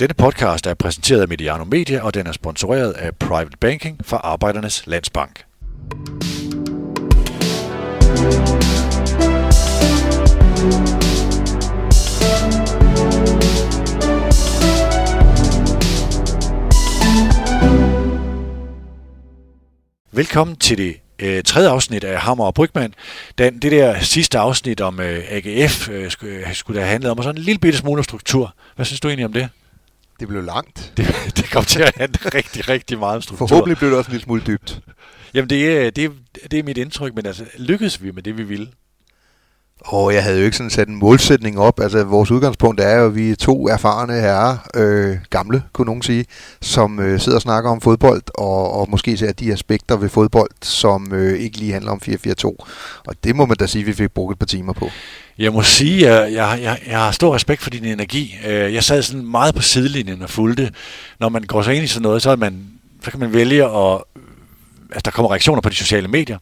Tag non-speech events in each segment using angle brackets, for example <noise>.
Denne podcast er præsenteret af Mediano Media, og den er sponsoreret af Private Banking for Arbejdernes Landsbank. Velkommen til det øh, tredje afsnit af Hammer og Brygman. Den, det der sidste afsnit om øh, AGF øh, skulle, øh, skulle have handlet om, og sådan en lille bitte smule struktur. Hvad synes du egentlig om det? Det blev langt. <laughs> Det, det kom til at handle rigtig, rigtig meget om struktur. Forhåbentlig blev det også en lille smule dybt. Jamen, det er, det, det er mit indtryk, men altså, lykkedes vi med det, vi ville? Og jeg havde jo ikke sådan sat en målsætning op. Altså, vores udgangspunkt er jo, at vi er to erfarne herrer, øh, gamle, kunne nogen sige, som øh, sidder og snakker om fodbold, og, og måske ser de aspekter ved fodbold, som øh, ikke lige handler om 4-4-2. Og det må man da sige, at vi fik brugt et par timer på. Jeg må sige, at jeg, jeg, jeg har stor respekt for din energi. Øh, jeg sad sådan meget på sidelinjen og fulgte. Når man går så ind i sådan noget, så, er man, så kan man vælge at... Altså, der kommer reaktioner på de sociale medier.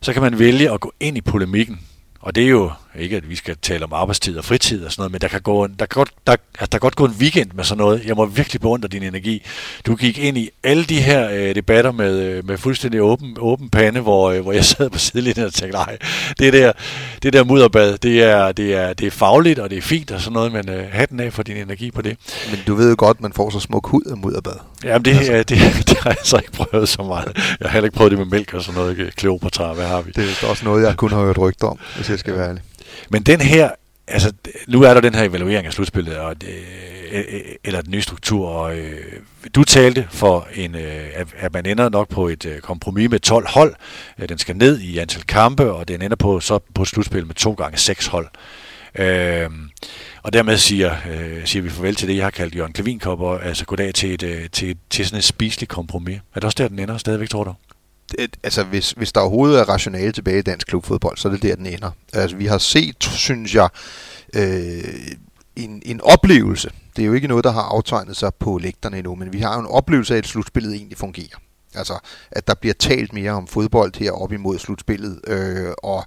Så kan man vælge at gå ind i polemikken og det er jo ikke, at vi skal tale om arbejdstid og fritid og sådan noget, men der kan, gå, der kan, godt, der, altså der kan godt gå en weekend med sådan noget. Jeg må virkelig beundre din energi. Du gik ind i alle de her øh, debatter med, øh, med fuldstændig åben, åben pande, hvor, øh, hvor jeg <laughs> sad på sidelinjen og tænkte, nej, det der, det der mudderbad, det er, det, er, det er fagligt, og det er fint og sådan noget, men øh, hatten af for din energi på det. Men du ved jo godt, man får så smuk hud af mudderbad. Jamen, det, altså. det, det, <laughs> det, har jeg så ikke prøvet så meget. Jeg har heller ikke prøvet det med mælk og sådan noget. Kleopatra, hvad har vi? Det er også noget, jeg kun har hørt rygter om, hvis jeg skal være ærlig. Men den her, altså nu er der den her evaluering af slutspillet, og det, eller den nye struktur, og øh, du talte for, en, øh, at man ender nok på et øh, kompromis med 12 hold. Øh, den skal ned i antal kampe, og den ender på, så på et slutspil med 2 gange 6 hold. Øh, og dermed siger, øh, siger vi farvel til det, jeg har kaldt Jørgen Klevinkop, og altså goddag til, et, øh, til, til sådan et spiseligt kompromis. Er det også der, den ender stadigvæk, tror du? Altså hvis, hvis der overhovedet er rationale tilbage i dansk klubfodbold, så er det der, den ender. Altså vi har set, synes jeg, øh, en, en oplevelse. Det er jo ikke noget, der har aftegnet sig på lægterne endnu, men vi har jo en oplevelse af, at slutspillet egentlig fungerer. Altså, at der bliver talt mere om fodbold her op imod slutspillet, øh, og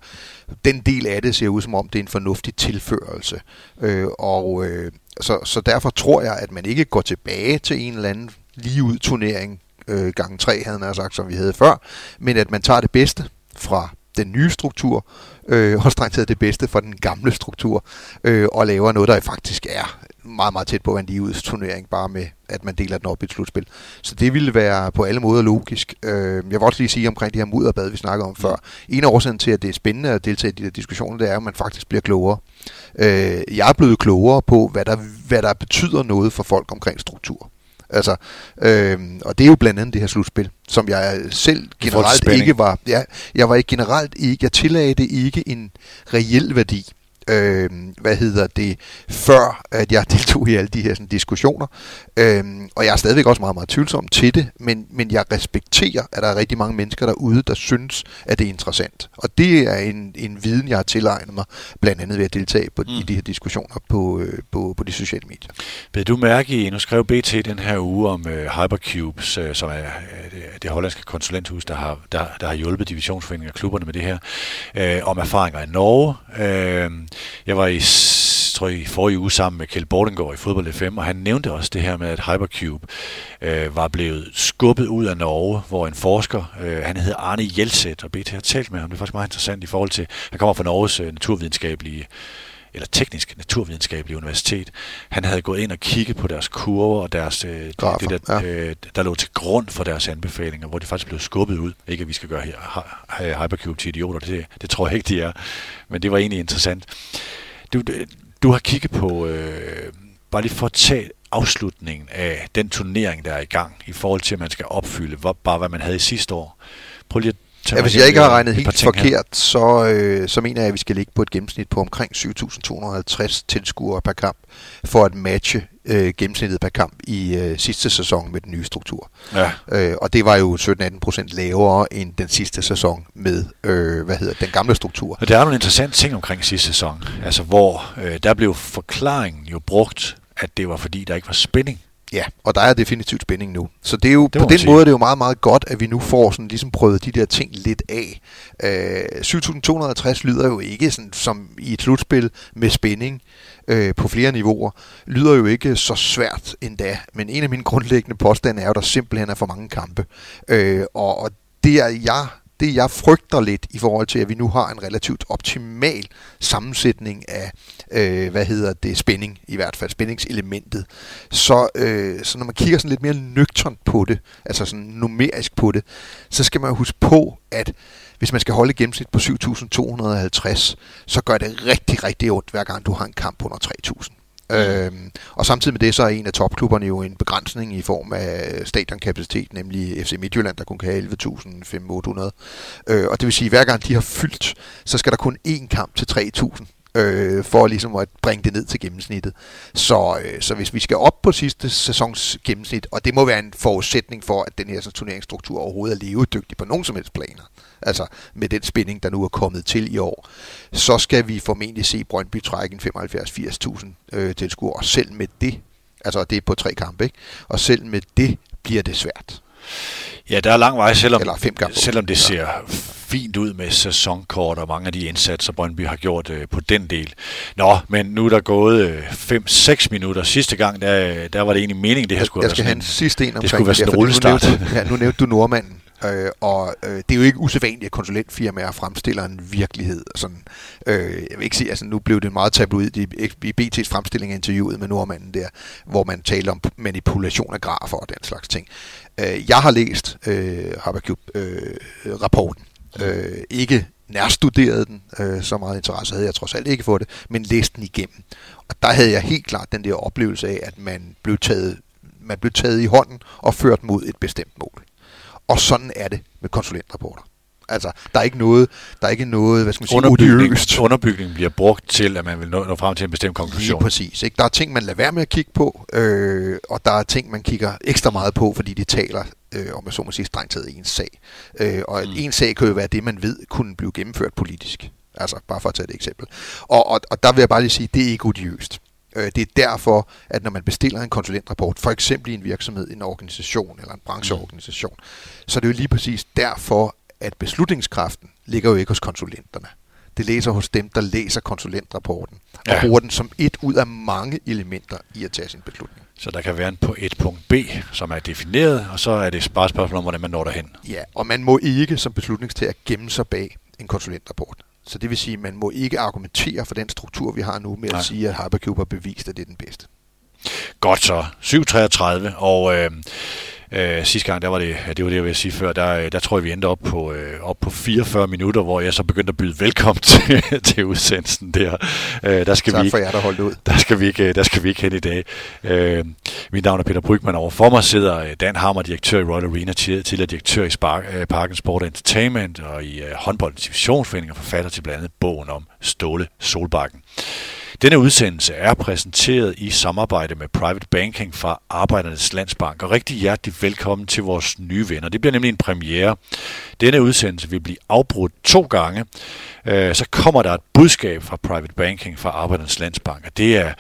den del af det ser ud som om, det er en fornuftig tilførelse. Øh, og øh, så, så derfor tror jeg, at man ikke går tilbage til en eller anden lige ud turnering øh, gange 3, havde man sagt, som vi havde før, men at man tager det bedste fra den nye struktur, øh, <laughs> og strengt taget det bedste fra den gamle struktur, øh, og laver noget, der faktisk er meget, meget tæt på en lige turnering, bare med, at man deler den op i et slutspil. Så det ville være på alle måder logisk. Øh, jeg vil også lige sige omkring de her mudderbad, vi snakker om før. En af årsagen til, at det er spændende at deltage i de der diskussioner, det er, at man faktisk bliver klogere. Øh, jeg er blevet klogere på, hvad der, hvad der betyder noget for folk omkring struktur. Altså, øh, og det er jo blandt andet det her slutspil, som jeg selv generelt ikke var. Ja, jeg var ikke generelt ikke, jeg tillagde det ikke en reel værdi øh, hvad hedder det, før at jeg <laughs> deltog i alle de her sådan, diskussioner. Øh, og jeg er stadigvæk også meget, meget tvivlsom til det, men, men jeg respekterer, at der er rigtig mange mennesker derude, der synes, at det er interessant. Og det er en, en viden, jeg har tilegnet mig, blandt andet ved at deltage på, mm. i de her diskussioner på, øh, på, på de sociale medier. Vil du mærke i, nu skrev BT den her uge om øh, Hypercubes, øh, som er øh, det, det hollandske konsulenthus, der har, der, der har hjulpet divisionsforeninger og klubberne med det her, øh, om erfaringer i Norge. Øh, jeg var i, tror jeg, i forrige uge sammen med Kjeld Bordengård i Fodbold FM, og han nævnte også det her med, at Hypercube øh, var blevet skubbet ud af Norge, hvor en forsker, øh, han hed Arne Jelset, og BT har talt med ham, det er faktisk meget interessant i forhold til, han kommer fra Norges øh, naturvidenskabelige eller teknisk naturvidenskabelige universitet, han havde gået ind og kigget på deres kurver og deres, øh, Grafer, det der, ja. øh, der lå til grund for deres anbefalinger, hvor de faktisk blev skubbet ud. Ikke at vi skal gøre her, Hypercube til idioter, det, det tror jeg ikke, de er. Men det var egentlig interessant. Du, du har kigget på, øh, bare lige for at tage afslutningen af den turnering, der er i gang, i forhold til, at man skal opfylde, hvor, bare hvad man havde i sidste år. Prøv lige at Ja, hvis jeg ikke har regnet helt forkert, så, øh, så mener jeg, at vi skal ligge på et gennemsnit på omkring 7.250 tilskuere per kamp, for at matche øh, gennemsnittet per kamp i øh, sidste sæson med den nye struktur. Ja. Øh, og det var jo 17-18 procent lavere end den sidste sæson med øh, hvad hedder den gamle struktur. Og der er nogle interessante ting omkring sidste sæson, altså hvor øh, der blev forklaringen jo brugt, at det var fordi, der ikke var spænding Ja, og der er definitivt spænding nu. Så det er jo, Det på den sige. måde er det jo meget, meget godt, at vi nu får sådan ligesom prøvet de der ting lidt af. Øh, 7260 lyder jo ikke sådan, som i et slutspil med spænding øh, på flere niveauer, lyder jo ikke så svært endda. Men en af mine grundlæggende påstande er jo, at der simpelthen er for mange kampe. Øh, og, og det er jeg det jeg frygter lidt i forhold til, at vi nu har en relativt optimal sammensætning af, øh, hvad hedder det, spænding, i hvert fald spændingselementet. Så, øh, så når man kigger sådan lidt mere nøgternt på det, altså sådan numerisk på det, så skal man huske på, at hvis man skal holde et gennemsnit på 7.250, så gør det rigtig, rigtig ondt, hver gang du har en kamp under 3.000. Øh, og samtidig med det, så er en af topklubberne jo en begrænsning i form af stadionkapacitet, nemlig FC Midtjylland, der kun kan have 11.500. Øh, og det vil sige, at hver gang de har fyldt, så skal der kun én kamp til 3.000 øh, for ligesom at bringe det ned til gennemsnittet. Så, øh, så hvis vi skal op på sidste sæsons gennemsnit, og det må være en forudsætning for, at den her sådan, turneringsstruktur overhovedet er levedygtig på nogen som helst planer, altså med den spænding, der nu er kommet til i år, så skal vi formentlig se Brøndby trække en 75-80.000 øh, tilskuere, og selv med det, altså det er på tre kampe, ikke? og selv med det bliver det svært. Ja, der er lang vej, selvom, Eller fem kampe. selvom det ser fint ud med sæsonkort og mange af de indsatser, Brøndby har gjort øh, på den del. Nå, men nu er der gået 5-6 minutter. Sidste gang, der, der var det egentlig meningen, det her skulle jeg skal have en sidste en omkring skulle være sådan en rullestart. Nu nævnte, ja, nu nævnte du nordmanden, øh, og øh, det er jo ikke usædvanligt, at konsulentfirmaer fremstiller en virkelighed. Sådan, øh, jeg vil ikke sige, altså nu blev det meget tabloid i, i BT's fremstilling af interviewet med nordmanden der, hvor man taler om manipulation af grafer og den slags ting. Øh, jeg har læst øh, Habercube-rapporten. Øh, ikke nærstuderet den, øh, så meget interesse havde jeg trods alt ikke for det, men læste den igennem. Og der havde jeg helt klart den der oplevelse af, at man blev taget, man blev taget i hånden og ført mod et bestemt mål. Og sådan er det med konsulentrapporter. Altså, der er ikke noget, der er ikke noget, hvad skal man sige, underbygning, odiøst. underbygning bliver brugt til, at man vil nå, nå frem til en bestemt Lige konklusion. præcis. Ikke? Der er ting, man lader være med at kigge på, øh, og der er ting, man kigger ekstra meget på, fordi de taler, øh, om jeg så må sige, strengt taget en sag. Øh, og Mm. mm. en sag kan jo være det, man ved kunne blive gennemført politisk. Altså, bare for at tage et eksempel. Og, og, og der vil jeg bare lige sige, det er ikke odiøst. Øh, Det er derfor, at når man bestiller en konsulentrapport, for eksempel i en virksomhed, en organisation eller en brancheorganisation, så er det jo lige præcis derfor, at beslutningskraften ligger jo ikke hos konsulenterne. Det læser hos dem, der læser konsulentrapporten, og ja. bruger den som et ud af mange elementer i at tage sin beslutning. Så der kan være en på et punkt B, som er defineret, og så er det bare spørgsmål om, hvordan man når derhen. Ja, og man må ikke som beslutningstager gemme sig bag en konsulentrapport. Så det vil sige, at man må ikke argumentere for den struktur, vi har nu, med Nej. at sige, at Hypercube har bevist, at det er den bedste. Godt så. 7.33, og øh, øh, sidste gang, der var det, det var det, jeg ville sige før, der, øh, der tror jeg, vi endte op på, øh, op på 44 minutter, hvor jeg så begyndte at byde velkommen <laughs> til, til udsendelsen der. Øh, der skal vi Tak ikke, for jer, der holdt ud. der skal vi ikke, der skal vi ikke hen i dag. Øh, mit navn er Peter Brygman, og for mig sidder øh, Dan Hammer, direktør i Royal Arena, tid- tidligere direktør i Spark, øh, Parken Sport Entertainment, og i øh, håndboldens divisionsforening og forfatter til blandt andet bogen om Ståle Solbakken. Denne udsendelse er præsenteret i samarbejde med Private Banking fra Arbejdernes Landsbank, og rigtig hjertelig velkommen til vores nye venner. Det bliver nemlig en premiere. Denne udsendelse vil blive afbrudt to gange. Øh, så kommer der et budskab fra Private Banking fra Arbejdernes Landsbank, og det er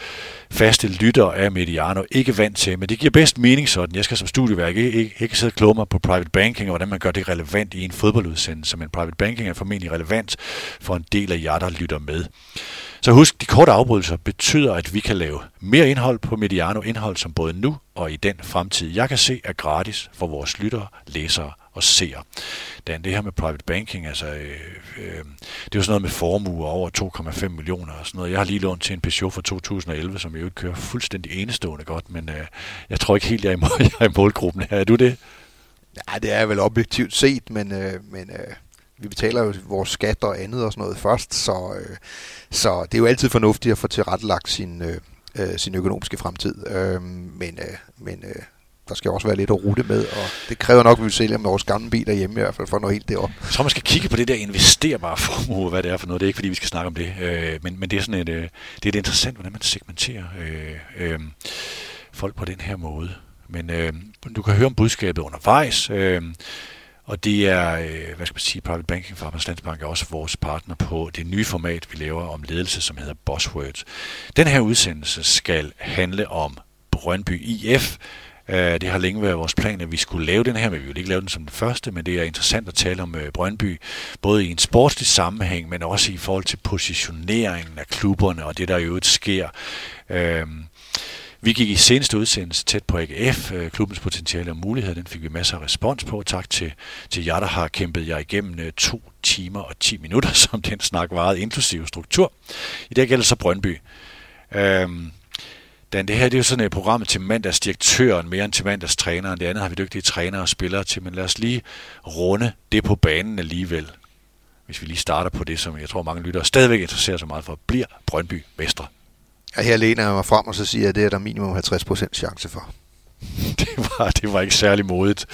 faste lytter af Mediano ikke vant til, men det giver bedst mening sådan. Jeg skal som studieværk ikke, ikke, ikke sidde og kloge mig på Private Banking, og hvordan man gør det relevant i en fodboldudsendelse, men Private Banking er formentlig relevant for en del af jer, der lytter med. Så husk, de korte afbrydelser betyder, at vi kan lave mere indhold på Mediano, indhold som både nu og i den fremtid, jeg kan se er gratis for vores lyttere, læsere og ser. Dan, det her med private banking, altså, øh, øh, det er jo sådan noget med formuer over 2,5 millioner og sådan noget. Jeg har lige lånt til en Peugeot fra 2011, som jo ikke kører fuldstændig enestående godt, men øh, jeg tror ikke helt, jeg er i, mål, <laughs> jeg er i målgruppen her. Er du det? Ja, det er vel objektivt set, men, øh, men øh, vi betaler jo vores skat og andet og sådan noget først, så, øh, så det er jo altid fornuftigt at få tilrettelagt sin, øh, øh sin økonomiske fremtid. Øh, men øh, men øh, der skal også være lidt at rute med, og det kræver nok, at vi sælger med vores gamle biler hjemme i hvert fald, for at nå helt derop. Jeg tror, man skal kigge på det der investerbare formue, hvad det er for noget. Det er ikke, fordi vi skal snakke om det, øh, men, men det er sådan et, øh, det er et interessant, hvordan man segmenterer øh, øh, folk på den her måde. Men øh, du kan høre om budskabet undervejs, øh, og det er, øh, hvad skal man sige, Private Banking Farmers Landsbank er også vores partner på det nye format, vi laver om ledelse, som hedder Bosswords. Den her udsendelse skal handle om Brøndby IF. Øh, det har længe været vores plan, at vi skulle lave den her, men vi vil ikke lave den som den første, men det er interessant at tale om øh, Brøndby, både i en sportslig sammenhæng, men også i forhold til positioneringen af klubberne og det, der i øvrigt sker. Øh, vi gik i seneste udsendelse tæt på AGF, klubbens potentiale og muligheder. Den fik vi masser af respons på. Tak til, til jer, der har kæmpet jer igennem to timer og 10 minutter, <laughs> som den snak varede, inklusive struktur. I dag gælder så Brøndby. Øhm, Dan, det her det er jo sådan et program til mandagsdirektøren mere end til mandagstræneren. Det andet har vi dygtige trænere og spillere til, men lad os lige runde det på banen alligevel. Hvis vi lige starter på det, som jeg tror mange lyttere stadigvæk interesserer sig meget for. Bliver Brøndby mestre? Og her læner jeg mig frem, og så siger jeg, at det er der minimum 50% chance for. <laughs> det, var, det var ikke særlig modigt.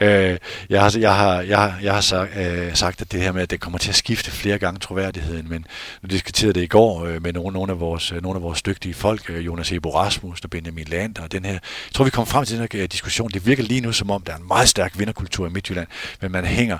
Øh, jeg har, jeg har, jeg har, jeg har sagt, øh, sagt, at det her med, at det kommer til at skifte flere gange troværdigheden, men nu diskuterede det i går øh, med nogle, nogle, af vores, øh, nogle af vores dygtige folk, øh, Jonas Ebo Rasmus og Benjamin Land, og den her, jeg tror, vi kommer frem til den her øh, diskussion. Det virker lige nu, som om der er en meget stærk vinderkultur i Midtjylland, men man hænger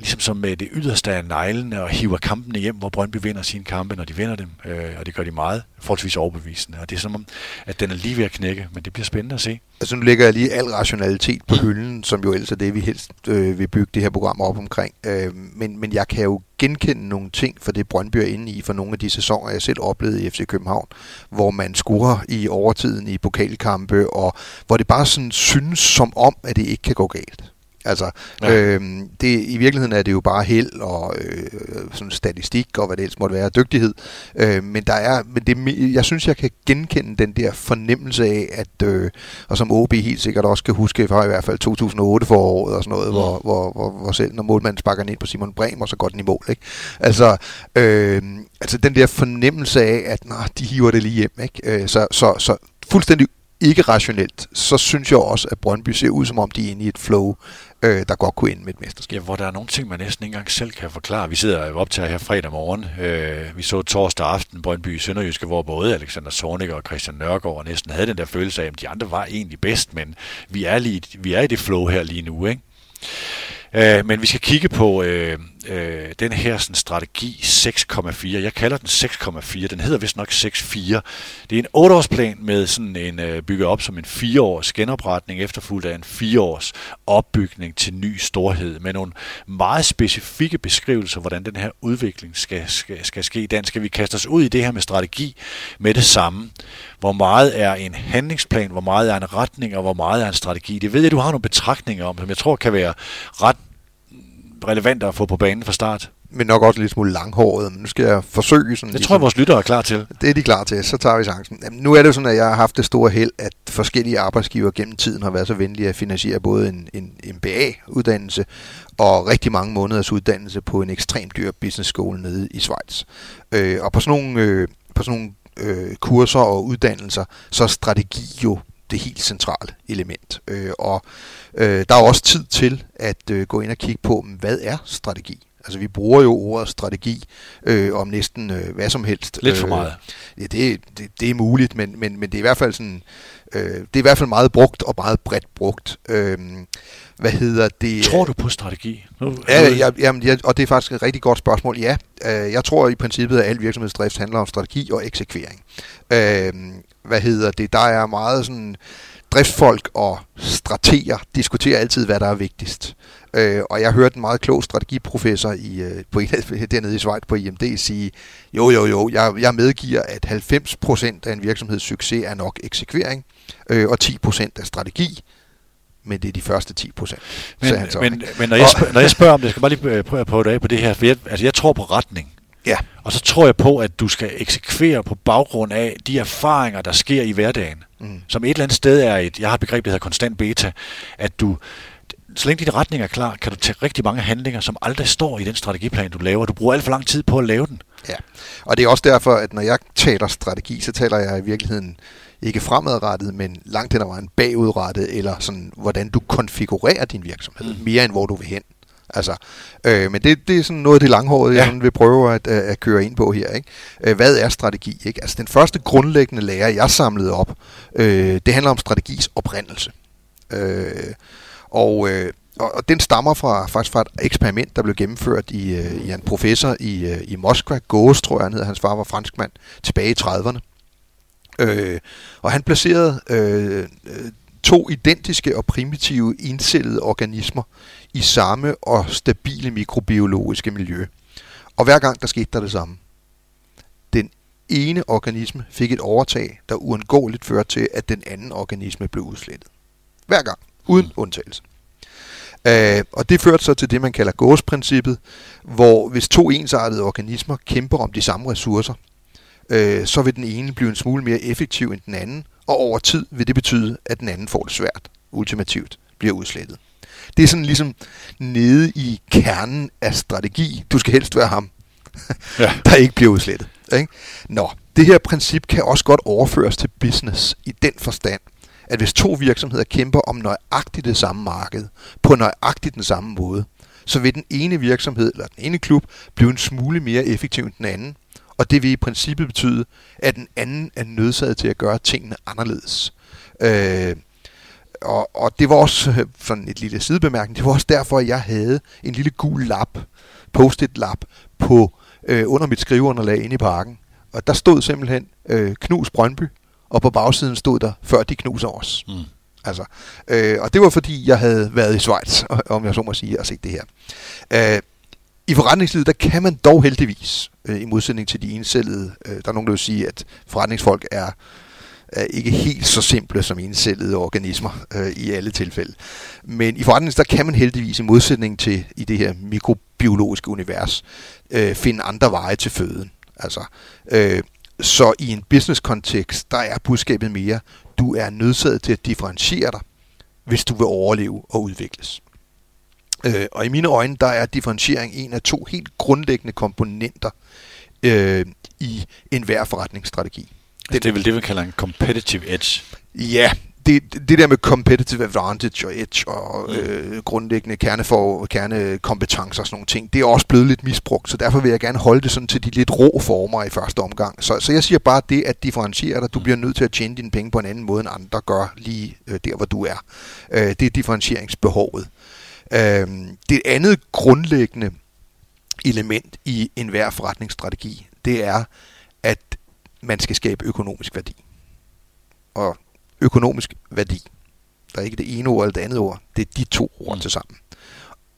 ligesom som med det yderste af neglene og hiver kampene hjem, hvor Brøndby vinder sine kampe, når de vinder dem, øh, og det gør de meget, forholdsvis overbevisende. Og det er som om, at den er lige ved at knække, men det bliver spændende at se. Altså nu lægger jeg lige al rationalitet på hylden, som jo ellers er det, vi helst øh, vil bygge det her program op omkring. Øh, men, men jeg kan jo genkende nogle ting for det Brøndby er inde i for nogle af de sæsoner, jeg selv oplevede i FC København, hvor man scorer i overtiden i pokalkampe, og hvor det bare sådan synes som om, at det ikke kan gå galt. Altså, ja. øhm, det, i virkeligheden er det jo bare held og øh, sådan statistik og hvad det ellers måtte være, dygtighed. Øh, men der er, men det, jeg synes, jeg kan genkende den der fornemmelse af, at, øh, og som OB helt sikkert også kan huske fra i hvert fald 2008 for året og sådan noget, ja. hvor, hvor, hvor, hvor selv når målmanden sparker ned på Simon Bremer, så går den i mål. Ikke? Altså, øh, altså den der fornemmelse af, at nah, de hiver det lige hjem. Ikke? Øh, så, så, så fuldstændig ikke rationelt, så synes jeg også, at Brøndby ser ud som om, de er inde i et flow, øh, der godt kunne ende med et mesterskab. Ja, hvor der er nogle ting, man næsten ikke engang selv kan forklare. Vi sidder og optager her fredag morgen. Øh, vi så torsdag aften Brøndby i Sønderjyske, hvor både Alexander Sornik og Christian Nørgaard næsten havde den der følelse af, at de andre var egentlig bedst, men vi er, lige, vi er i det flow her lige nu, ikke? Øh, men vi skal kigge på øh, øh, den her sådan, strategi 6,4. Jeg kalder den 6,4. Den hedder vist nok 6,4. Det er en 8-årsplan med sådan en øh, bygget op som en 4-års genopretning, efterfulgt af en 4-års opbygning til ny storhed, med nogle meget specifikke beskrivelser, hvordan den her udvikling skal, skal, skal ske. Den skal vi kaste os ud i det her med strategi med det samme. Hvor meget er en handlingsplan, hvor meget er en retning, og hvor meget er en strategi. Det ved jeg, du har nogle betragtninger om, som jeg tror kan være ret relevant at få på banen fra start. Men nok også lidt smule langhåret. Men nu skal jeg forsøge sådan... Det ligesom, tror jeg, vores lyttere er klar til. Det er de klar til. Så tager vi chancen. Jamen, nu er det jo sådan, at jeg har haft det store held, at forskellige arbejdsgiver gennem tiden har været så venlige at finansiere både en, en MBA-uddannelse og rigtig mange måneders uddannelse på en ekstremt dyr business school nede i Schweiz. Øh, og på sådan nogle, øh, på sådan nogle øh, kurser og uddannelser, så er strategi jo det helt centrale element. Øh, og øh, der er også tid til at øh, gå ind og kigge på, hvad er strategi? Altså vi bruger jo ordet strategi øh, om næsten øh, hvad som helst. Lidt for meget. Øh, ja, det, det, det er muligt, men, men, men det er i hvert fald sådan, øh, det er i hvert fald meget brugt og meget bredt brugt. Øh, hvad hedder det? Tror du på strategi? Nu, ja, ja, jamen, ja, og det er faktisk et rigtig godt spørgsmål. Ja, øh, jeg tror i princippet, at al virksomhedsdrift handler om strategi og eksekvering. Øh, hvad hedder det? Der er meget sådan driftsfolk og strateger diskuterer altid, hvad der er vigtigst. Øh, og jeg hørte en meget klog strategiprofessor i, øh, på, <laughs> dernede i Schweiz på IMD sige, jo jo jo, jeg, jeg medgiver, at 90% af en virksomheds succes er nok eksekvering, øh, og 10% er strategi, men det er de første 10 procent. Men, men, men når, jeg spørger, når jeg spørger om det, skal jeg bare lige prøve at prøve det af på det her, for jeg, altså jeg tror på retning. Ja. Og så tror jeg på, at du skal eksekvere på baggrund af de erfaringer, der sker i hverdagen. Mm. Som et eller andet sted er et, jeg har et begreb, der hedder konstant beta, at du, så længe din retning er klar, kan du tage rigtig mange handlinger, som aldrig står i den strategiplan, du laver. Du bruger alt for lang tid på at lave den. Ja, og det er også derfor, at når jeg taler strategi, så taler jeg i virkeligheden ikke fremadrettet, men langt hen ad vejen bagudrettet, eller sådan, hvordan du konfigurerer din virksomhed, mm. mere end hvor du vil hen. Altså, øh, men det, det er sådan noget af det langhårede, ja. jeg vil prøve at, at køre ind på her. Ikke? Øh, hvad er strategi? Ikke? Altså, den første grundlæggende lære, jeg samlede op, øh, det handler om strategis oprindelse. Øh, og, øh, og den stammer fra faktisk fra et eksperiment, der blev gennemført i, øh, i en professor i, øh, i Moskva, Gås, tror jeg han hed, hans far var franskmand, tilbage i 30'erne. Øh, og han placerede øh, to identiske og primitive encellede organismer i samme og stabile mikrobiologiske miljø. Og hver gang der skete der det samme. Den ene organisme fik et overtag, der uundgåeligt førte til, at den anden organisme blev udslettet. Hver gang, uden mm. undtagelse. Uh, og det førte så til det, man kalder gåsprincippet, hvor hvis to ensartede organismer kæmper om de samme ressourcer, uh, så vil den ene blive en smule mere effektiv end den anden, og over tid vil det betyde, at den anden får det svært, ultimativt bliver udslettet. Det er sådan ligesom nede i kernen af strategi. Du skal helst være ham, ja. <laughs> der ikke bliver udslettet. Ikke? Nå, det her princip kan også godt overføres til business i den forstand, at hvis to virksomheder kæmper om nøjagtigt det samme marked, på nøjagtigt den samme måde, så vil den ene virksomhed eller den ene klub blive en smule mere effektiv end den anden, og det vil i princippet betyde, at den anden er nødsaget til at gøre tingene anderledes. Øh, og, og det var også øh, sådan et lille sidebemærkning, det var også derfor, at jeg havde en lille gul lap, post-it lap, på, øh, under mit skriveunderlag inde i parken. Og der stod simpelthen øh, Knus Brøndby, og på bagsiden stod der, før de knuser os. Mm. Altså, øh, og det var fordi, jeg havde været i Schweiz, <laughs> om jeg så må sige, og set det her. Øh, i forretningslivet, der kan man dog heldigvis, øh, i modsætning til de encellede, øh, der er nogen, der vil sige, at forretningsfolk er, er ikke helt så simple som encellede organismer øh, i alle tilfælde. Men i forretningen, der kan man heldigvis, i modsætning til i det her mikrobiologiske univers, øh, finde andre veje til føden. Altså, øh, så i en business-kontekst, der er budskabet mere, du er nødsaget til at differentiere dig, hvis du vil overleve og udvikles. Øh, og i mine øjne, der er differentiering en af to helt grundlæggende komponenter øh, i enhver forretningsstrategi. Altså, det er vel det, vi kalder en competitive edge. Ja, det, det der med competitive advantage og edge og mm. øh, grundlæggende kernefor, kernekompetencer og sådan nogle ting, det er også blevet lidt misbrugt, så derfor vil jeg gerne holde det sådan til de lidt rå former i første omgang. Så, så jeg siger bare det at differentiere dig. Du mm. bliver nødt til at tjene dine penge på en anden måde, end andre gør lige øh, der, hvor du er. Øh, det er differentieringsbehovet. Øh, det andet grundlæggende element i enhver forretningsstrategi, det er, at man skal skabe økonomisk værdi. Og økonomisk værdi. Der er ikke det ene ord eller det andet ord. Det er de to ord mm. til sammen.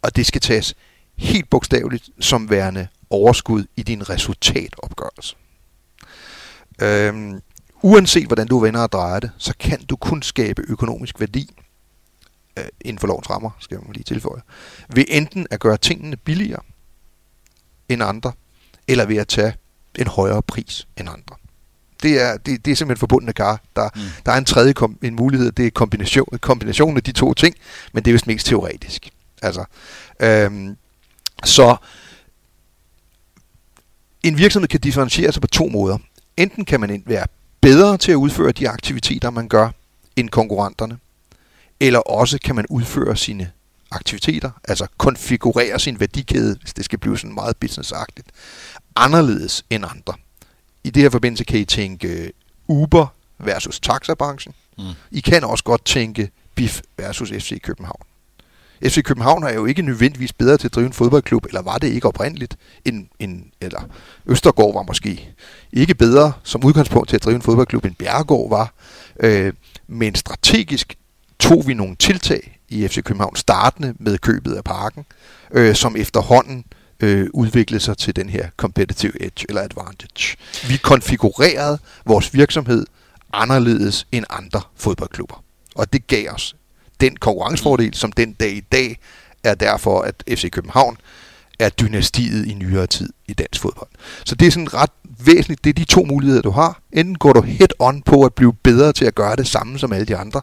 Og det skal tages helt bogstaveligt som værende overskud i din resultatopgørelse. Øhm, uanset hvordan du vender og drejer det, så kan du kun skabe økonomisk værdi øh, inden for lovens rammer, skal man lige tilføje, ved enten at gøre tingene billigere end andre, eller ved at tage en højere pris end andre det er, det, det er simpelthen forbundne kar. Der, mm. der er en tredje kom, en mulighed, det er kombination, kombinationen af de to ting, men det er vist mest teoretisk. Altså, øhm, så en virksomhed kan differentiere sig på to måder. Enten kan man være bedre til at udføre de aktiviteter, man gør, end konkurrenterne, eller også kan man udføre sine aktiviteter, altså konfigurere sin værdikæde, hvis det skal blive sådan meget businessagtigt, anderledes end andre. I det her forbindelse kan I tænke Uber versus taxabranchen. Mm. I kan også godt tænke BIF versus FC København. FC København er jo ikke nødvendigvis bedre til at drive en fodboldklub, eller var det ikke oprindeligt, end, end eller Østergaard var måske ikke bedre som udgangspunkt til at drive en fodboldklub, end Bjergård var. Øh, men strategisk tog vi nogle tiltag i FC København, startende med købet af parken, øh, som efterhånden øh, udvikle sig til den her competitive edge eller advantage. Vi konfigurerede vores virksomhed anderledes end andre fodboldklubber. Og det gav os den konkurrencefordel, som den dag i dag er derfor, at FC København er dynastiet i nyere tid i dansk fodbold. Så det er sådan ret væsentligt. Det er de to muligheder, du har. Enten går du head on på at blive bedre til at gøre det samme som alle de andre,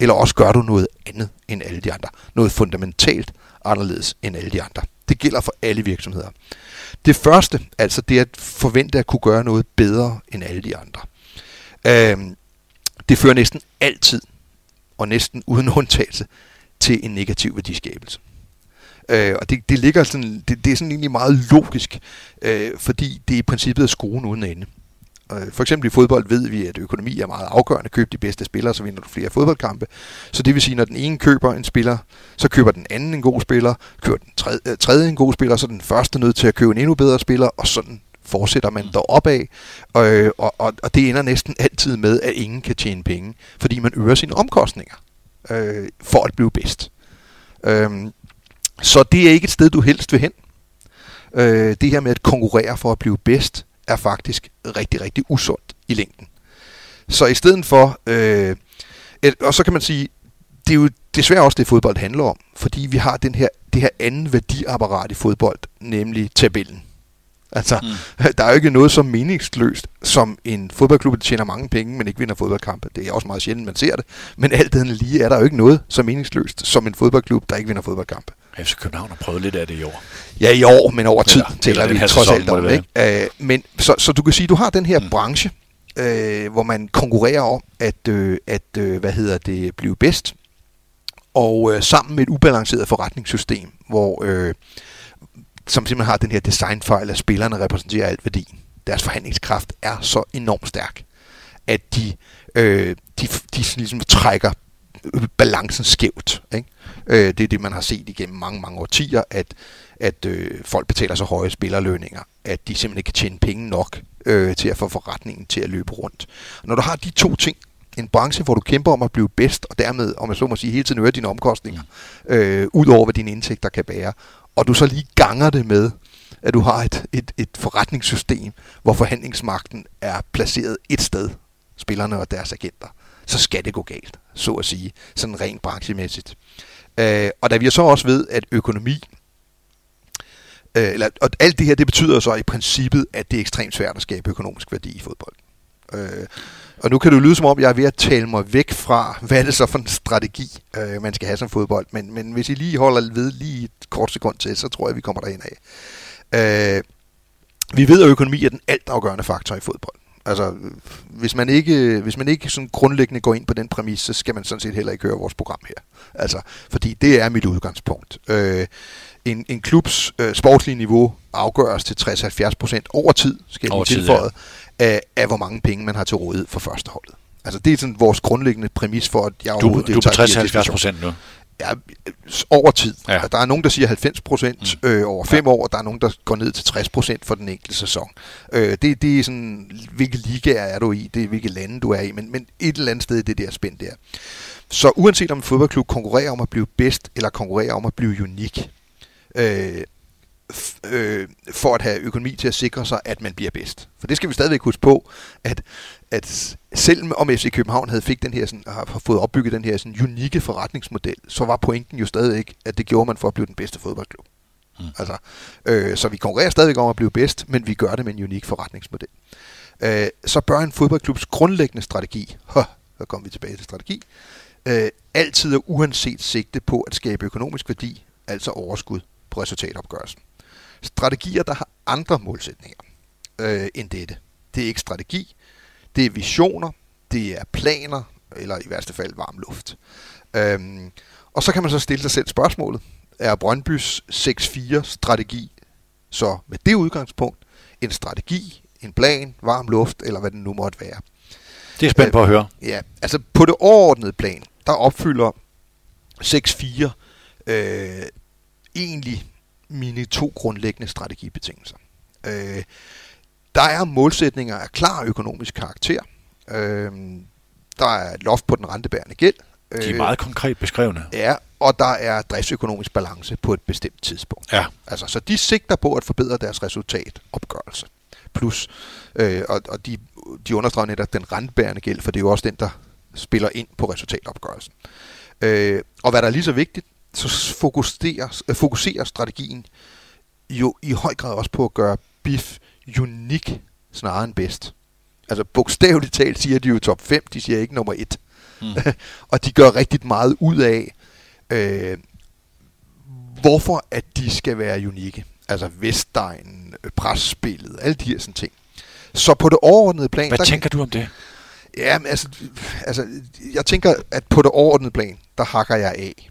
eller også gør du noget andet end alle de andre. Noget fundamentalt anderledes end alle de andre. Det gælder for alle virksomheder. Det første, altså det at forvente at kunne gøre noget bedre end alle de andre. Øh, det fører næsten altid, og næsten uden <laughs> undtagelse, til en negativ værdiskabelse. Øh, og det, det ligger sådan, det, det er sådan egentlig meget logisk, øh, fordi det er i princippet er skruen uden ende. Øh, for eksempel i fodbold ved vi, at økonomi er meget afgørende. Køb de bedste spillere, så vinder du flere fodboldkampe. Så det vil sige, at når den ene køber en spiller, så køber den anden en god spiller, køber den tredje, øh, tredje en god spiller, så er den første nødt til at købe en endnu bedre spiller, og sådan fortsætter man deroppe af, og, og, og, og det ender næsten <laughs> altid med, at ingen kan tjene penge, fordi man øger sine omkostninger øh, for at blive bedst. Øh, så det er ikke et sted, du helst vil hen. Øh, det her med at konkurrere for at blive bedst, er faktisk rigtig, rigtig usundt i længden. Så i stedet for, øh, et, og så kan man sige, det er jo desværre også det, fodbold handler om, fordi vi har den her, det her anden værdiapparat i fodbold, nemlig tabellen. Altså, mm. <laughs> der er jo ikke noget så meningsløst som en fodboldklub, der tjener mange penge, men ikke vinder fodboldkampe. Det er også meget sjældent, man ser det. Men alt det lige er der jo ikke noget så meningsløst som en fodboldklub, der ikke vinder fodboldkampe. FC København har prøvet lidt af det i år. Ja, i år, men over tid eller, taler vi trods alt om. Ikke? Uh, men, så, så du kan sige, du har den her mm. branche, uh, hvor man konkurrerer om at, uh, at uh, hvad hedder det, blive bedst. Og uh, sammen med et ubalanceret forretningssystem, hvor... Uh, som simpelthen har den her designfejl, at spillerne repræsenterer alt værdi. Deres forhandlingskraft er så enormt stærk, at de, øh, de, de ligesom trækker balancen skævt. Ikke? Øh, det er det, man har set igennem mange, mange årtier, at, at øh, folk betaler så høje spillerlønninger, at de simpelthen ikke kan tjene penge nok øh, til at få forretningen til at løbe rundt. Når du har de to ting, en branche, hvor du kæmper om at blive bedst, og dermed, om jeg så må sige, hele tiden øger dine omkostninger, øh, ud over hvad dine indtægter kan bære, og du så lige ganger det med, at du har et, et, et forretningssystem, hvor forhandlingsmagten er placeret et sted, spillerne og deres agenter, så skal det gå galt, så at sige, sådan rent branchemæssigt. Øh, og da vi så også ved, at økonomi, øh, eller, og alt det her, det betyder så i princippet, at det er ekstremt svært at skabe økonomisk værdi i fodbold. Øh, og nu kan det lyde som om, jeg er ved at tale mig væk fra, hvad er det så for en strategi, øh, man skal have som fodbold. Men, men hvis I lige holder ved lige et kort sekund til, så tror jeg, vi kommer derhen af. Øh, vi ved, at økonomi er den altafgørende faktor i fodbold. Altså, hvis man ikke, hvis man ikke sådan grundlæggende går ind på den præmis, så skal man sådan set heller ikke høre vores program her. Altså, fordi det er mit udgangspunkt. Øh, en, en klubs øh, sportslige niveau afgøres til 60-70% over tid, skal jeg lige tilføje. Af, af hvor mange penge man har til rådighed for førsteholdet. Altså det er sådan vores grundlæggende præmis for, at jeg overhovedet Du, du er på 60-70% nu? Ja, over tid. Ja. Der er nogen, der siger 90 procent mm. øh, over fem ja. år, og der er nogen, der går ned til 60 procent for den enkelte sæson. Øh, det, det er sådan, hvilke ligaer er du i, det er hvilke lande du er i, men, men et eller andet sted det der spændt der. Så uanset om en fodboldklub konkurrerer om at blive bedst, eller konkurrerer om at blive unik, øh, øh, for at have økonomi til at sikre sig, at man bliver bedst. For det skal vi stadigvæk huske på, at, at selvom om FC København havde fik den her, sådan, har fået opbygget den her sådan, unikke forretningsmodel, så var pointen jo stadig at det gjorde man for at blive den bedste fodboldklub. Mm. Altså, øh, så vi konkurrerer stadigvæk om at blive bedst, men vi gør det med en unik forretningsmodel. Øh, så bør en fodboldklubs grundlæggende strategi, huh, så kommer vi tilbage til strategi, øh, altid er uanset sigte på at skabe økonomisk værdi, altså overskud på resultatopgørelsen. Strategier, der har andre målsætninger øh, end dette. Det er ikke strategi, det er visioner, det er planer, eller i værste fald varm luft. Øhm, og så kan man så stille sig selv spørgsmålet, er Brøndbys 6-4 strategi så med det udgangspunkt en strategi, en plan, varm luft, eller hvad det nu måtte være? Det er spændt på at høre. Øh, ja, altså på det overordnede plan, der opfylder 6-4 øh, egentlig mine to grundlæggende strategibetingelser. Øh, der er målsætninger af klar økonomisk karakter. Øh, der er loft på den rentebærende gæld. De er øh, meget konkret beskrevne. Ja, og der er driftsøkonomisk balance på et bestemt tidspunkt. Ja. Altså, så de sigter på at forbedre deres resultatopgørelse. Plus, øh, og, og de, de understreger netop den rentebærende gæld, for det er jo også den, der spiller ind på resultatopgørelsen. Øh, og hvad der er lige så vigtigt, så fokuserer, øh, fokuserer strategien jo i høj grad også på at gøre BIF unik snarere end bedst. Altså bogstaveligt talt siger de jo top 5, de siger ikke nummer 1. Mm. <laughs> og de gør rigtig meget ud af, øh, hvorfor at de skal være unikke. Altså Vestegn, presspillet, alle de her sådan ting. Så på det overordnede plan... Hvad der tænker du om det? Ja, men altså, altså, jeg tænker, at på det overordnede plan, der hakker jeg af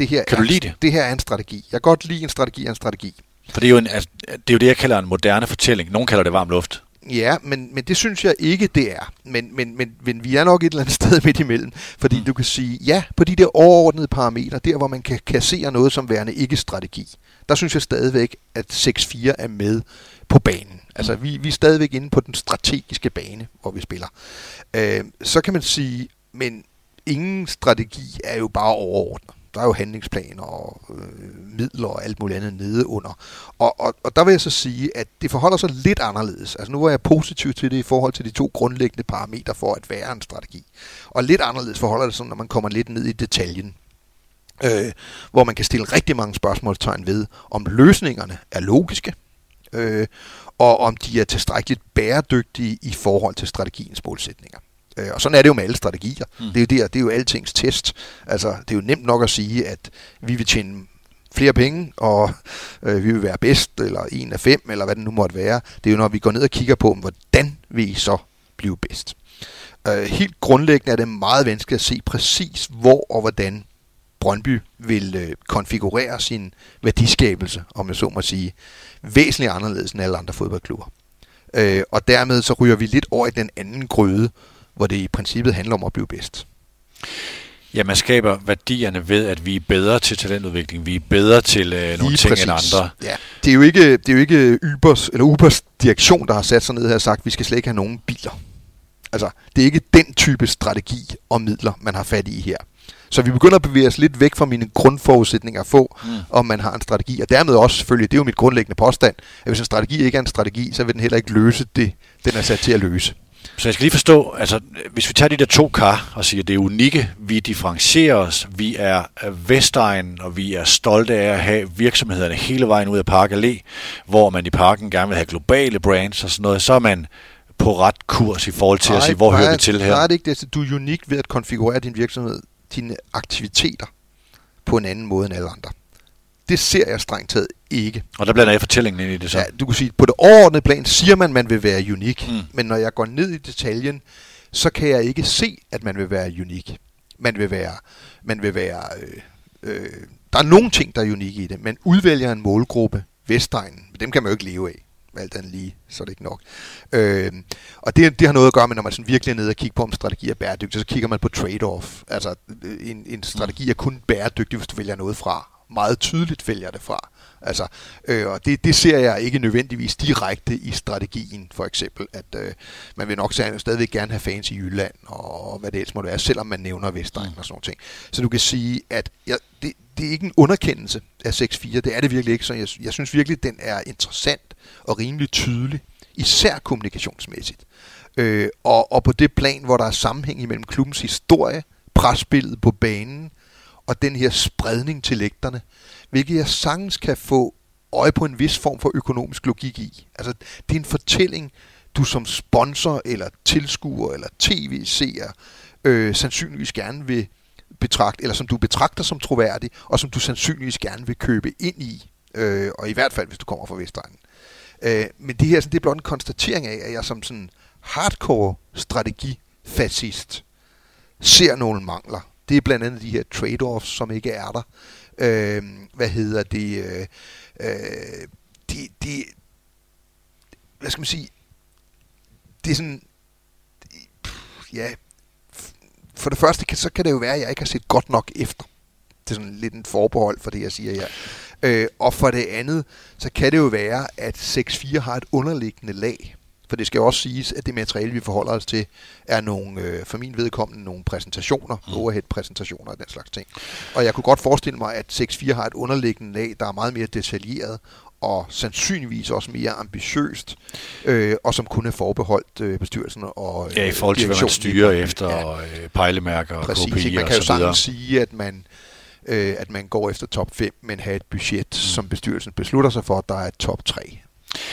det her kan er, du lide det? Det her er en strategi. Jeg kan godt lide en strategi af en strategi. For det er, jo en, altså, det er jo det, jeg kalder en moderne fortælling. Nogle kalder det varm luft. Ja, men, men det synes jeg ikke, det er. Men, men, men, men vi er nok et eller andet <laughs> sted midt imellem. Fordi mm. du kan sige, ja, på de der overordnede parametre, der hvor man kan kassere noget som værende ikke-strategi, der synes jeg stadigvæk, at 6-4 er med på banen. Altså, vi, vi er stadigvæk inde på den strategiske bane, hvor vi spiller. Øh, så kan man sige, men ingen strategi er jo bare overordnet. Der er jo handlingsplaner og øh, midler og alt muligt andet nede under. Og, og, og der vil jeg så sige, at det forholder sig lidt anderledes. Altså nu var jeg positiv til det i forhold til de to grundlæggende parametre for at være en strategi. Og lidt anderledes forholder det sig, når man kommer lidt ned i detaljen. Øh, hvor man kan stille rigtig mange spørgsmålstegn ved, om løsningerne er logiske, øh, og om de er tilstrækkeligt bæredygtige i forhold til strategiens målsætninger. Øh, og sådan er det jo med alle strategier. Mm. Det er jo der, det er jo altings test. Altså, det er jo nemt nok at sige, at vi vil tjene flere penge, og øh, vi vil være bedst, eller en af fem, eller hvad det nu måtte være. Det er jo, når vi går ned og kigger på, hvordan vi så blive bedst. Øh, helt grundlæggende er det meget vanskeligt at se præcis, hvor og hvordan Brøndby vil øh, konfigurere sin værdiskabelse, om jeg så må sige, væsentligt anderledes end alle andre fodboldklubber. Øh, og dermed så ryger vi lidt over i den anden gryde, hvor det i princippet handler om at blive bedst. Ja, man skaber værdierne ved, at vi er bedre til talentudvikling. Vi er bedre til øh, nogle Lige ting præcis. end andre. Ja. Det er jo ikke, det er jo ikke Ubers, eller Ubers direktion, der har sat sig ned her og sagt, at vi skal slet ikke have nogen biler. Altså, det er ikke den type strategi og midler, man har fat i her. Så vi begynder at bevæge os lidt væk fra mine grundforudsætninger at få, mm. om man har en strategi. Og dermed også selvfølgelig, det er jo mit grundlæggende påstand, at hvis en strategi ikke er en strategi, så vil den heller ikke løse det, den er sat til at løse. Så jeg skal lige forstå, altså hvis vi tager de der to kar og siger, at det er unikke, vi differentierer os, vi er Vestegn, og vi er stolte af at have virksomhederne hele vejen ud af Park Allé, hvor man i parken gerne vil have globale brands og sådan noget, så er man på ret kurs i forhold til nej, at sige, hvor nej, hører vi til her? Nej, det er ikke det. Du er unik ved at konfigurere din virksomhed, dine aktiviteter på en anden måde end alle andre. Det ser jeg strengt taget ikke. Og der blander jeg fortællingen ind i det så? Ja, du kan sige, på det overordnede plan siger man, at man vil være unik. Mm. Men når jeg går ned i detaljen, så kan jeg ikke se, at man vil være unik. Man vil være... Man vil være øh, øh, der er nogle ting, der er unikke i det, men udvælger en målgruppe, Vestegnen, dem kan man jo ikke leve af alt andet lige, så er det ikke nok. Øh, og det, det har noget at gøre med, når man sådan virkelig er nede og kigger på, om strategi er bæredygtig, så kigger man på trade-off. Altså, en, en strategi er kun bæredygtig, hvis du vælger noget fra. Meget tydeligt vælger det fra. Altså, øh, og det, det ser jeg ikke nødvendigvis direkte i strategien, for eksempel, at øh, man vil nok stadigvæk gerne have fans i Jylland, og hvad det ellers må være, selvom man nævner Vestegn og sådan noget ting. Så du kan sige, at jeg, det, det er ikke en underkendelse af 6-4, det er det virkelig ikke, så jeg, jeg synes virkelig, den er interessant og rimelig tydelig, især kommunikationsmæssigt. Øh, og, og på det plan, hvor der er sammenhæng imellem klubbens historie, presbilledet på banen, og den her spredning til lægterne, hvilket jeg sagtens kan få øje på en vis form for økonomisk logik i. Altså, det er en fortælling, du som sponsor, eller tilskuer, eller tv-seer, øh, sandsynligvis gerne vil betragte, eller som du betragter som troværdig, og som du sandsynligvis gerne vil købe ind i, øh, og i hvert fald, hvis du kommer fra Vestegnen. Øh, men det her det er blot en konstatering af, at jeg som sådan hardcore strategifascist ser nogle mangler. Det er blandt andet de her trade-offs, som ikke er der. Øh, hvad hedder det? Øh, øh, de, de, hvad skal man sige? Det er sådan, ja, for det første, så kan det jo være, at jeg ikke har set godt nok efter. Det er sådan lidt en forbehold for det, jeg siger her. Øh, og for det andet, så kan det jo være, at 6.4 har et underliggende lag. For det skal jo også siges, at det materiale, vi forholder os til, er nogle, øh, for min vedkommende, nogle præsentationer, mm. overhead-præsentationer og den slags ting. Og jeg kunne godt forestille mig, at 6.4 har et underliggende lag, der er meget mere detaljeret, og sandsynligvis også mere ambitiøst, øh, og som kun er forbeholdt øh, bestyrelsen og Ja, i forhold til, hvad man styrer efter, ja. og øh, pejlemærker og Præcis, KPI man kan jo sagtens sige, at man øh, at man går efter top 5, men have et budget, mm. som bestyrelsen beslutter sig for, der er top 3,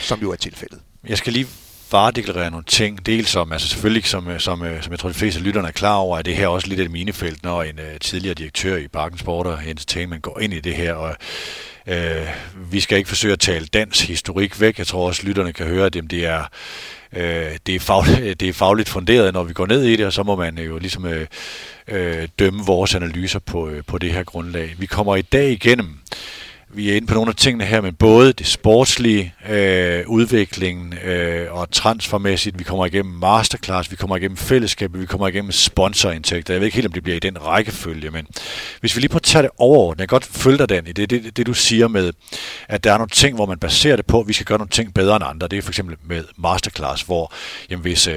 som jo er tilfældet. Jeg skal lige varedeklarere nogle ting. Dels om, altså selvfølgelig, som, øh, som, øh, som jeg tror, de fleste af lytterne er klar over, at det her også lidt et minefelt, når en uh, tidligere direktør i Parken Sport og Entertainment går ind i det her. Og, uh, vi skal ikke forsøge at tale dans historik væk. Jeg tror også, lytterne kan høre, at det er øh, det, er fagligt, <laughs> det er fagligt funderet, når vi går ned i det, og så må man jo ligesom øh, øh, dømme vores analyser på, øh, på det her grundlag. Vi kommer i dag igennem vi er inde på nogle af tingene her, men både det sportslige, øh, udviklingen øh, og transfermæssigt, vi kommer igennem masterclass, vi kommer igennem fællesskabet, vi kommer igennem sponsorindtægter. Jeg ved ikke helt, om det bliver i den rækkefølge, men hvis vi lige prøver at tage det overordnet, jeg kan godt følge dig, Dan, i det, det, det, du siger med, at der er nogle ting, hvor man baserer det på, at vi skal gøre nogle ting bedre end andre. Det er for eksempel med masterclass, hvor jamen, hvis øh,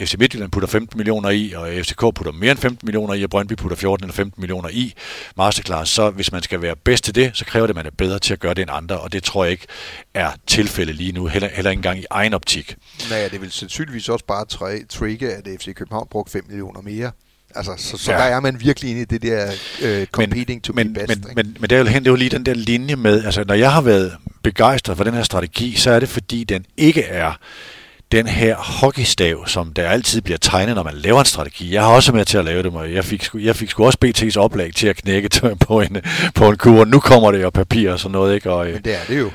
FC Midtjylland putter 15 millioner i, og FCK putter mere end 15 millioner i, og Brøndby putter 14 eller 15 millioner i masterclass, så hvis man skal være bedst til det, så kræver det, at man er bedre til at gøre det end andre, og det tror jeg ikke er tilfældet lige nu, heller, heller ikke engang i egen optik. Nej, det vil sandsynligvis også bare trigge, at FC København brugte 5 millioner mere. Altså, så, så ja. der er man virkelig inde i det der uh, competing men, to men, be best. Men, men, men det er jo, det er jo lige den der linje med, altså når jeg har været begejstret for den her strategi, så er det fordi den ikke er den her hockeystav, som der altid bliver tegnet, når man laver en strategi. Jeg har også med til at lave det, og jeg fik, jeg fik sgu også BT's oplag til at knække <laughs> på en, på en kur. Nu kommer det jo papir og sådan noget, ikke? Og, Men det er det jo.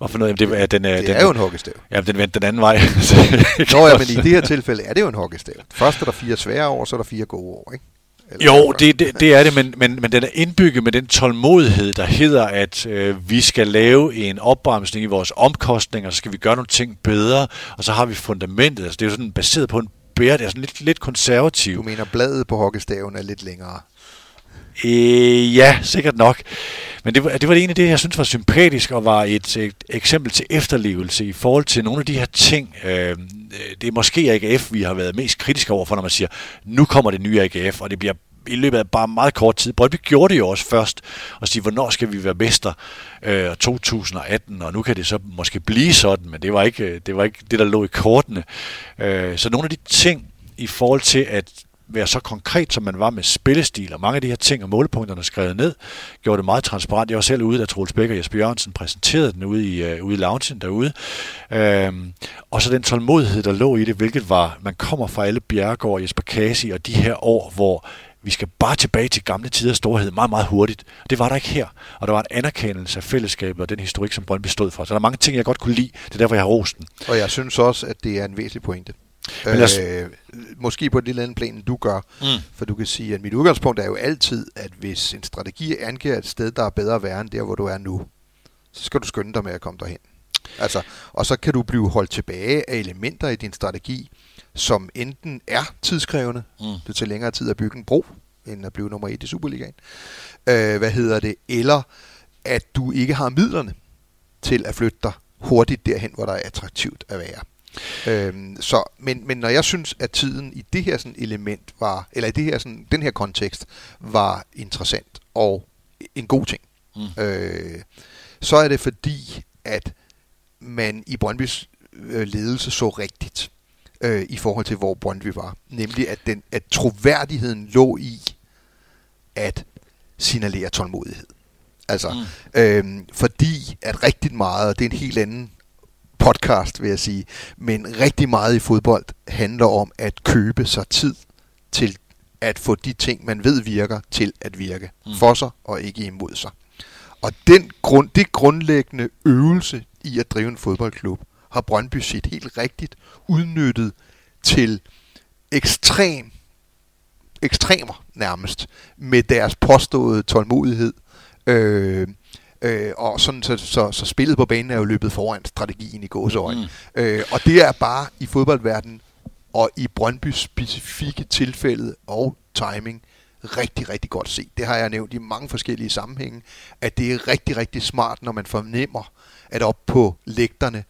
Og for noget, det, er, den, det den, er jo en hockeystav. Ja, den vendte den anden vej. <laughs> Nå ja, men i det her tilfælde er det jo en hockeystav. Først er der fire svære år, så er der fire gode år, ikke? Eller jo, det, det, det er det, men, men, men den er indbygget med den tålmodighed, der hedder, at øh, vi skal lave en opbremsning i vores omkostninger, så skal vi gøre nogle ting bedre, og så har vi fundamentet. Altså, det er jo sådan baseret på en bære, det er sådan lidt, lidt konservativ. Du mener, bladet på hockeystaven er lidt længere? Øh, ja, sikkert nok. Men det var, det var det ene af det, jeg synes var sympatisk og var et, et eksempel til efterlevelse i forhold til nogle af de her ting. Øh, det er måske AGF, vi har været mest kritiske over for, når man siger, nu kommer det nye AGF, og det bliver i løbet af bare meget kort tid. Brøndby gjorde det jo også først, og sige, hvornår skal vi være mester? Øh, 2018, og nu kan det så måske blive sådan, men det var ikke øh, det, var ikke det der lå i kortene. Øh, så nogle af de ting i forhold til at være så konkret, som man var med spillestil, og mange af de her ting og målepunkterne skrevet ned, gjorde det meget transparent. Jeg var selv ude, da Troels Bæk og Jesper Jørgensen præsenterede den ude i, uh, ude i loungen derude. Øhm, og så den tålmodighed, der lå i det, hvilket var, man kommer fra alle Bjergård, Jesper Kasi og de her år, hvor vi skal bare tilbage til gamle tiders storhed meget, meget hurtigt. Det var der ikke her. Og der var en anerkendelse af fællesskabet og den historik, som Brøndby stod for. Så der er mange ting, jeg godt kunne lide. Det er derfor, jeg har rost den. Og jeg synes også, at det er en væsentlig pointe. Men os... øh, måske på et lille andet plan, end du gør. Mm. For du kan sige, at mit udgangspunkt er jo altid, at hvis en strategi angiver et sted, der er bedre at være end der, hvor du er nu, så skal du skynde dig med at komme derhen. Altså, og så kan du blive holdt tilbage af elementer i din strategi, som enten er tidskrævende, mm. det tager længere tid at bygge en bro, end at blive nummer et i Superligaen, øh, hvad hedder det, eller at du ikke har midlerne til at flytte dig hurtigt derhen, hvor der er attraktivt at være. Øhm, så, men, men når jeg synes, at tiden i det her sådan element var, eller i det her sådan, den her kontekst var interessant og en god ting, mm. øh, så er det fordi, at man i Brøndbys øh, ledelse så rigtigt øh, i forhold til, hvor Brøndby var. Nemlig, at, den, at troværdigheden lå i at signalere tålmodighed. Altså, mm. øh, fordi at rigtig meget, det er en helt anden podcast, vil jeg sige, men rigtig meget i fodbold handler om at købe sig tid til at få de ting, man ved virker, til at virke mm. for sig og ikke imod sig. Og den grund, det grundlæggende øvelse i at drive en fodboldklub, har Brøndby set helt rigtigt udnyttet til ekstrem, ekstremer nærmest, med deres påståede tålmodighed, øh, Øh, og sådan, så, så, så spillet på banen er jo løbet foran strategien i gåseøjne. Mm. Øh, og det er bare i fodboldverdenen, og i Brøndby specifikke tilfælde og timing, rigtig, rigtig godt set. Det har jeg nævnt i mange forskellige sammenhænge, at det er rigtig, rigtig smart, når man fornemmer, at op på lægterne,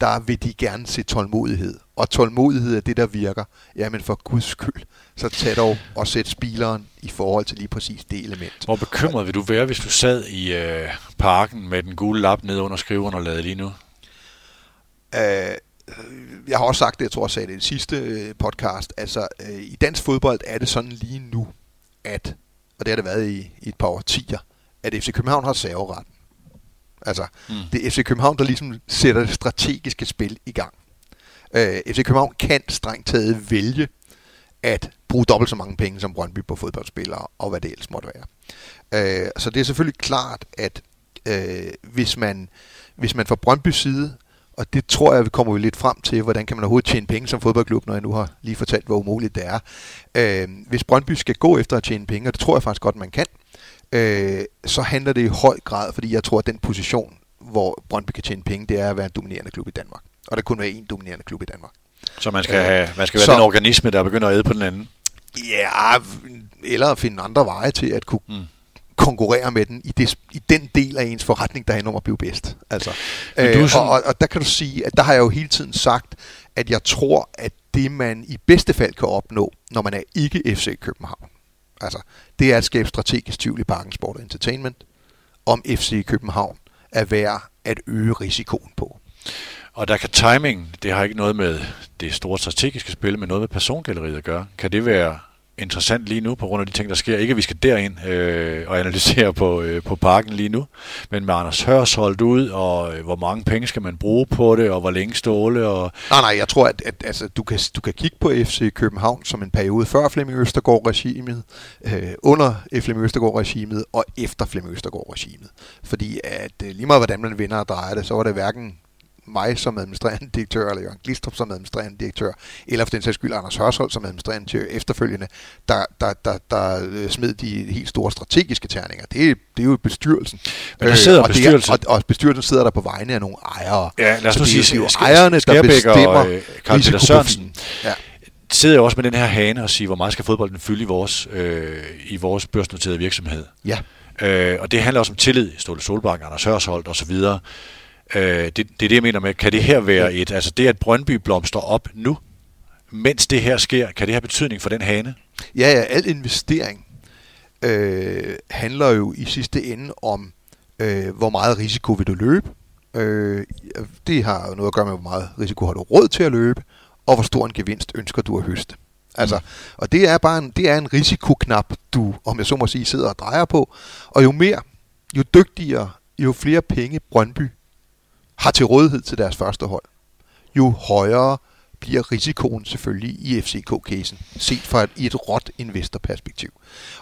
der vil de gerne se tålmodighed. Og tålmodighed er det, der virker. Jamen for guds skyld, så tag dog og sæt spileren i forhold til lige præcis det element. Hvor bekymret vil du være, hvis du sad i øh, parken med den gule lap nede under skriveren og lavede lige nu? Øh, jeg har også sagt det, jeg tror jeg sagde det i det sidste øh, podcast, altså øh, i dansk fodbold er det sådan lige nu, at, og det har det været i, i et par årtier, at FC København har serveretten. Altså, mm. det er FC København, der ligesom sætter det strategiske spil i gang. Øh, FC København kan strengt taget vælge at bruge dobbelt så mange penge som Brøndby på fodboldspillere, og hvad det ellers måtte være. Øh, så det er selvfølgelig klart, at øh, hvis, man, hvis man fra Brøndby side, og det tror jeg, vi kommer vi lidt frem til, hvordan kan man overhovedet tjene penge som fodboldklub, når jeg nu har lige fortalt, hvor umuligt det er. Øh, hvis Brøndby skal gå efter at tjene penge, og det tror jeg faktisk godt, man kan, øh, så handler det i høj grad, fordi jeg tror, at den position, hvor Brøndby kan tjene penge, det er at være en dominerende klub i Danmark. Og der kun være en dominerende klub i Danmark. Så man skal, have, man skal være så, den organisme, der begynder at æde på den anden? Ja, eller at finde andre veje til at kunne mm konkurrere med den i, det, i den del af ens forretning, der handler om at blive bedst. Altså, øh, sådan... og, og, og der kan du sige, at der har jeg jo hele tiden sagt, at jeg tror, at det man i bedste fald kan opnå, når man er ikke FC København, altså, det er at skabe strategisk tvivl i Parken Sport Entertainment, om FC København er værd at øge risikoen på. Og der kan timing, det har ikke noget med det store strategiske spil, men noget med persongalleriet at gøre. Kan det være interessant lige nu, på grund af de ting, der sker. Ikke at vi skal derind øh, og analysere på, øh, på parken lige nu, men med Anders Hørs holdt ud, og øh, hvor mange penge skal man bruge på det, og hvor længe ståle. Og... Nej, nej, jeg tror, at, at altså, du, kan, du kan kigge på FC København som en periode før Flemming Østergaard-regimet, øh, under Flemming Østergaard-regimet og efter Flemming Østergaard-regimet. Fordi at øh, lige meget hvordan man vinder og drejer det, så var det hverken mig som administrerende direktør, eller Jørgen Glistrup som administrerende direktør, eller for den sags skyld Anders Hørsholdt som administrerende direktør efterfølgende, der, der, der, der øh, smed de helt store strategiske terninger. Det, det er jo bestyrelsen. Men der sidder øh, og, bestyrelsen. Er, og, og bestyrelsen sidder der på vegne af nogle ejere. Ja, lad os nu sige, det er jo ejerne, der bestemmer og, øh, risikoprofilen. Ja sidder jo også med den her hane og siger, hvor meget skal fodbolden fylde i vores, øh, i vores børsnoterede virksomhed. Ja. Øh, og det handler også om tillid. Ståle Solbakken, Anders Hørsholdt osv. Øh, det, det er det, jeg mener med, kan det her være et, altså det, at Brøndby blomster op nu, mens det her sker, kan det have betydning for den hane? Ja, ja, al investering øh, handler jo i sidste ende om, øh, hvor meget risiko vil du løbe. Øh, det har jo noget at gøre med, hvor meget risiko har du råd til at løbe, og hvor stor en gevinst ønsker du at høste. Altså, og det er bare en, det er en risikoknap, du, om jeg så må sige, sidder og drejer på. Og jo mere, jo dygtigere, jo flere penge Brøndby har til rådighed til deres første hold, jo højere bliver risikoen selvfølgelig i FCK-casen, set fra et, i et råt investorperspektiv.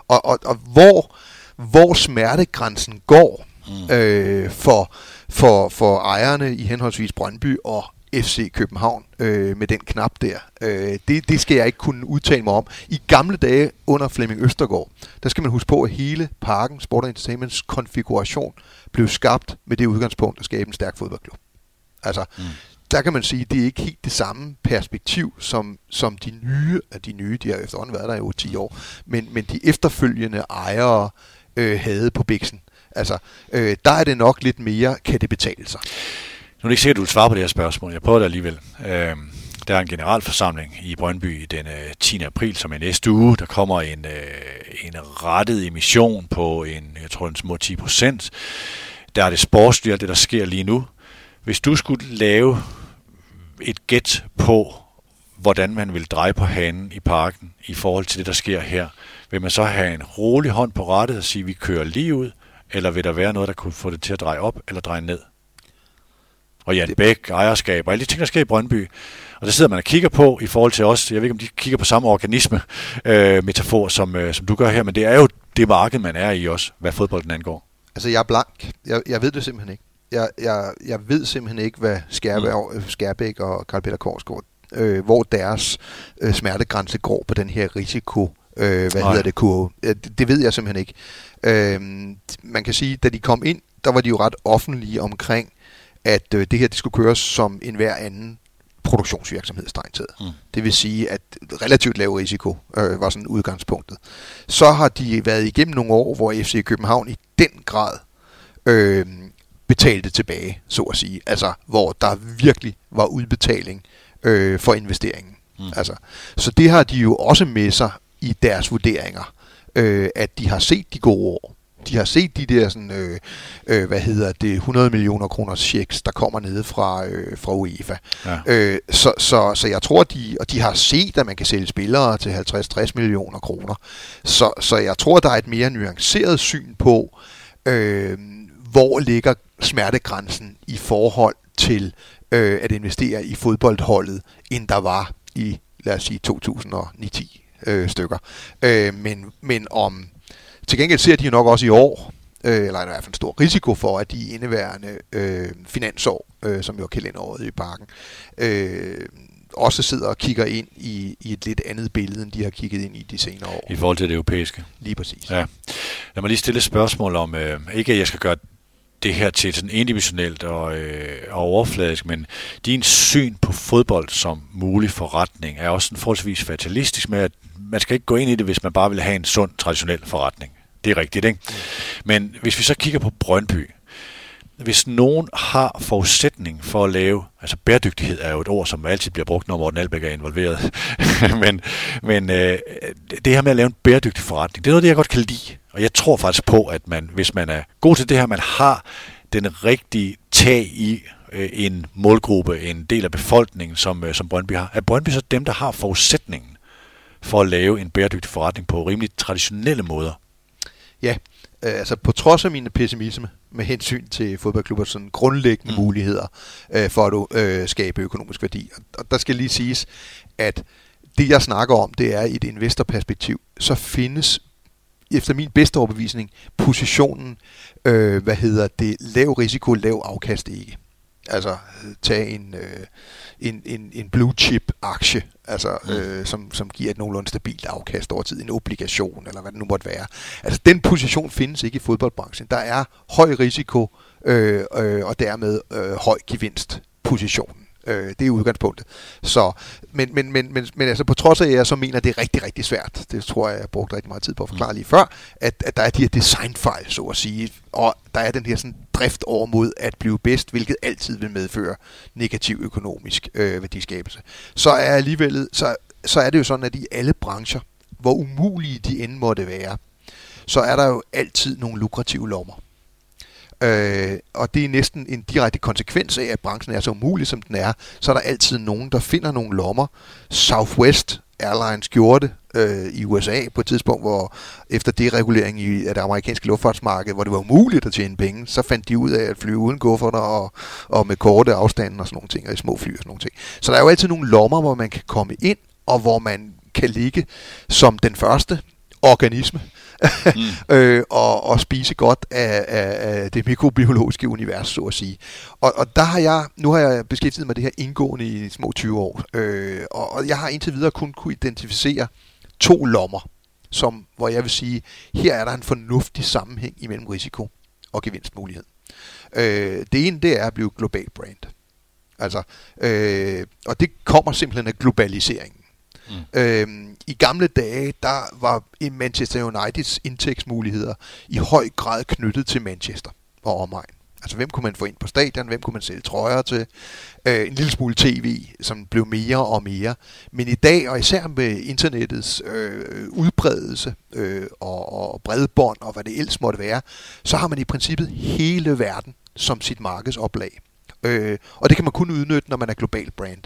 Og, og, og hvor, hvor smertegrænsen går mm. øh, for, for, for ejerne i henholdsvis Brøndby og FC København øh, med den knap der. Øh, det, det skal jeg ikke kunne udtale mig om. I gamle dage under Flemming Østergaard, der skal man huske på, at hele parken, Sport Entertainments konfiguration, blev skabt med det udgangspunkt at skabe en stærk fodboldklub. Altså, mm. der kan man sige, at det er ikke helt det samme perspektiv, som, som de nye, at de nye, de har efterhånden været der i 10 år, men, men de efterfølgende ejere øh, havde på Bixen. Altså, øh, der er det nok lidt mere, kan det betale sig. Nu er det ikke sikkert, at du vil svare på det her spørgsmål. Jeg prøver det alligevel. Øh, der er en generalforsamling i Brøndby den 10. Øh, april, som er næste uge. Der kommer en, øh, en rettet emission på en, jeg tror, en små 10 procent. Der er det sportslige, det der sker lige nu. Hvis du skulle lave et gæt på, hvordan man vil dreje på hanen i parken i forhold til det, der sker her, vil man så have en rolig hånd på rettet og sige, at vi kører lige ud, eller vil der være noget, der kunne få det til at dreje op eller dreje ned? Og Jan Bæk, ejerskab og alle de ting, der sker i Brøndby. Og det sidder man og kigger på i forhold til os. Jeg ved ikke, om de kigger på samme organisme, øh, metafor, som, øh, som du gør her, men det er jo det marked, man er i også, hvad fodbolden angår. Altså, jeg er blank. Jeg, jeg ved det simpelthen ikke. Jeg, jeg, jeg ved simpelthen ikke, hvad Skærbe, mm. Skærbæk og Karl Peter Korsgaard, øh, hvor deres øh, smertegrænse går på den her risiko, øh, hvad Nej. hedder det, kurve. Det, det ved jeg simpelthen ikke. Øh, man kan sige, da de kom ind, der var de jo ret offentlige omkring, at øh, det her det skulle køres som en hver anden produktionsvirksomhed strengt taget. Mm. Det vil sige, at relativt lav risiko øh, var sådan udgangspunktet. Så har de været igennem nogle år, hvor FC København i den grad øh, betalte tilbage, så at sige. Altså, hvor der virkelig var udbetaling øh, for investeringen. Mm. Altså, så det har de jo også med sig i deres vurderinger, øh, at de har set de gode år. De har set de der sådan, øh, øh, hvad hedder det, 100 millioner kroners checks, der kommer nede fra, øh, fra UEFA. Ja. Øh, så, så, så jeg tror, de, og de har set, at man kan sælge spillere til 50-60 millioner kroner. Så, så jeg tror, der er et mere nuanceret syn på, øh, hvor ligger smertegrænsen i forhold til øh, at investere i fodboldholdet, end der var i, lad os sige, 2009 øh, stykker. Øh, men, men om til gengæld ser de jo nok også i år, øh, eller i hvert fald en stor risiko for, at de indeværende øh, finansår, øh, som jo er kalenderåret i parken, øh, også sidder og kigger ind i, i et lidt andet billede, end de har kigget ind i de senere år. I forhold til det europæiske. Lige præcis. Ja. Lad mig lige stille et spørgsmål om, øh, ikke at jeg skal gøre det her til sådan individuelt og, øh, og overfladisk, men din syn på fodbold som mulig forretning er også en forholdsvis fatalistisk med, at man skal ikke gå ind i det, hvis man bare vil have en sund, traditionel forretning. Det er rigtigt, ikke? Men hvis vi så kigger på Brøndby, hvis nogen har forudsætning for at lave, altså bæredygtighed er jo et ord, som altid bliver brugt, når Morten Albæk er involveret, <laughs> men, men øh, det her med at lave en bæredygtig forretning, det er noget, det jeg godt kan lide. Og jeg tror faktisk på, at man, hvis man er god til det her, man har den rigtige tag i øh, en målgruppe, en del af befolkningen, som, øh, som Brøndby har, er Brøndby så dem, der har forudsætningen for at lave en bæredygtig forretning på rimelig traditionelle måder? Ja, øh, altså på trods af mine pessimisme med hensyn til fodboldklubber sådan grundlæggende mm. muligheder øh, for at øh, skabe økonomisk værdi. Og der skal lige siges, at det jeg snakker om, det er i et investorperspektiv, så findes efter min bedste overbevisning positionen, øh, hvad hedder det, lav risiko, lav afkast ikke. Altså tage en, øh, en, en, en blue chip aktie, altså, mm. øh, som, som giver et nogenlunde stabilt afkast over tid, en obligation, eller hvad det nu måtte være. Altså, den position findes ikke i fodboldbranchen. Der er høj risiko, øh, øh, og dermed øh, høj gevinst position. Øh, det er udgangspunktet. Så, men, men, men, men, men altså på trods af, at jeg så mener, at det er rigtig, rigtig svært, det tror jeg, jeg har brugt rigtig meget tid på at forklare mm. lige før, at, at der er de her designfejl, så at sige, og der er den her sådan drift over mod at blive bedst, hvilket altid vil medføre negativ økonomisk øh, værdiskabelse. Så er alligevel, så, så er det jo sådan, at i alle brancher, hvor umulige de end måtte være, så er der jo altid nogle lukrative lommer. Øh, og det er næsten en direkte konsekvens af, at branchen er så umulig, som den er. Så er der altid nogen, der finder nogle lommer. Southwest Airlines gjorde det øh, i USA på et tidspunkt, hvor efter deregulering i det amerikanske luftfartsmarked, hvor det var umuligt at tjene penge, så fandt de ud af at flyve uden kufferter og, og med korte afstande og sådan nogle ting, og i små fly og sådan nogle ting. Så der er jo altid nogle lommer, hvor man kan komme ind, og hvor man kan ligge som den første organisme, mm. <laughs> øh, og, og spise godt af, af, af det mikrobiologiske univers, så at sige. Og, og der har jeg, nu har jeg beskæftiget mig det her indgående i små 20 år, øh, og, og jeg har indtil videre kun kunne identificere to lommer, som, hvor jeg vil sige, her er der en fornuftig sammenhæng imellem risiko og gevinstmulighed. Øh, det ene, det er at blive global brand. Altså, øh, og det kommer simpelthen af globaliseringen. Mm. Øhm, I gamle dage, der var Manchester Uniteds indtægtsmuligheder i høj grad knyttet til Manchester og omegn. Altså, hvem kunne man få ind på stadion? Hvem kunne man sælge trøjer til? Øh, en lille smule tv, som blev mere og mere. Men i dag, og især med internettets øh, udbredelse øh, og, og bredbånd og hvad det ellers måtte være, så har man i princippet hele verden som sit markedsoplag. Øh, og det kan man kun udnytte, når man er global brand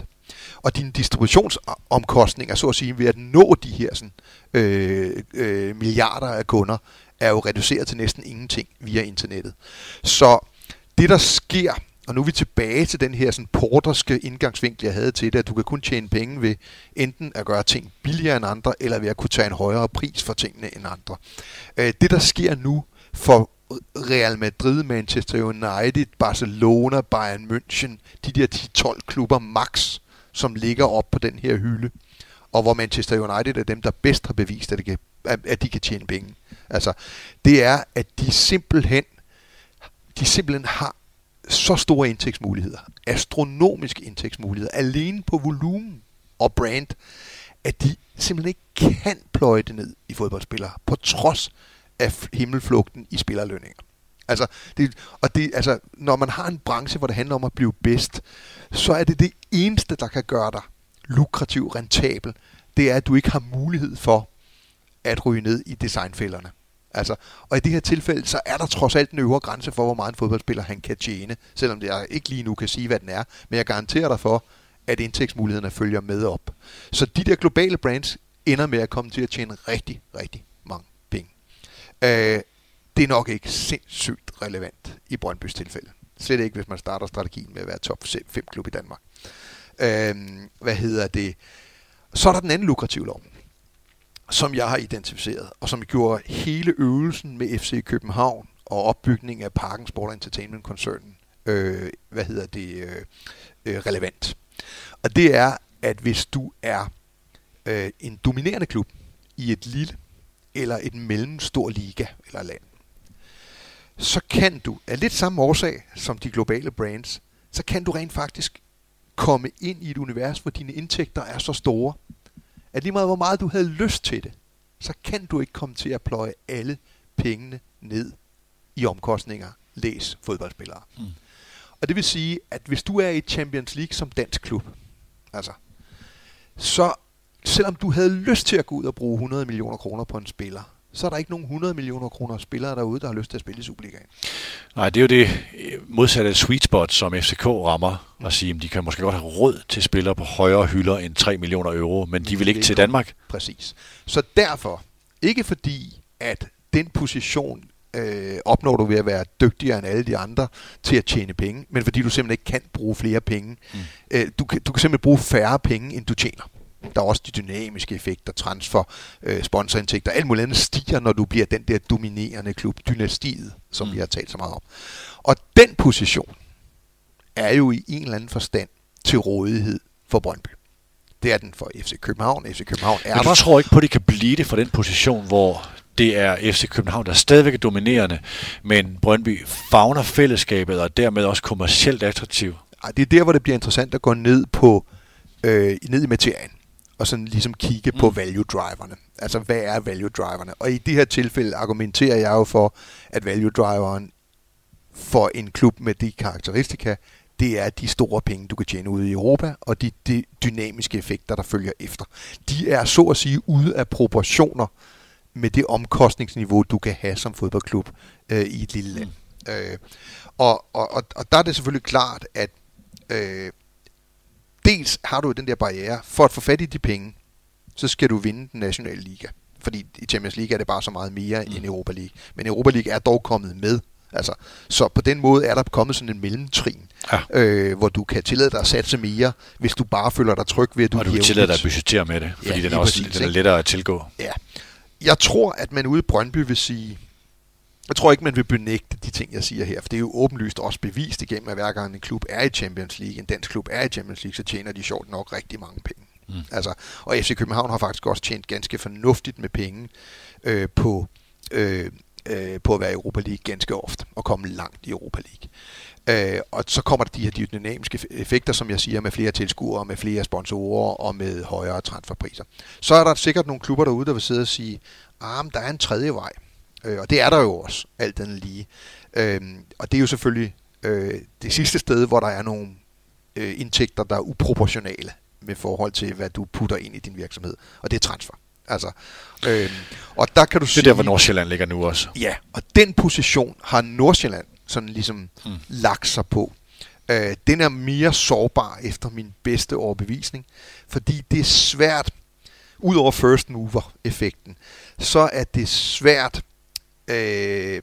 og dine distributionsomkostninger, så at sige, ved at nå de her sådan, øh, øh, milliarder af kunder, er jo reduceret til næsten ingenting via internettet. Så det, der sker, og nu er vi tilbage til den her sådan porterske indgangsvinkel, jeg havde til det, at du kan kun tjene penge ved enten at gøre ting billigere end andre, eller ved at kunne tage en højere pris for tingene end andre. Øh, det, der sker nu for Real Madrid, Manchester United, Barcelona, Bayern München, de der 10-12 klubber max, som ligger op på den her hylde, og hvor Manchester United er dem, der bedst har bevist, at de kan, at de kan tjene penge. Altså, det er, at de simpelthen, de simpelthen har så store indtægtsmuligheder, astronomiske indtægtsmuligheder, alene på volumen og brand, at de simpelthen ikke kan pløje det ned i fodboldspillere, på trods af himmelflugten i spillerlønninger. Altså, det, og det, altså, når man har en branche, hvor det handler om at blive bedst, så er det det eneste, der kan gøre dig lukrativ, rentabel, det er, at du ikke har mulighed for at ryge ned i designfælderne. Altså, og i det her tilfælde, så er der trods alt en øvre grænse for, hvor meget en fodboldspiller han kan tjene, selvom jeg ikke lige nu kan sige, hvad den er, men jeg garanterer dig for, at indtægtsmulighederne følger med op. Så de der globale brands ender med at komme til at tjene rigtig, rigtig mange penge. Øh, det er nok ikke sindssygt relevant i Brøndbys tilfælde. Slet ikke, hvis man starter strategien med at være top 5 klub i Danmark. Øhm, hvad hedder det? Så er der den anden lukrative lov, som jeg har identificeret, og som gjorde hele øvelsen med FC København og opbygningen af Parken Sport Entertainment-koncernen, øh, hvad hedder det, øh, øh, relevant. Og det er, at hvis du er øh, en dominerende klub i et lille eller et mellemstor liga eller land, så kan du, af lidt samme årsag som de globale brands, så kan du rent faktisk komme ind i et univers, hvor dine indtægter er så store, at lige meget hvor meget du havde lyst til det, så kan du ikke komme til at pløje alle pengene ned i omkostninger. Læs fodboldspillere. Mm. Og det vil sige, at hvis du er i Champions League som dansk klub, altså, så selvom du havde lyst til at gå ud og bruge 100 millioner kroner på en spiller, så er der ikke nogen 100 millioner kroner spillere derude, der har lyst til at spille i Superligaen. Nej, det er jo det øh, modsatte sweet spot, som FCK rammer, at sige, at de kan måske godt have råd til spillere på højere hylder end 3 millioner euro, men de vil ikke til Danmark. Præcis. Så derfor, ikke fordi, at den position øh, opnår du ved at være dygtigere end alle de andre til at tjene penge, men fordi du simpelthen ikke kan bruge flere penge. Mm. Øh, du, kan, du kan simpelthen bruge færre penge, end du tjener. Der er også de dynamiske effekter, transfer, øh, sponsorindtægter, alt muligt andet stiger, når du bliver den der dominerende klub, dynastiet, som mm. vi har talt så meget om. Og den position er jo i en eller anden forstand til rådighed for Brøndby. Det er den for FC København. FC København er Men du der. tror ikke på, at det kan blive det for den position, hvor det er FC København, der er stadigvæk er dominerende, men Brøndby fagner fællesskabet og dermed også kommercielt attraktiv. Ej, det er der, hvor det bliver interessant at gå ned på øh, ned i materien og sådan ligesom kigge mm. på value driverne. Altså, hvad er value driverne? Og i det her tilfælde argumenterer jeg jo for, at value driveren for en klub med de karakteristika, det er de store penge, du kan tjene ude i Europa, og de, de dynamiske effekter, der følger efter. De er så at sige ude af proportioner med det omkostningsniveau, du kan have som fodboldklub øh, i et lille land. Mm. Øh, og, og, og, og der er det selvfølgelig klart, at øh, dels har du den der barriere, for at få fat i de penge, så skal du vinde den nationale liga. Fordi i Champions League er det bare så meget mere mm. end Europa League. Men Europa League er dog kommet med. Altså, så på den måde er der kommet sådan en mellemtrin, ja. øh, hvor du kan tillade dig at satse mere, hvis du bare føler dig tryg ved, at du Og du kan tillade dig at budgettere med det, fordi ja, den er også præcis, den er lettere at tilgå. Ja. Jeg tror, at man ude i Brøndby vil sige, jeg tror ikke, man vil benægte de ting, jeg siger her, for det er jo åbenlyst også bevist igennem, at hver gang en klub er i Champions League, en dansk klub er i Champions League, så tjener de sjovt nok rigtig mange penge. Mm. Altså, og FC København har faktisk også tjent ganske fornuftigt med penge øh, på, øh, øh, på at være i Europa League ganske ofte, og komme langt i Europa League. Øh, og så kommer der de her dynamiske effekter, som jeg siger, med flere tilskuere, med flere sponsorer og med højere transferpriser. Så er der sikkert nogle klubber derude, der vil sidde og sige, ah, der er en tredje vej. Øh, og det er der jo også, alt den lige. Øh, og det er jo selvfølgelig øh, det sidste sted, hvor der er nogle øh, indtægter, der er uproportionale med forhold til, hvad du putter ind i din virksomhed. Og det er transfer. Altså, øh, og der kan du det er sige, der, hvor Nordsjælland ligger nu også. Ja, og den position har Nordsjælland sådan ligesom mm. lagt sig på. Øh, den er mere sårbar efter min bedste overbevisning, fordi det er svært, ud over first mover-effekten, så er det svært øh,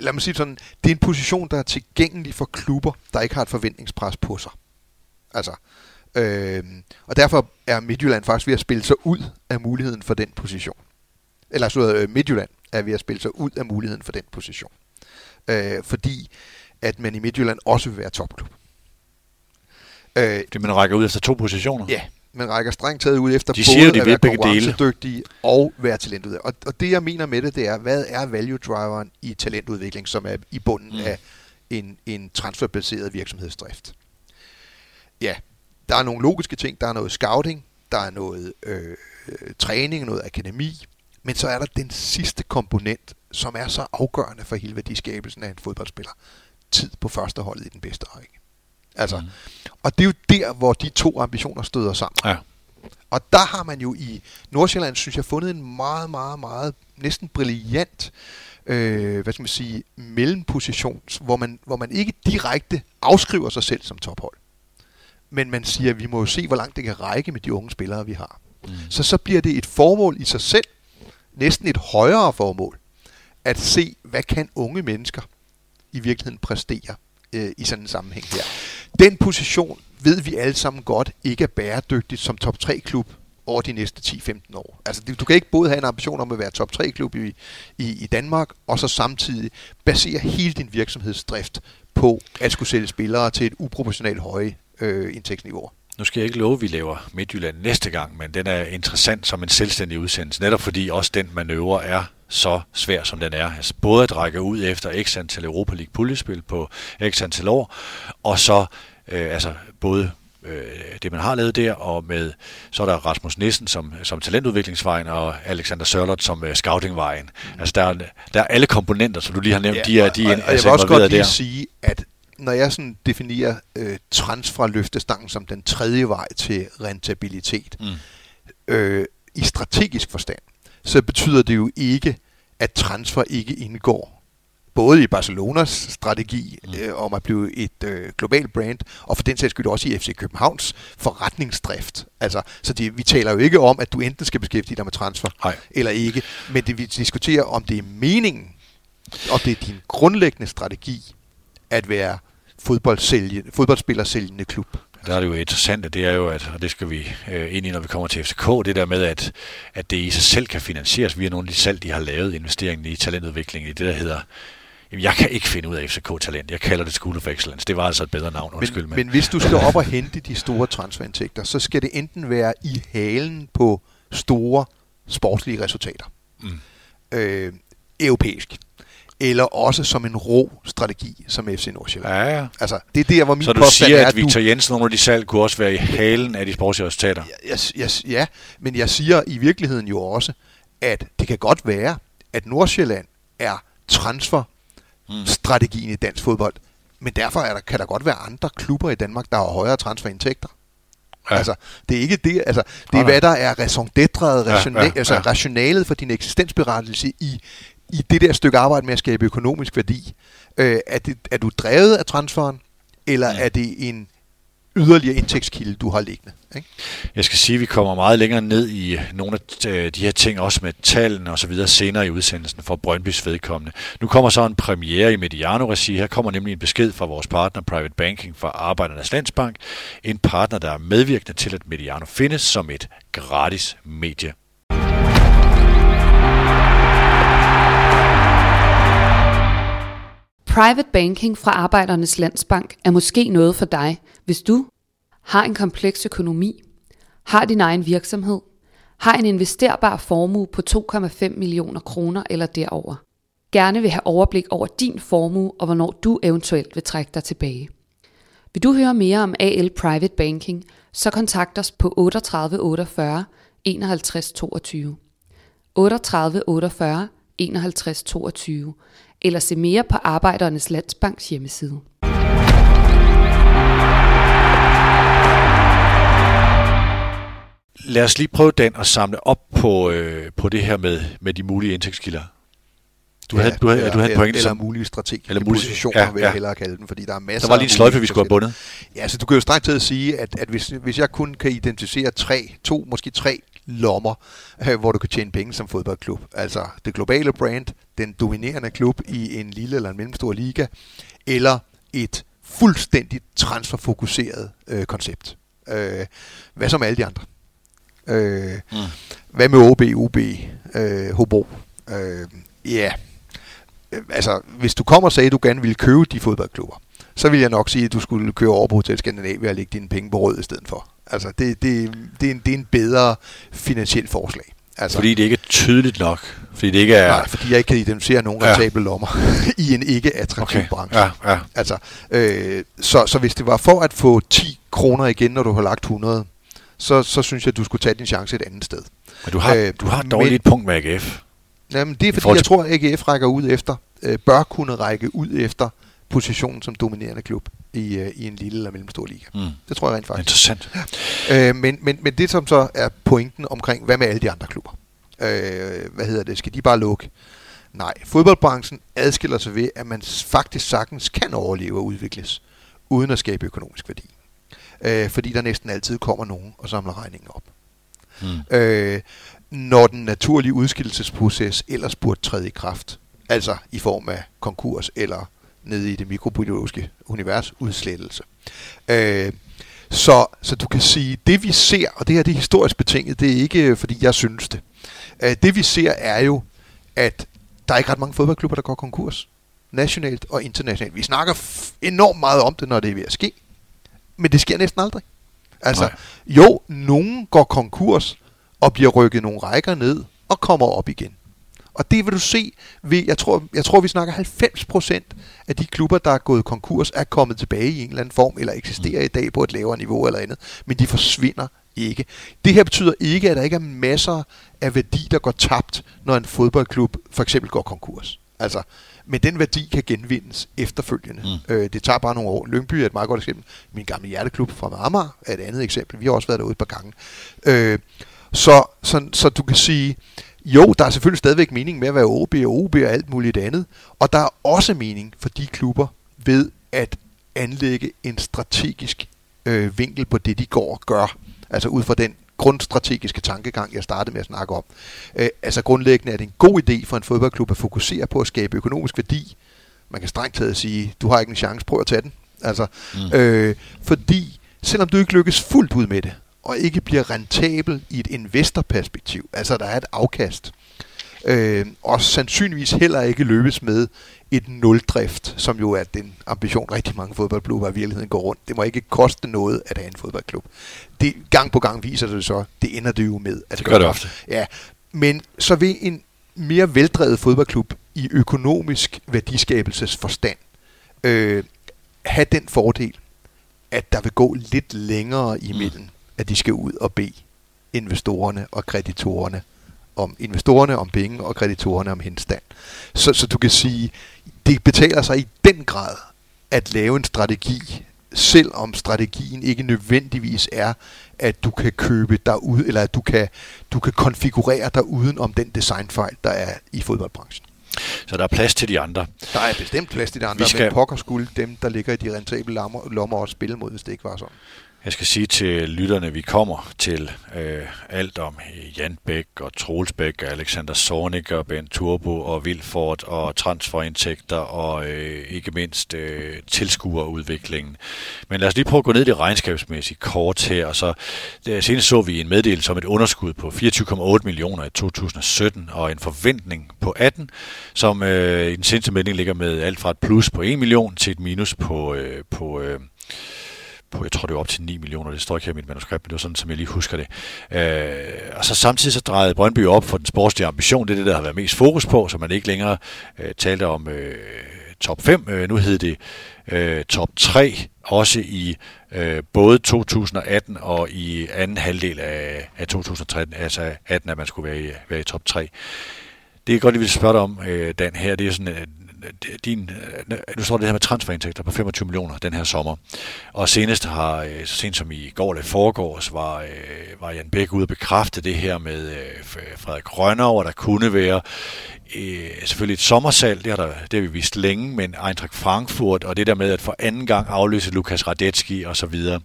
lad mig sige sådan, det er en position, der er tilgængelig for klubber, der ikke har et forventningspres på sig. Altså, øh, og derfor er Midtjylland faktisk ved at spille sig ud af muligheden for den position. Eller så øh, Midtjylland er ved at spille sig ud af muligheden for den position. Øh, fordi at man i Midtjylland også vil være topklub. Øh, det man rækker ud efter to positioner? Ja, man rækker strengt taget ud efter de både siger, de at være konkurrencedygtige og være talentudvikling. Og, og det jeg mener med det, det er, hvad er value driveren i talentudvikling, som er i bunden mm. af en, en transferbaseret virksomhedsdrift? Ja, der er nogle logiske ting. Der er noget scouting, der er noget øh, træning, noget akademi, men så er der den sidste komponent, som er så afgørende for hele værdiskabelsen af en fodboldspiller. Tid på første holdet i den bedste række. Altså, mm. Og det er jo der, hvor de to ambitioner støder sammen. Ja. Og der har man jo i Nordsjælland, synes jeg, fundet en meget, meget, meget næsten brilliant øh, hvad skal man sige, mellemposition, hvor man, hvor man ikke direkte afskriver sig selv som tophold. Men man siger, at vi må jo se, hvor langt det kan række med de unge spillere, vi har. Mm. Så så bliver det et formål i sig selv, næsten et højere formål, at se, hvad kan unge mennesker i virkeligheden præstere øh, i sådan en sammenhæng her. Den position ved vi alle sammen godt ikke er bæredygtigt som top 3 klub over de næste 10-15 år. Altså, du kan ikke både have en ambition om at være top 3 klub i, i, i Danmark, og så samtidig basere hele din virksomhedsdrift på at skulle sælge spillere til et uproportionalt høje øh, indtægtsniveau nu skal jeg ikke love, at vi laver Midtjylland næste gang, men den er interessant som en selvstændig udsendelse, netop fordi også den manøvre er så svær, som den er. Altså både at række ud efter x antal Europa League puljespil på x antal år, og så øh, altså både øh, det, man har lavet der, og med, så er der Rasmus Nissen som, som talentudviklingsvejen, og Alexander Sørlot som uh, scoutingvejen. Mm. Altså, der er, der er alle komponenter, som du lige har nævnt, ja, de er, de er, og, og jeg vil også godt lige der. sige, at når jeg sådan definerer øh, transfer løftestangen som den tredje vej til rentabilitet, mm. øh, i strategisk forstand, så betyder det jo ikke, at transfer ikke indgår både i Barcelonas strategi mm. øh, om at blive et øh, globalt brand, og for den sags skyld også i FC Københavns forretningsdrift. Altså, så det, vi taler jo ikke om, at du enten skal beskæftige dig med transfer, Nej. eller ikke, men det, vi diskuterer, om det er meningen, og det er din grundlæggende strategi, at være fodboldspiller sælgende klub. Der er det jo interessant, det er jo, at, og det skal vi øh, ind i, når vi kommer til FCK, det der med, at, at det i sig selv kan finansieres via nogle af de salg, de har lavet, investeringen i talentudvikling, i det, der hedder Jamen, jeg kan ikke finde ud af FCK Talent. Jeg kalder det School of Excellence. Det var altså et bedre navn, undskyld. Men, men hvis du skal op og hente de store transferindtægter, så skal det enten være i halen på store sportslige resultater. Mm. Øh, europæisk eller også som en rå strategi, som FC Nordsjælland. Ja, ja. Altså, det er der, hvor min Så du siger, er, at Victor Jensen, nogle af de salg, kunne også være i halen af de sportslige resultater? Ja, ja, ja, men jeg siger i virkeligheden jo også, at det kan godt være, at Nordsjælland er transfer mm. strategien i dansk fodbold. Men derfor er der, kan der godt være andre klubber i Danmark, der har højere transferindtægter. Ja. Altså, det er ikke det, altså, det er, hvad der er raison d'être, ja, ja, altså, ja. rationalet for din eksistensberettelse i, i det der stykke arbejde med at skabe økonomisk værdi. Øh, er, det, er du drevet af transferen, eller ja. er det en yderligere indtægtskilde, du har liggende. Ikke? Jeg skal sige, at vi kommer meget længere ned i nogle af øh, de her ting, også med tallene og så videre senere i udsendelsen for Brøndbys vedkommende. Nu kommer så en premiere i Mediano-regi. Her kommer nemlig en besked fra vores partner Private Banking fra Arbejdernes Landsbank. En partner, der er medvirkende til, at Mediano findes som et gratis medie. Private banking fra Arbejdernes Landsbank er måske noget for dig, hvis du har en kompleks økonomi, har din egen virksomhed, har en investerbar formue på 2,5 millioner kroner eller derover. Gerne vil have overblik over din formue og hvornår du eventuelt vil trække dig tilbage. Vil du høre mere om AL Private Banking, så kontakt os på 38 48 51 22. 38 48 51 22 eller se mere på Arbejdernes Landsbanks hjemmeside. Lad os lige prøve den og samle op på, øh, på det her med, med de mulige indtægtskilder. Du ja, havde, du havde, eller, du havde en pointe eller, som... mulige strategiske eller mulige, positioner, ja, vil jeg ja. hellere kalde dem, fordi der er masser Der var lige en sløjfe, vi skulle have bundet. Ja, så du kan jo straks til at sige, at, at hvis, hvis jeg kun kan identificere tre, to, måske tre lommer, øh, hvor du kan tjene penge som fodboldklub. Altså det globale brand, den dominerende klub i en lille eller en mellemstor liga, eller et fuldstændigt transferfokuseret øh, koncept. Øh, hvad med alle de andre? Øh, mm. Hvad med OB, UB, øh, Hobro? Øh, ja, yeah. Øh, altså hvis du kommer og sagde, at du gerne ville købe de fodboldklubber, så vil jeg nok sige, at du skulle køre over på Hotel Skandinavia og lægge dine penge på rød i stedet for. Altså, det, det, det, er en, det er en bedre finansiel forslag. Altså, fordi det ikke er tydeligt nok. Fordi det ikke er... Nej, fordi jeg ikke kan identificere nogen ja. rentable lommer <laughs> i en ikke attraktiv okay. branche. Ja, ja. Altså, øh, så, så hvis det var for at få 10 kroner igen, når du har lagt 100, så, så synes jeg, at du skulle tage din chance et andet sted. Men du har, øh, du har dog men, et punkt med AGF. Jamen, det er fordi, jeg tror, at AGF rækker ud efter, øh, bør kunne række ud efter positionen som dominerende klub i, øh, i en lille eller mellemstor liga. Mm. Det tror jeg rent faktisk. Interessant. Øh, men, men, men det som så er pointen omkring, hvad med alle de andre klubber? Øh, hvad hedder det? Skal de bare lukke? Nej, fodboldbranchen adskiller sig ved, at man faktisk sagtens kan overleve og udvikles, uden at skabe økonomisk værdi. Øh, fordi der næsten altid kommer nogen og samler regningen op. Mm. Øh, når den naturlige udskillelsesproces ellers burde træde i kraft, altså i form af konkurs eller nede i det mikrobiologiske univers udslettelse. Øh, så, så du kan sige, det vi ser, og det her det er historisk betinget, det er ikke fordi jeg synes det. Øh, det vi ser er jo, at der er ikke ret mange fodboldklubber, der går konkurs. Nationalt og internationalt. Vi snakker enormt meget om det, når det er ved at ske. Men det sker næsten aldrig. Altså, Nej. jo, nogen går konkurs og bliver rykket nogle rækker ned og kommer op igen. Og det vil du se ved, jeg tror, jeg tror vi snakker 90% af de klubber, der er gået konkurs, er kommet tilbage i en eller anden form, eller eksisterer i dag på et lavere niveau eller andet, men de forsvinder ikke. Det her betyder ikke, at der ikke er masser af værdi, der går tabt, når en fodboldklub for eksempel går konkurs. Altså, men den værdi kan genvindes efterfølgende. Mm. Øh, det tager bare nogle år. Lyngby er et meget godt eksempel. Min gamle hjerteklub fra Amager er et andet eksempel. Vi har også været derude et par gange. Øh, så, så, så du kan sige, jo, der er selvfølgelig stadigvæk mening med at være OB og OB og alt muligt andet. Og der er også mening for de klubber ved at anlægge en strategisk øh, vinkel på det, de går og gør. Altså ud fra den grundstrategiske tankegang, jeg startede med at snakke om. Øh, altså grundlæggende er det en god idé for en fodboldklub at fokusere på at skabe økonomisk værdi. Man kan strengt taget sige, du har ikke en chance, prøv at tage den. Altså, mm. øh, fordi selvom du ikke lykkes fuldt ud med det, og ikke bliver rentabel i et investorperspektiv, altså der er et afkast, øh, og sandsynligvis heller ikke løbes med et nuldrift, som jo er den ambition, rigtig mange fodboldklubber i virkeligheden går rundt. Det må ikke koste noget at have en fodboldklub. Det, gang på gang viser det så, det ender det jo med. At det gør det ofte. Ja, men så vil en mere veldrevet fodboldklub i økonomisk værdiskabelsesforstand øh, have den fordel, at der vil gå lidt længere imellem, mm. At de skal ud og bede investorerne og kreditorerne om investorerne om penge og kreditorerne om henstand. Så, så du kan sige, det betaler sig i den grad at lave en strategi, selvom strategien ikke nødvendigvis er, at du kan købe dig ud, eller at du kan, du kan konfigurere dig uden om den designfejl, der er i fodboldbranchen. Så der er plads til de andre. Der er bestemt plads til de andre, skal... men pokker skulle dem, der ligger i de rentable lommer, lommer også spille mod, hvis det ikke var sådan. Jeg skal sige til lytterne, vi kommer til øh, alt om øh, Jan Bæk og Troels Bæk og Alexander Sornik og Ben Turbo og Vilfort og transferindtægter og øh, ikke mindst øh, tilskuerudviklingen. Men lad os lige prøve at gå ned i det regnskabsmæssige kort her. Og så, det, senest så vi en meddelelse om et underskud på 24,8 millioner i 2017 og en forventning på 18, som øh, i den seneste melding ligger med alt fra et plus på 1 million til et minus på, øh, på øh, på, jeg tror det var op til 9 millioner, det står ikke her i mit manuskript, men det var sådan, som jeg lige husker det. Øh, og så samtidig så drejede Brøndby op for den sportslige ambition, det er det, der har været mest fokus på, så man ikke længere øh, talte om øh, top 5, øh, nu hed det øh, top 3, også i øh, både 2018 og i anden halvdel af, af 2013, altså 18, at man skulle være i, være i top 3. Det er godt, at vi vil spørge dig om, øh, Dan, her. Det er sådan, Øh, din, øh, øh, nu står det her med transferindtægter på 25 millioner den her sommer. Og senest har, så sent som i går eller foregårs, var, var Jan Bæk ude og bekræfte det her med Frederik Rønner, og der kunne være selvfølgelig et sommersalg, det har, der, det har vi vist længe, men Eintracht Frankfurt, og det der med at for anden gang afløse Lukas Radetski og så videre.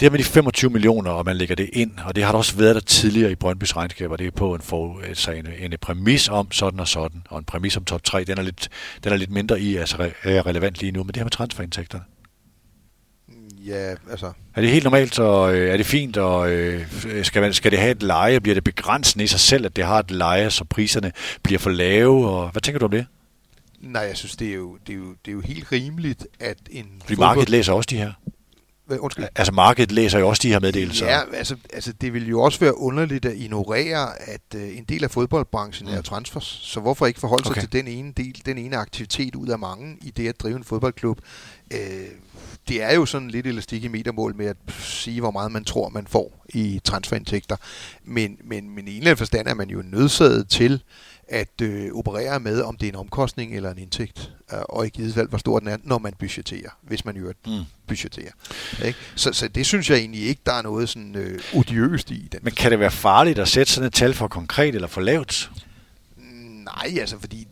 Det her med de 25 millioner, og man lægger det ind, og det har der også været der tidligere i Brøndbys regnskaber, det er på en, for, altså en, en præmis om sådan og sådan, og en præmis om top 3, den er lidt, den er lidt mindre i, altså er relevant lige nu, men det her med transferindtægterne. Ja, altså... Er det helt normalt, og øh, er det fint, og øh, skal, man, skal det have et leje? Bliver det begrænsende i sig selv, at det har et leje, så priserne bliver for lave? Og, hvad tænker du om det? Nej, jeg synes, det er jo, det er jo, det er jo helt rimeligt, at en... Fordi fodbold... markedet læser også de her. Undskyld. Altså markedet læser jo også de her meddelelser. Ja, altså, altså det vil jo også være underligt at ignorere, at uh, en del af fodboldbranchen mm. er transfers. Så hvorfor ikke forholde okay. sig til den ene del, den ene aktivitet ud af mange i det at drive en fodboldklub? Uh, det er jo sådan lidt elastik i metermål med at sige, hvor meget man tror, man får i transferindtægter. Men, men, men i en eller anden forstand er man jo nødsaget til at øh, operere med, om det er en omkostning eller en indtægt, øh, og i givet fald, hvor stor den er, når man budgeterer, hvis man jo mm. budgeterer. Ikke? Så, så det synes jeg egentlig ikke, der er noget sådan øh, odiøst i. Den Men kan det være farligt at sætte sådan et tal for konkret eller for lavt? Nej, altså fordi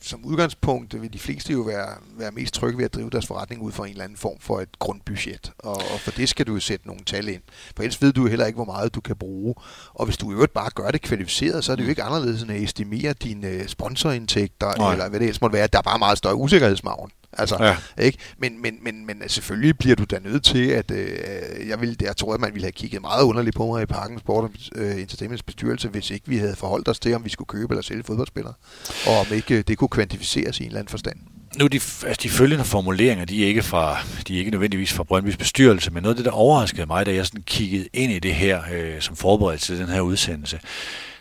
som udgangspunkt vil de fleste jo være, være mest trygge ved at drive deres forretning ud fra en eller anden form for et grundbudget. Og, og for det skal du jo sætte nogle tal ind. For ellers ved du heller ikke, hvor meget du kan bruge. Og hvis du i øvrigt bare gør det kvalificeret, så er det jo ikke anderledes end at estimere dine sponsorindtægter, Nej. eller hvad det ellers måtte være. Der er bare meget større usikkerhedsmagen. Altså, ja. ikke? Men, men, men, men selvfølgelig bliver du da nødt til, at øh, jeg, vil, jeg tror, at man ville have kigget meget underligt på mig i Parken Sport og øh, Entertainments bestyrelse, hvis ikke vi havde forholdt os til, om vi skulle købe eller sælge fodboldspillere, og om ikke øh, det kunne kvantificeres i en eller anden forstand. nu de, altså de følgende formuleringer, de er ikke fra, de er ikke nødvendigvis fra Brøndbys bestyrelse, men noget af det, der overraskede mig, da jeg sådan kiggede ind i det her, øh, som forberedelse til den her udsendelse,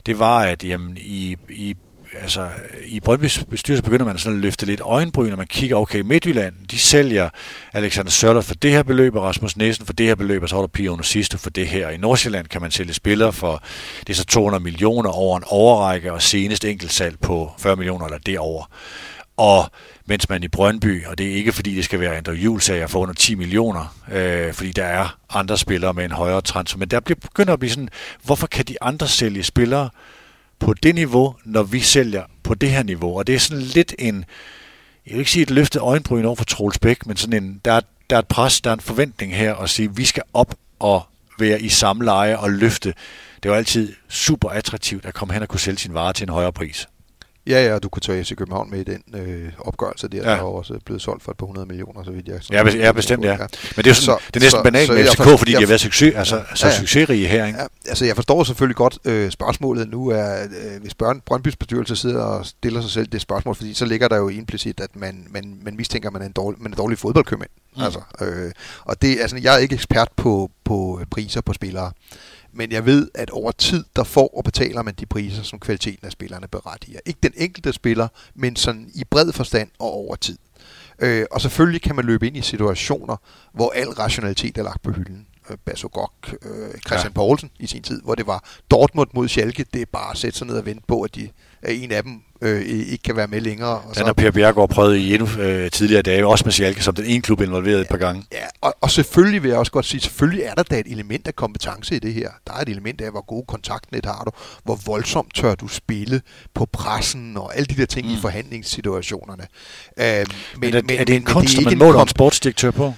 det var, at jamen, i, i altså, i Brøndbys bestyrelse begynder man sådan at løfte lidt øjenbryn, når man kigger, okay, Midtjylland, de sælger Alexander Sørloth for det her beløb, og Rasmus Nielsen for det her beløb, og så er der Pio Sidste for det her. I Nordsjælland kan man sælge spillere for, det er så 200 millioner over en overrække, og senest enkeltsalg på 40 millioner eller derover. Og mens man i Brøndby, og det er ikke fordi det skal være Andrew Jules-sager for under 10 millioner, øh, fordi der er andre spillere med en højere transfer, men der begynder at blive sådan, hvorfor kan de andre sælge spillere på det niveau, når vi sælger på det her niveau? Og det er sådan lidt en, jeg vil ikke sige et løftet øjenbryn over for Troels Bæk, men sådan en, der, er, der er et pres, der er en forventning her at sige, at vi skal op og være i samme leje og løfte. Det var altid super attraktivt at komme hen og kunne sælge sin vare til en højere pris. Ja, ja, du kunne tage FC København med i den øh, opgørelse der, ja. der er også blevet solgt for et par hundrede millioner, så vidt jeg Ja, be- ja bestemt, ja. Men det er jo sådan, så, det er næsten banalt med FCK, fordi jeg, de har været succes, altså, ja, så ja, succesrige her, ikke? Ja, altså jeg forstår selvfølgelig godt øh, spørgsmålet nu, er, øh, hvis Børn, Brøndbys bestyrelse sidder og stiller sig selv det spørgsmål, fordi så ligger der jo implicit, at man, man, man mistænker, at man er en dårlig, man er dårlig fodboldkøbmand. Mm. Altså, øh, og det, altså, jeg er ikke ekspert på, på priser på spillere. Men jeg ved, at over tid, der får og betaler man de priser, som kvaliteten af spillerne berettiger. Ikke den enkelte spiller, men sådan i bred forstand og over tid. Øh, og selvfølgelig kan man løbe ind i situationer, hvor al rationalitet er lagt på hylden. Øh, Basso Gok, øh, Christian ja. Poulsen i sin tid, hvor det var Dortmund mod Schalke. Det er bare at sætte sig ned og vente på, at, de, at en af dem øh, ikke kan være med længere. Og den har Per Bjergård prøvet i endnu øh, tidligere dage, også med Schalke, som den ene klub involveret ja, et par gange. Ja, og, og selvfølgelig vil jeg også godt sige, selvfølgelig er der da et element af kompetence i det her. Der er et element af, hvor gode kontaktnet har du, hvor voldsomt tør du spille på pressen og alle de der ting mm. i forhandlingssituationerne. Øh, men, men, er, men, er det en kunst, som man måler en sportsdirektør på?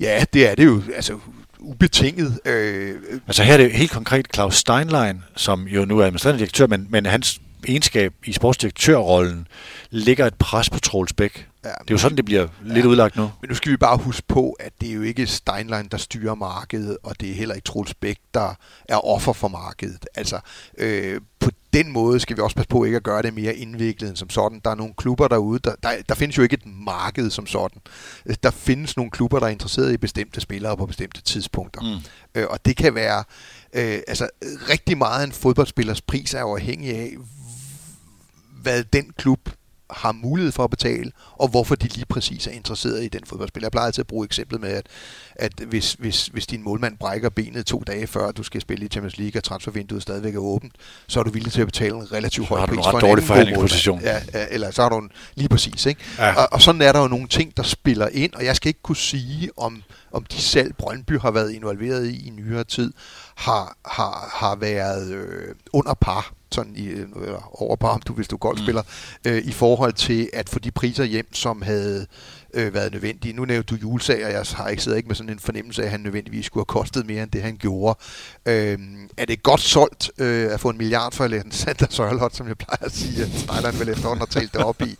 Ja, det er det jo. Altså, ubetinget. Øh, altså her er det helt konkret Claus Steinlein, som jo nu er administrerende direktør, men, men hans egenskab i sportsdirektørrollen ligger et pres på Troels Bæk. Ja, det er jo sådan, det bliver ja, lidt udlagt nu. Men nu skal vi bare huske på, at det er jo ikke Steinlein, der styrer markedet, og det er heller ikke Troels Bæk, der er offer for markedet. Altså, øh, på den måde skal vi også passe på ikke at gøre det mere indviklet end som sådan. Der er nogle klubber derude, der, der, der findes jo ikke et marked som sådan. Der findes nogle klubber, der er interesseret i bestemte spillere på bestemte tidspunkter. Mm. Øh, og det kan være, øh, altså rigtig meget af en fodboldspillers pris er afhængig af, hvad den klub har mulighed for at betale, og hvorfor de lige præcis er interesseret i den fodboldspiller. Jeg plejer altid at bruge eksemplet med, at, at hvis, hvis, hvis din målmand brækker benet to dage før du skal spille i Champions League, og transfervinduet stadigvæk er åbent, så er du villig til at betale en relativt høj pris for en dårlig forhandlingsposition. Ja, ja, eller så har du en, lige præcis. Ikke? Ja. Og, og sådan er der jo nogle ting, der spiller ind, og jeg skal ikke kunne sige, om, om de selv Brøndby har været involveret i i nyere tid, har, har, har været øh, under par sådan i, øh, over par, om du hvis du golfspiller, mm. øh, i forhold til at få de priser hjem, som havde øh, været nødvendige. Nu nævnte du julesager, og jeg har ikke siddet ikke med sådan en fornemmelse af, at han nødvendigvis skulle have kostet mere end det, han gjorde. Øh, er det godt solgt øh, at få en milliard for en Sander Sørlot, som jeg plejer at sige, at Snejderen vil efterhånden have talt det op i?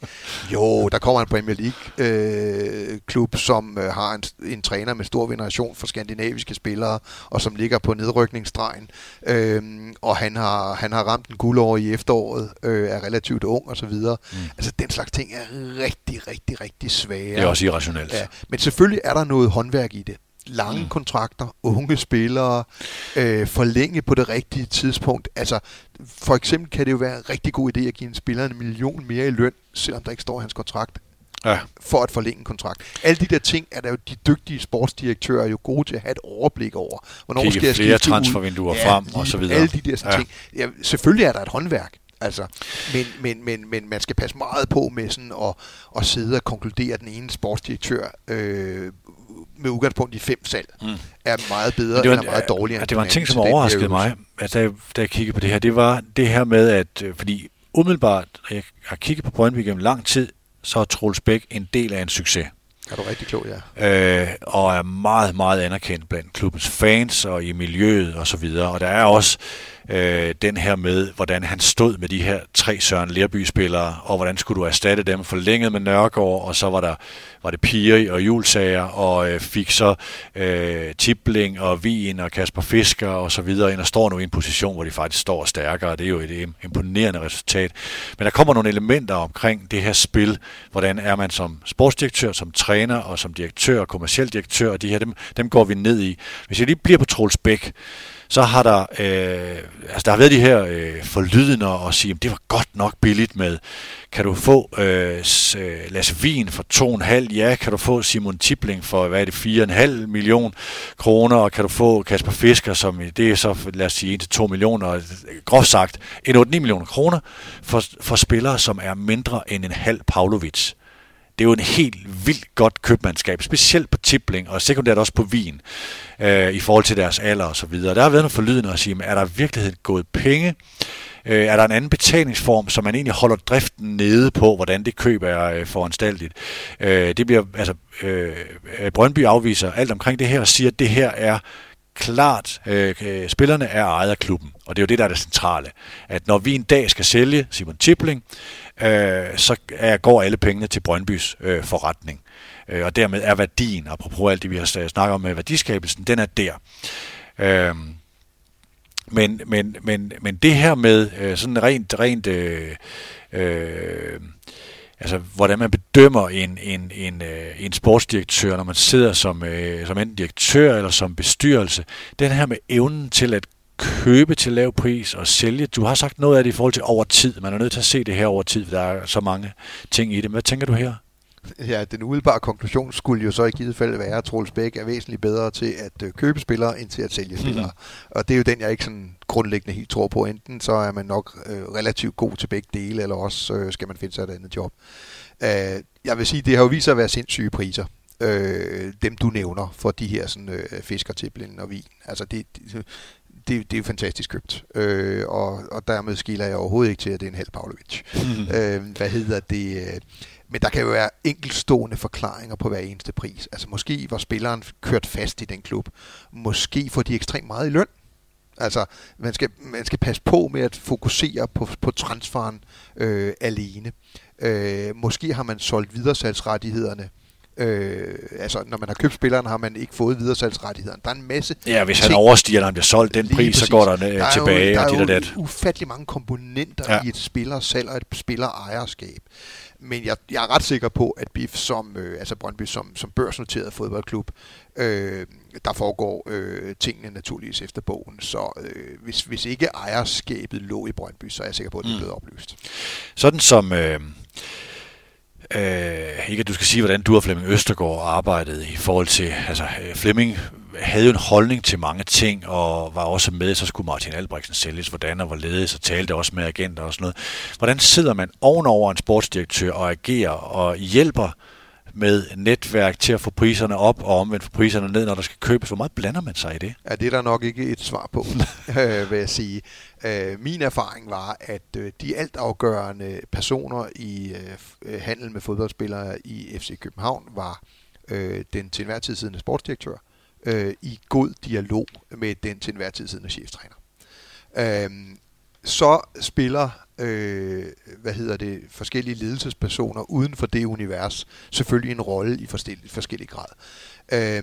Jo, der kommer en Premier League-klub, øh, som øh, har en, en træner med stor veneration for skandinaviske spillere, og som ligger på nedrykningsstregen. Øh, og han har, han har ramt en guldår i efteråret, øh, er relativt ung og så videre. Mm. Altså, den slags ting er rigtig, rigtig, rigtig svære er også irrationelt. Ja, men selvfølgelig er der noget håndværk i det. Lange mm. kontrakter, unge spillere, øh, forlænge på det rigtige tidspunkt. Altså, for eksempel kan det jo være en rigtig god idé at give en spiller en million mere i løn, selvom der ikke står hans kontrakt ja. for at forlænge en kontrakt. Alle de der ting er der jo de dygtige sportsdirektører jo gode til at have et overblik over. Hvornår Kigge skal jeg flere transfervinduer ja, frem og så videre. Alle de der ja. ting. Ja, selvfølgelig er der et håndværk. Altså, men, men, men, men man skal passe meget på med sådan at, at sidde og konkludere, den ene sportsdirektør øh, med udgangspunkt i fem salg mm. er meget bedre det var, eller meget dårligere. Det var en ting, som overraskede mig, at da, da jeg kiggede på det her. Det var det her med, at øh, fordi umiddelbart, jeg har kigget på Brøndby gennem lang tid, så er Troels Bæk en del af en succes. Er du rigtig klog, ja. Øh, og er meget, meget anerkendt blandt klubbens fans og i miljøet og så videre. Og der er også øh, den her med, hvordan han stod med de her tre Søren Lerby-spillere, og hvordan skulle du erstatte dem forlænget med Nørgaard, og så var der var det Piri og Julsager, og øh, fik så øh, Tibling og Wien og Kasper Fisker og så videre ind, og står nu i en position, hvor de faktisk står stærkere, det er jo et imponerende resultat. Men der kommer nogle elementer omkring det her spil, hvordan er man som sportsdirektør, som træner og som direktør og kommersiel direktør, og de her, dem, dem går vi ned i. Hvis jeg lige bliver på Troels Bæk, så har der, øh, altså der har været de her øh, forlydende og sige, at det var godt nok billigt med, kan du få øh, øh Lasse Wien for 2,5, ja, kan du få Simon Tibling for, hvad er det, 4,5 million kroner, og kan du få Kasper Fisker, som øh, det er så, lad os sige, 1-2 millioner, øh, groft sagt, en 8-9 millioner kroner for, for spillere, som er mindre end en halv Pavlovic det er jo en helt vildt godt købmandskab, specielt på Tibling og sekundært også på Vin, øh, i forhold til deres alder og så videre. Der har været nogle forlydende at sige, er der i virkeligheden gået penge? Øh, er der en anden betalingsform, som man egentlig holder driften nede på, hvordan det køb er øh, foranstaltet? Øh, det bliver, altså, øh, øh Brøndby afviser alt omkring det her og siger, at det her er klart, øh, øh, spillerne er ejet af klubben, og det er jo det, der er det centrale. At når vi en dag skal sælge Simon Tibling, øh, så er, går alle pengene til Brøndbys øh, forretning. Øh, og dermed er værdien, apropos alt det, vi har snakket om med værdiskabelsen, den er der. Øh, men, men, men, men det her med øh, sådan rent, rent øh, øh, altså, hvordan man bedømmer en, en, en, øh, en sportsdirektør, når man sidder som, øh, som enten direktør eller som bestyrelse, den her med evnen til at købe til lav pris og sælge. Du har sagt noget af det i forhold til over tid. Man er nødt til at se det her over tid, for der er så mange ting i det. Hvad tænker du her? Ja, den umiddelbare konklusion skulle jo så i givet fald være, at Troels Bæk er væsentligt bedre til at øh, købe spillere, end til at sælge spillere. Mm. Og det er jo den, jeg ikke sådan grundlæggende helt tror på. Enten så er man nok øh, relativt god til begge dele, eller også øh, skal man finde sig et andet job. Øh, jeg vil sige, det har jo vist sig at være sindssyge priser. Øh, dem du nævner for de her sådan, øh, fiskertiblen og vin. Altså det, det, det, det er fantastisk købt. Øh, og, og dermed skiller jeg overhovedet ikke til, at det er en halv Pavlovic. Mm. Øh, hvad hedder det? Øh, men der kan jo være enkeltstående forklaringer på hver eneste pris. Altså måske var spilleren kørt fast i den klub. Måske får de ekstremt meget i løn. Altså, man skal, man skal passe på med at fokusere på, på transferen øh, alene. Øh, måske har man solgt videresalgsrettighederne Øh, altså, når man har købt spilleren, har man ikke fået videresalgsrettighederne. Der er en masse Ja, hvis han overstiger, når han bliver solgt den pris, præcis. så går der, der tilbage. Jo, der og dit og dat. ufattelig mange komponenter ja. i et spillersalg og et spillerejerskab. Men jeg, jeg er ret sikker på, at BIF som, øh, altså Brøndby som, som børsnoteret fodboldklub, øh, der foregår øh, tingene naturligvis efter bogen. Så øh, hvis, hvis ikke ejerskabet lå i Brøndby, så er jeg sikker på, at det er mm. blevet oplyst. Sådan som... Øh Øh, ikke at du skal sige, hvordan du og Flemming Østergaard arbejdede i forhold til, altså øh, Flemming havde jo en holdning til mange ting, og var også med, så skulle Martin Albrechtsen sælges, hvordan og hvorledes, og talte også med agenter og sådan noget. Hvordan sidder man ovenover en sportsdirektør og agerer og hjælper med netværk til at få priserne op og omvendt få priserne ned, når der skal købes. Hvor meget blander man sig i det? Ja, det er der nok ikke et svar på, <laughs> øh, vil jeg sige. Øh, min erfaring var, at øh, de altafgørende personer i øh, handel med fodboldspillere i FC København var øh, den til enhver tid siddende sportsdirektør øh, i god dialog med den til enhver tid siddende cheftræner. Øhm, så spiller øh, hvad hedder det, forskellige ledelsespersoner uden for det univers selvfølgelig en rolle i forskellig, forskellig grad. Øh,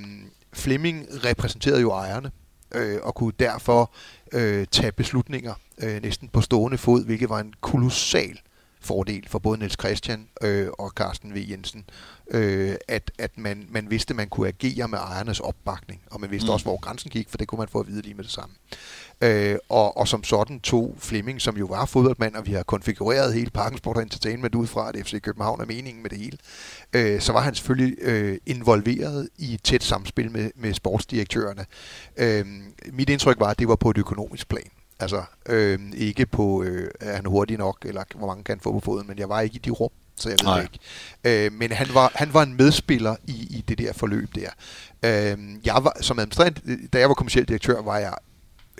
Fleming repræsenterede jo ejerne, øh, og kunne derfor øh, tage beslutninger øh, næsten på stående fod, hvilket var en kolossal fordel for både Niels Christian øh, og Carsten V. Jensen, øh, at, at man, man vidste, at man kunne agere med ejernes opbakning, og man vidste mm. også, hvor grænsen gik, for det kunne man få at vide lige med det samme. Øh, og, og som sådan tog Flemming, som jo var fodboldmand, og vi har konfigureret hele Parken Sport Entertainment ud fra, at FC København er meningen med det hele, øh, så var han selvfølgelig øh, involveret i et tæt samspil med, med sportsdirektørerne. Øh, mit indtryk var, at det var på et økonomisk plan. Altså øh, ikke på, øh, er han hurtig nok, eller hvor mange kan han få på foden, men jeg var ikke i de rum, så jeg ved Nej. ikke. Øh, men han var, han var en medspiller i, i det der forløb der. Øh, jeg var, som administrerende, da jeg var kommersiel direktør, var jeg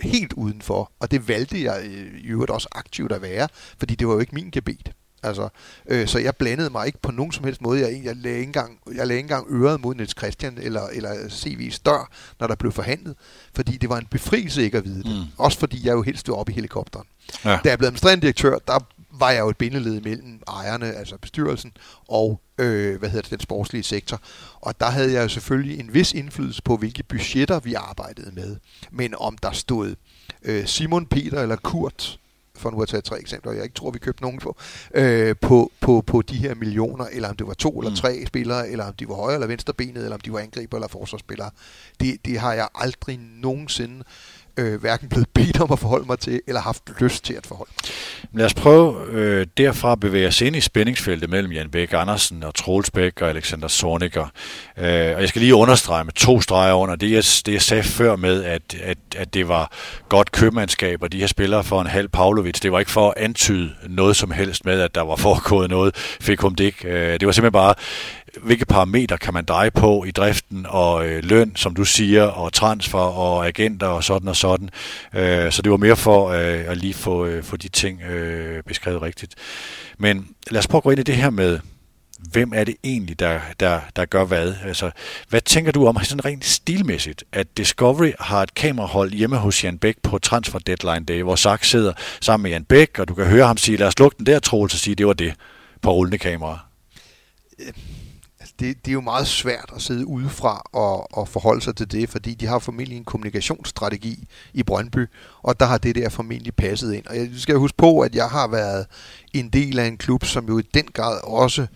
helt udenfor, og det valgte jeg øh, i øvrigt også aktivt at være, fordi det var jo ikke min gebet. Altså, øh, så jeg blandede mig ikke på nogen som helst måde. Jeg, jeg, lagde, ikke engang, jeg lagde ikke engang øret mod Niels Christian eller, eller CV's dør, når der blev forhandlet, fordi det var en befrielse ikke at vide det. Mm. Også fordi jeg jo helst stod op i helikopteren. Ja. Da jeg blev administrerende direktør, der var jeg jo et bindeled mellem ejerne, altså bestyrelsen, og øh, hvad hedder det, den sportslige sektor. Og der havde jeg jo selvfølgelig en vis indflydelse på, hvilke budgetter vi arbejdede med. Men om der stod øh, Simon, Peter eller Kurt, for nu at tage tre eksempler, jeg ikke tror, vi købte nogen på, øh, på, på, på de her millioner, eller om det var to mm. eller tre spillere, eller om de var højre eller venstre benet, eller om de var angriber eller forsvarsspillere. Det, det har jeg aldrig nogensinde øh, øh, hverken blevet bedt om at forholde mig til, eller haft lyst til at forholde mig Lad os prøve øh, derfra at bevæge os ind i spændingsfeltet mellem Jan Bæk Andersen og Troels Bæk og Alexander Zorniger. Øh, og jeg skal lige understrege med to streger under det, jeg, det jeg sagde før med, at, at, at det var godt købmandskab, og de her spillere for en halv Pavlovic, det var ikke for at antyde noget som helst med, at der var foregået noget, fik hun det ikke. Øh, det var simpelthen bare hvilke parametre kan man dreje på i driften, og øh, løn, som du siger, og transfer, og agenter, og sådan og sådan. Øh, så det var mere for øh, at lige få, øh, få de ting øh, beskrevet rigtigt. Men lad os prøve at gå ind i det her med, hvem er det egentlig, der, der, der gør hvad? Altså, hvad tænker du om sådan rent stilmæssigt, at Discovery har et kamerahold hjemme hos Jan Bæk på Transfer Deadline Day, hvor Sack sidder sammen med Jan Bæk, og du kan høre ham sige, lad os lukke den der Troels og sige, det var det på rullende kamera? Øh, det, det er jo meget svært at sidde udefra og, og forholde sig til det, fordi de har formentlig en kommunikationsstrategi i Brøndby, og der har det der formentlig passet ind. Og jeg skal huske på, at jeg har været en del af en klub, som jo i den grad også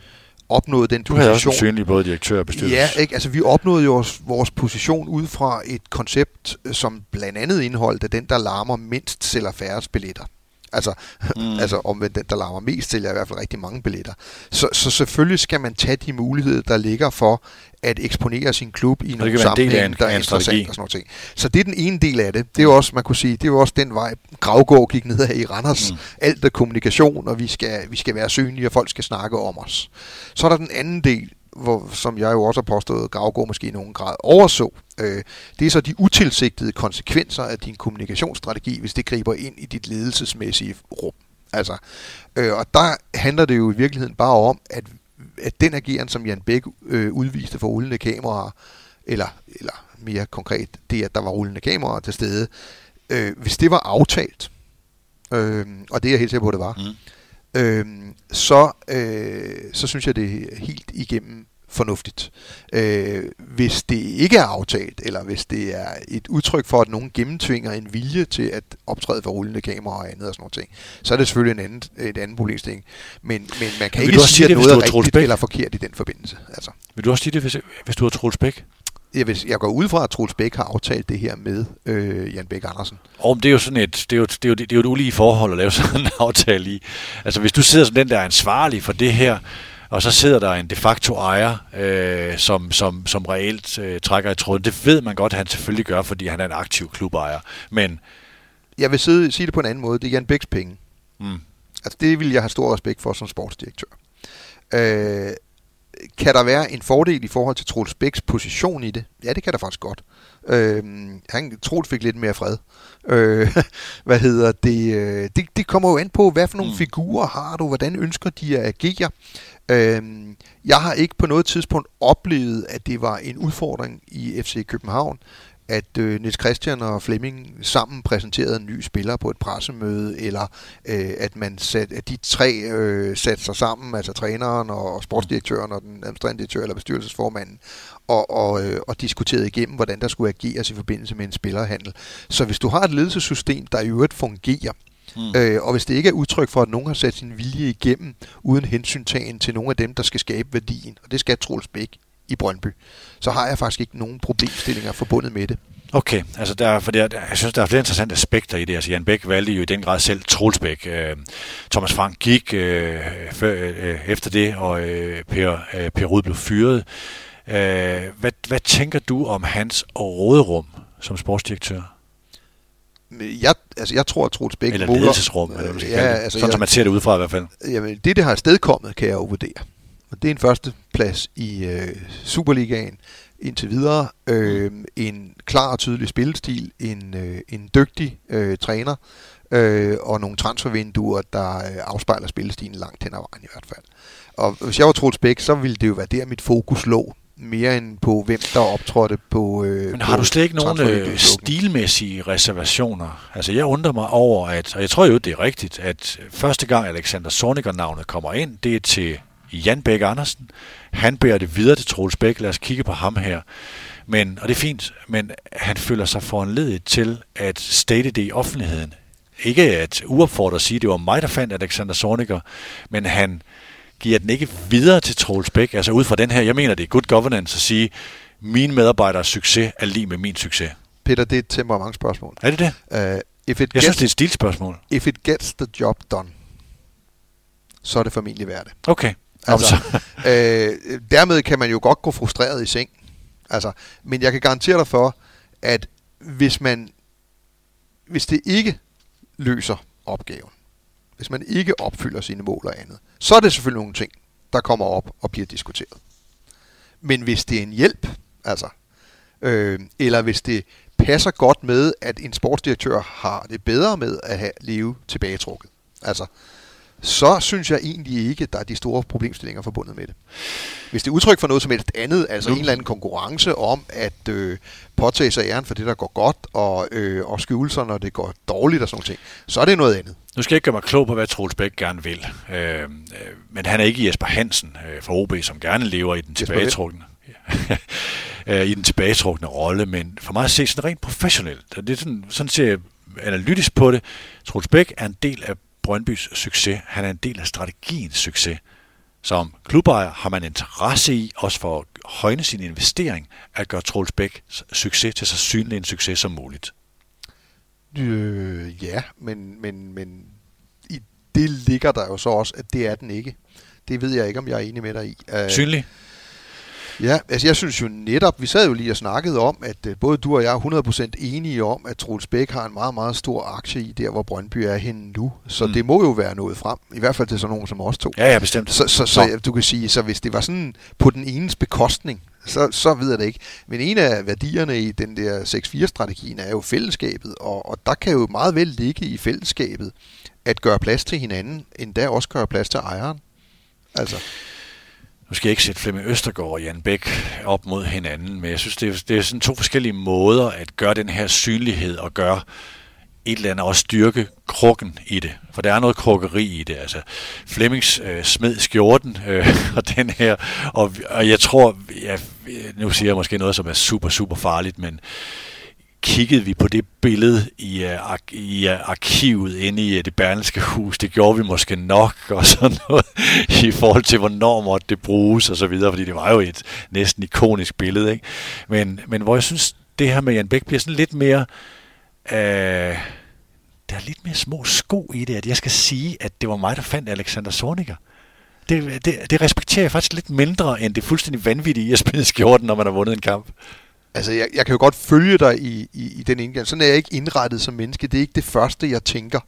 opnåede den du position. Du havde også synlig både direktør og bestyrelse. Ja, ikke? altså vi opnåede jo vores, vores position ud fra et koncept, som blandt andet indeholdt, at den, der larmer mindst, sælger færre billetter. Altså, mm. altså omvendt den, der larmer mest, sælger i hvert fald rigtig mange billetter. Så, så selvfølgelig skal man tage de muligheder, der ligger for at eksponere sin klub i nogle sammenhænge, der er interessant og sådan noget. Så det er den ene del af det. Det er jo også, man kunne sige, det er jo også den vej, Gravgård gik ned af i Randers. Mm. Alt er kommunikation, og vi skal, vi skal være synlige, og folk skal snakke om os. Så er der den anden del, hvor, som jeg jo også har påstået, Gravgaard måske i nogen grad overså, øh, det er så de utilsigtede konsekvenser af din kommunikationsstrategi, hvis det griber ind i dit ledelsesmæssige rum. Altså, øh, og der handler det jo i virkeligheden bare om, at, at den ageren, som Jan Bæk øh, udviste for rullende kameraer, eller, eller mere konkret, det at der var rullende kameraer til stede, øh, hvis det var aftalt, øh, og det er jeg helt sikker på, at det var, mm øh, så, øh, så synes jeg, det er helt igennem fornuftigt. Øh, hvis det ikke er aftalt, eller hvis det er et udtryk for, at nogen gennemtvinger en vilje til at optræde for rullende kamera og andet og sådan noget, så er det selvfølgelig en anden, et andet problemstilling. Men, men man kan men ikke sige, at noget er rigtigt eller forkert i den forbindelse. Altså. Vil du også sige det, hvis, hvis du har Troels Bæk? Jeg, vil, jeg går ud fra, at Troels Bæk har aftalt det her med øh, Jan Bæk Andersen. Og det er jo sådan et, det er jo, det er jo, det er jo et ulige forhold at lave <laughs> sådan en aftale i. Altså hvis du sidder som den, der er ansvarlig for det her, og så sidder der en de facto ejer, øh, som, som, som reelt øh, trækker i tråden. Det ved man godt, at han selvfølgelig gør, fordi han er en aktiv klubejer. Men jeg vil sige, sige det på en anden måde. Det er Jan Bæks penge. Mm. Altså det vil jeg have stor respekt for som sportsdirektør. Øh, kan der være en fordel i forhold til Troels Bæks position i det? Ja, det kan der faktisk godt. Øh, han, Troels fik lidt mere fred. Øh, <laughs> hvad hedder det? Øh, det? Det kommer jo an på, hvad for nogle mm. figurer har du? Hvordan ønsker de at agere? Øh, jeg har ikke på noget tidspunkt oplevet, at det var en udfordring i FC København, at øh, Niels Christian og Flemming sammen præsenterede en ny spiller på et pressemøde, eller øh, at man sat, at de tre øh, satte sig sammen, altså træneren og sportsdirektøren og den administrerende direktør eller bestyrelsesformanden, og, og, øh, og diskuterede igennem, hvordan der skulle ageres i forbindelse med en spillerhandel. Så hvis du har et ledelsessystem, der i øvrigt fungerer, Mm. Øh, og hvis det ikke er udtryk for, at nogen har sat sin vilje igennem, uden hensyntagen til nogle af dem, der skal skabe værdien, og det skal Troels Bæk i Brøndby, så har jeg faktisk ikke nogen problemstillinger forbundet med det. Okay, altså der, for det, jeg synes, der er flere interessante aspekter i det. Altså Jan Bæk valgte jo i den grad selv Troels Bæk. Øh, Thomas Frank gik øh, før, øh, efter det, og øh, Per, øh, per Rud blev fyret. Øh, hvad, hvad tænker du om hans råderum som sportsdirektør? Jeg, altså jeg tror, at Troels Bæk... Eller ledelsesrum, eller hvad man skal ja, altså, Sådan, jeg, som man ser det udefra i hvert fald. Jamen, det, det har stedkommet, kan jeg jo vurdere. Og det er en første plads i øh, Superligaen indtil videre. Øh, en klar og tydelig spillestil, en, øh, en dygtig øh, træner, øh, og nogle transfervinduer, der øh, afspejler spillestilen langt hen ad vejen i hvert fald. Og hvis jeg var Troels Bæk, så ville det jo være der, mit fokus lå mere end på, hvem der optrådte på øh, Men har på du slet ikke nogen øh, stilmæssige reservationer? Altså, jeg undrer mig over, at, og jeg tror jo, det er rigtigt, at første gang Alexander Sorniger-navnet kommer ind, det er til Jan Bæk Andersen. Han bærer det videre til Troels Bæk. Lad os kigge på ham her. Men, og det er fint, men han føler sig foranledet til at state det i offentligheden. Ikke at uopfordre at sige, at det var mig, der fandt Alexander Sorniger, men han giver den ikke videre til Troels Bæk. Altså ud fra den her, jeg mener, det er good governance at sige, mine medarbejders succes er lige med min succes. Peter, det er et temperamentsspørgsmål. Er det det? Uh, if it jeg gets, synes, det er et stilspørgsmål. If it gets the job done, så er det formentlig værd det. Okay. Altså, <laughs> øh, dermed kan man jo godt gå frustreret i seng. Altså, men jeg kan garantere dig for, at hvis man hvis det ikke løser opgaven, hvis man ikke opfylder sine mål og andet, så er det selvfølgelig nogle ting, der kommer op og bliver diskuteret. Men hvis det er en hjælp, altså, øh, eller hvis det passer godt med, at en sportsdirektør har det bedre med at have leve tilbagetrukket, altså, så synes jeg egentlig ikke, at der er de store problemstillinger forbundet med det. Hvis det er udtryk for noget som helst andet, altså nu. en eller anden konkurrence om at øh, påtage sig æren for det, der går godt, og, øh, og skjule sig, når det går dårligt og sådan noget, så er det noget andet. Nu skal jeg ikke gøre mig klog på, hvad Troels Bæk gerne vil. Øh, øh, men han er ikke Jesper Hansen øh, fra OB, som gerne lever i den tilbagetrukne. <laughs> Øh, i den tilbagetrukne rolle, men for mig at se sådan rent professionelt. Det er sådan, sådan ser jeg analytisk på det. Troels Bæk er en del af Brøndbys succes. Han er en del af strategiens succes. Som klubejer har man interesse i, også for at højne sin investering, at gøre Troels Bæks succes til så synlig en succes som muligt. Øh, ja, men, men, men i det ligger der jo så også, at det er den ikke. Det ved jeg ikke, om jeg er enig med dig i. Uh, synlig? Ja, altså jeg synes jo netop, vi sad jo lige og snakkede om, at uh, både du og jeg er 100% enige om, at Troels Bæk har en meget, meget stor aktie i der, hvor Brøndby er henne nu. Så mm. det må jo være noget frem, i hvert fald til sådan nogen som os to. Ja, ja, bestemt. Så, så, så ja, du kan sige, så hvis det var sådan på den enes bekostning, så, så ved jeg det ikke. Men en af værdierne i den der 6-4-strategien er jo fællesskabet, og, og der kan jo meget vel ligge i fællesskabet at gøre plads til hinanden, endda også gøre plads til ejeren. Altså. Nu skal jeg ikke sætte Flemming Østergaard og Jan Bæk op mod hinanden, men jeg synes, det er, det er sådan to forskellige måder at gøre den her synlighed og gøre et eller andet og styrke krukken i det. For der er noget krukkeri i det. Altså, Flemmings øh, smed skjorten øh, <laughs> og den her, og, og jeg tror, ja, nu siger jeg måske noget, som er super, super farligt, men kiggede vi på det billede i, uh, i uh, arkivet inde i uh, det berlinske hus. Det gjorde vi måske nok, <laughs> og sådan noget, i forhold til, hvornår måtte det bruges, og så videre, fordi det var jo et næsten ikonisk billede. Ikke? Men, men hvor jeg synes, det her med Jan Bæk bliver sådan lidt mere... Øh, der er lidt mere små sko i det, at jeg skal sige, at det var mig, der fandt Alexander Sorniger. Det, det, det respekterer jeg faktisk lidt mindre, end det fuldstændig vanvittige i at spille skjorten, når man har vundet en kamp. Altså, jeg, jeg kan jo godt følge dig i, i, i den indgang. Sådan er jeg ikke indrettet som menneske. Det er ikke det første, jeg tænker.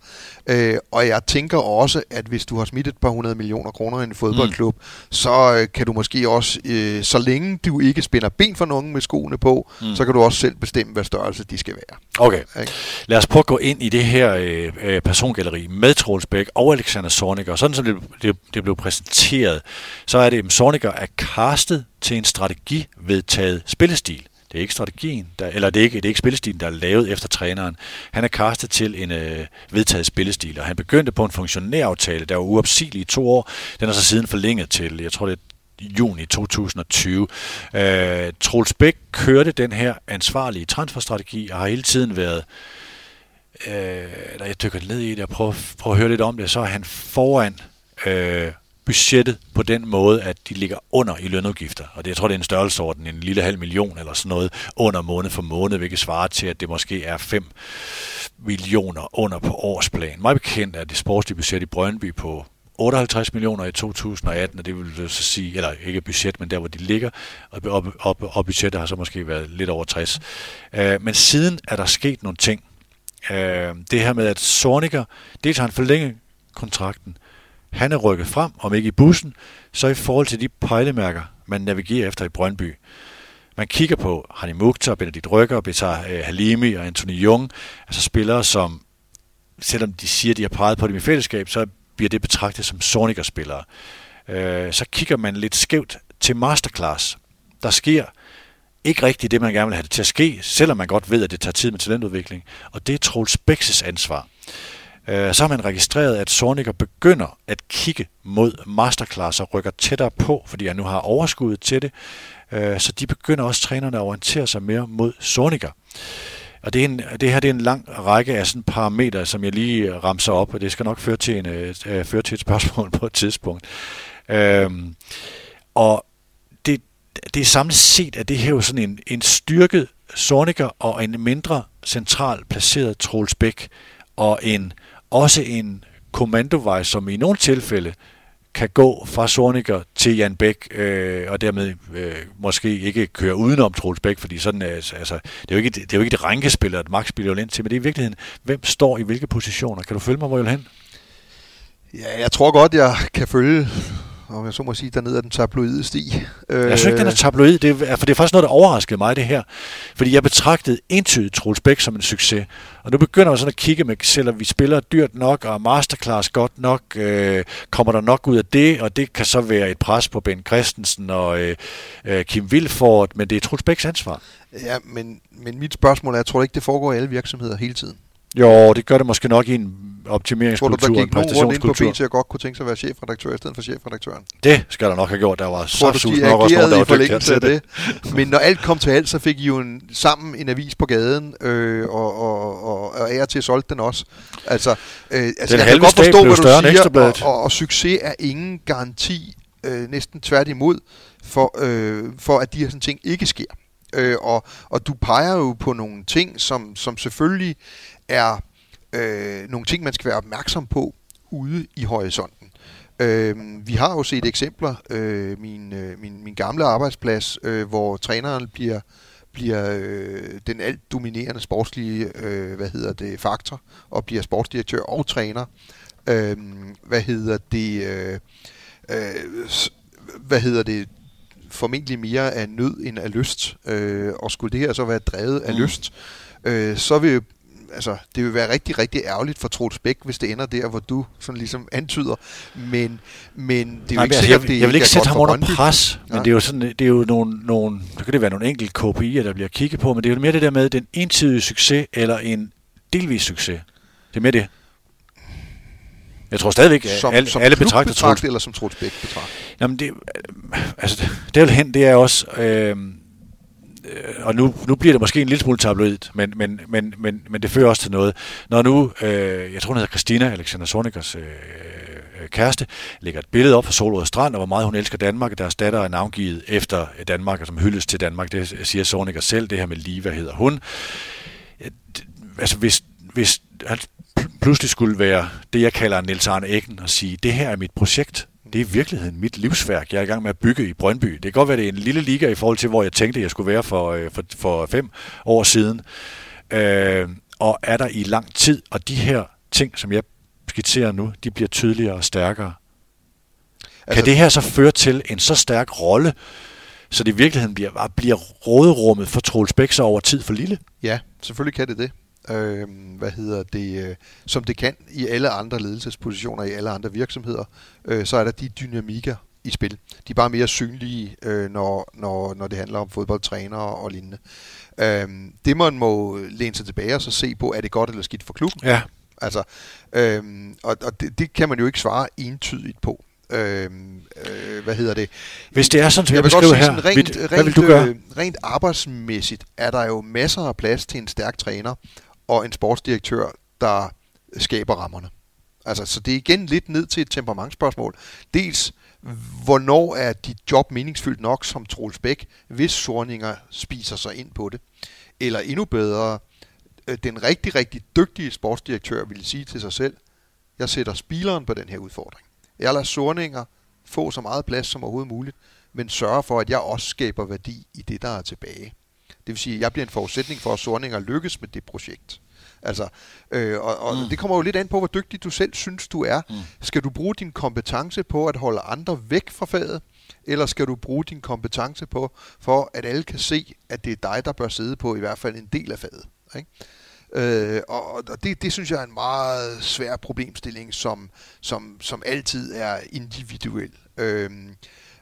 Øh, og jeg tænker også, at hvis du har smidt et par hundrede millioner kroner i en fodboldklub, mm. så øh, kan du måske også, øh, så længe du ikke spænder ben for nogen med skoene på, mm. så kan du også selv bestemme, hvad størrelse de skal være. Okay. Okay. Lad os prøve at gå ind i det her øh, øh persongalleri med Troels Bæk og Alexander Sorniger. Sådan som det, det, det blev præsenteret, så er det, at Sorniger er castet til en strategivedtaget spillestil. Det er ikke strategien, der, eller det er ikke, det er ikke spillestilen, der er lavet efter træneren. Han er kastet til en øh, vedtaget spillestil, og han begyndte på en funktionæraftale, der var uopsigelig i to år. Den er så siden forlænget til, jeg tror det er juni 2020. Øh, Troels Bæk kørte den her ansvarlige transferstrategi og har hele tiden været øh, når jeg dykker ned i det og prøver, prøver at høre lidt om det, så er han foran øh, budgettet på den måde, at de ligger under i lønudgifter. Og det, jeg tror, det er en størrelsesorden, en lille halv million eller sådan noget, under måned for måned, hvilket svarer til, at det måske er 5 millioner under på årsplan. Meget bekendt er det sportslige budget i Brøndby på 58 millioner i 2018, og det vil så sige, eller ikke budget, men der hvor de ligger, og, og, og, og budgettet har så måske været lidt over 60. Uh, øh, men siden er der sket nogle ting. Uh, det her med, at Sorniger, dels har han forlænget kontrakten, han er rykket frem, om ikke i bussen, så i forhold til de pejlemærker, man navigerer efter i Brøndby. Man kigger på Hani Mukhtar, Benedikt Rykker, Betar øh, Halimi og Anthony Jung, altså spillere, som selvom de siger, at de har peget på dem i fællesskab, så bliver det betragtet som Sorniger-spillere. Øh, så kigger man lidt skævt til Masterclass. Der sker ikke rigtigt det, man gerne vil have det til at ske, selvom man godt ved, at det tager tid med talentudvikling. Og det er Troels Bækses ansvar. Øh, så har man registreret, at Zorniger begynder at kigge mod masterclass og rykker tættere på, fordi han nu har overskuddet til det. Øh, så de begynder også trænerne at orientere sig mere mod Zorniger. Og det, er en, det her det er en lang række af sådan parametre, som jeg lige ramser op, og det skal nok føre til, en, øh, øh føre til et spørgsmål på et tidspunkt. Øhm, og det, det er samlet set, at det her jo sådan en, en styrket Sorniger og en mindre central placeret Troels Bæk, og en, også en kommandovej, som i nogle tilfælde kan gå fra Sorniger til Jan Bæk, øh, og dermed øh, måske ikke køre udenom Troels Bæk, fordi sådan er, altså, det er jo ikke det, er jo ikke det rænkespil, at Max spiller ind til, men det er i virkeligheden, hvem står i hvilke positioner. Kan du følge mig, hvor jeg vil hen? Ja, jeg tror godt, jeg kan følge om jeg så må sige, dernede af den tabloide sti. Jeg synes ikke, den er tabloid, det er, for det er faktisk noget, der overraskede mig, det her. Fordi jeg betragtede entydigt Troels Bæk som en succes. Og nu begynder jeg sådan at kigge med, selvom vi spiller dyrt nok, og masterclass godt nok, øh, kommer der nok ud af det, og det kan så være et pres på Ben Christensen og øh, øh, Kim Vilfort, men det er Troels Bæks ansvar. Ja, men, men mit spørgsmål er, jeg tror ikke, det foregår i alle virksomheder hele tiden. Jo, det gør det måske nok i en optimeringskultur, Tror du, der gik nogen rundt på BT og godt kunne tænke sig at være chefredaktør i stedet for chefredaktøren? Det skal der nok have gjort. Der var Tror du, de nok også nogen, der var forlængelse af det? Men når alt kom til alt, så fik I jo en, sammen en avis på gaden, øh, og, og, og, og ære til solgte den også. Altså, øh, altså den jeg kan godt forstå, hvad du siger, og, og, og succes er ingen garanti, øh, næsten tværtimod, for, øh, for at de her sådan ting ikke sker. Øh, og, og du peger jo på nogle ting, som, som selvfølgelig er øh, nogle ting, man skal være opmærksom på ude i horisonten. Øh, vi har jo set eksempler, øh, min, øh, min, min gamle arbejdsplads, øh, hvor træneren bliver bliver øh, den alt dominerende sportslige øh, hvad hedder det faktor og bliver sportsdirektør og træner. Øh, hvad hedder det øh, øh, hvad hedder det formentlig mere af nød end af lyst. Øh, og skulle det her så være drevet af mm. lyst, øh, så vil altså, det vil være rigtig, rigtig ærgerligt for Troels Bæk, hvis det ender der, hvor du sådan ligesom antyder. Men, men det er jo Nej, ikke sikkert, jeg, det jeg vil ikke sætte ham under pres, men ja. det er jo sådan, det er jo nogle, nogle, så kan det være nogle enkelte KPI'er, der bliver kigget på, men det er jo mere det der med den entydige succes eller en delvis succes. Det er mere det. Jeg tror stadigvæk, at som, alle, som alle betragter Troels eller som Troels Bæk betragter? Jamen det, altså, det er jo hen, det er også, øh, Øh, og nu, nu bliver det måske en lille smule tabloidt, men, men, men, men, men det fører også til noget. Når nu, øh, jeg tror hun hedder Christina, Alexander Sonikers øh, øh, kæreste, lægger et billede op fra Solrød Strand, og hvor meget hun elsker Danmark, og deres datter er navngivet efter Danmark, og som hyldes til Danmark, det siger Soniker selv, det her med Liva hvad hedder hun. Altså hvis, hvis han pludselig skulle være det, jeg kalder Niels Arne Eggen, og sige, det her er mit projekt, det er i virkeligheden mit livsværk, jeg er i gang med at bygge i Brøndby. Det kan godt være, det er en lille liga i forhold til, hvor jeg tænkte, jeg skulle være for, øh, for, for fem år siden. Øh, og er der i lang tid, og de her ting, som jeg skitserer nu, de bliver tydeligere og stærkere. Altså, kan det her så føre til en så stærk rolle, så det i virkeligheden bliver, bliver råderummet for Troels Bæk så over tid for lille? Ja, selvfølgelig kan det det øh, hvad hedder det, øh, som det kan i alle andre ledelsespositioner, i alle andre virksomheder, øh, så er der de dynamikker i spil. De er bare mere synlige, øh, når, når, når det handler om fodboldtrænere og lignende. Øh, det man må læne sig tilbage og så se på, er det godt eller skidt for klubben? Ja. Altså, øh, og, og det, det kan man jo ikke svare entydigt på. Øh, øh, hvad hedder det? Hvis det er sådan, som jeg, jeg her, rent, rent, hvad vil du gøre? Øh, rent arbejdsmæssigt er der jo masser af plads til en stærk træner, og en sportsdirektør, der skaber rammerne. Altså, så det er igen lidt ned til et temperamentsspørgsmål. Dels, hvornår er dit job meningsfyldt nok som Troels Bæk, hvis sorninger spiser sig ind på det? Eller endnu bedre, øh, den rigtig, rigtig dygtige sportsdirektør vil sige til sig selv, jeg sætter spileren på den her udfordring. Jeg lader sorninger få så meget plads som overhovedet muligt, men sørger for, at jeg også skaber værdi i det, der er tilbage. Det vil sige, at jeg bliver en forudsætning for, at Sorninger lykkes med det projekt. Altså, øh, og og mm. det kommer jo lidt an på, hvor dygtig du selv synes, du er. Mm. Skal du bruge din kompetence på at holde andre væk fra faget, eller skal du bruge din kompetence på, for at alle kan se, at det er dig, der bør sidde på i hvert fald en del af faget? Ikke? Øh, og og det, det synes jeg er en meget svær problemstilling, som, som, som altid er individuel. Øh,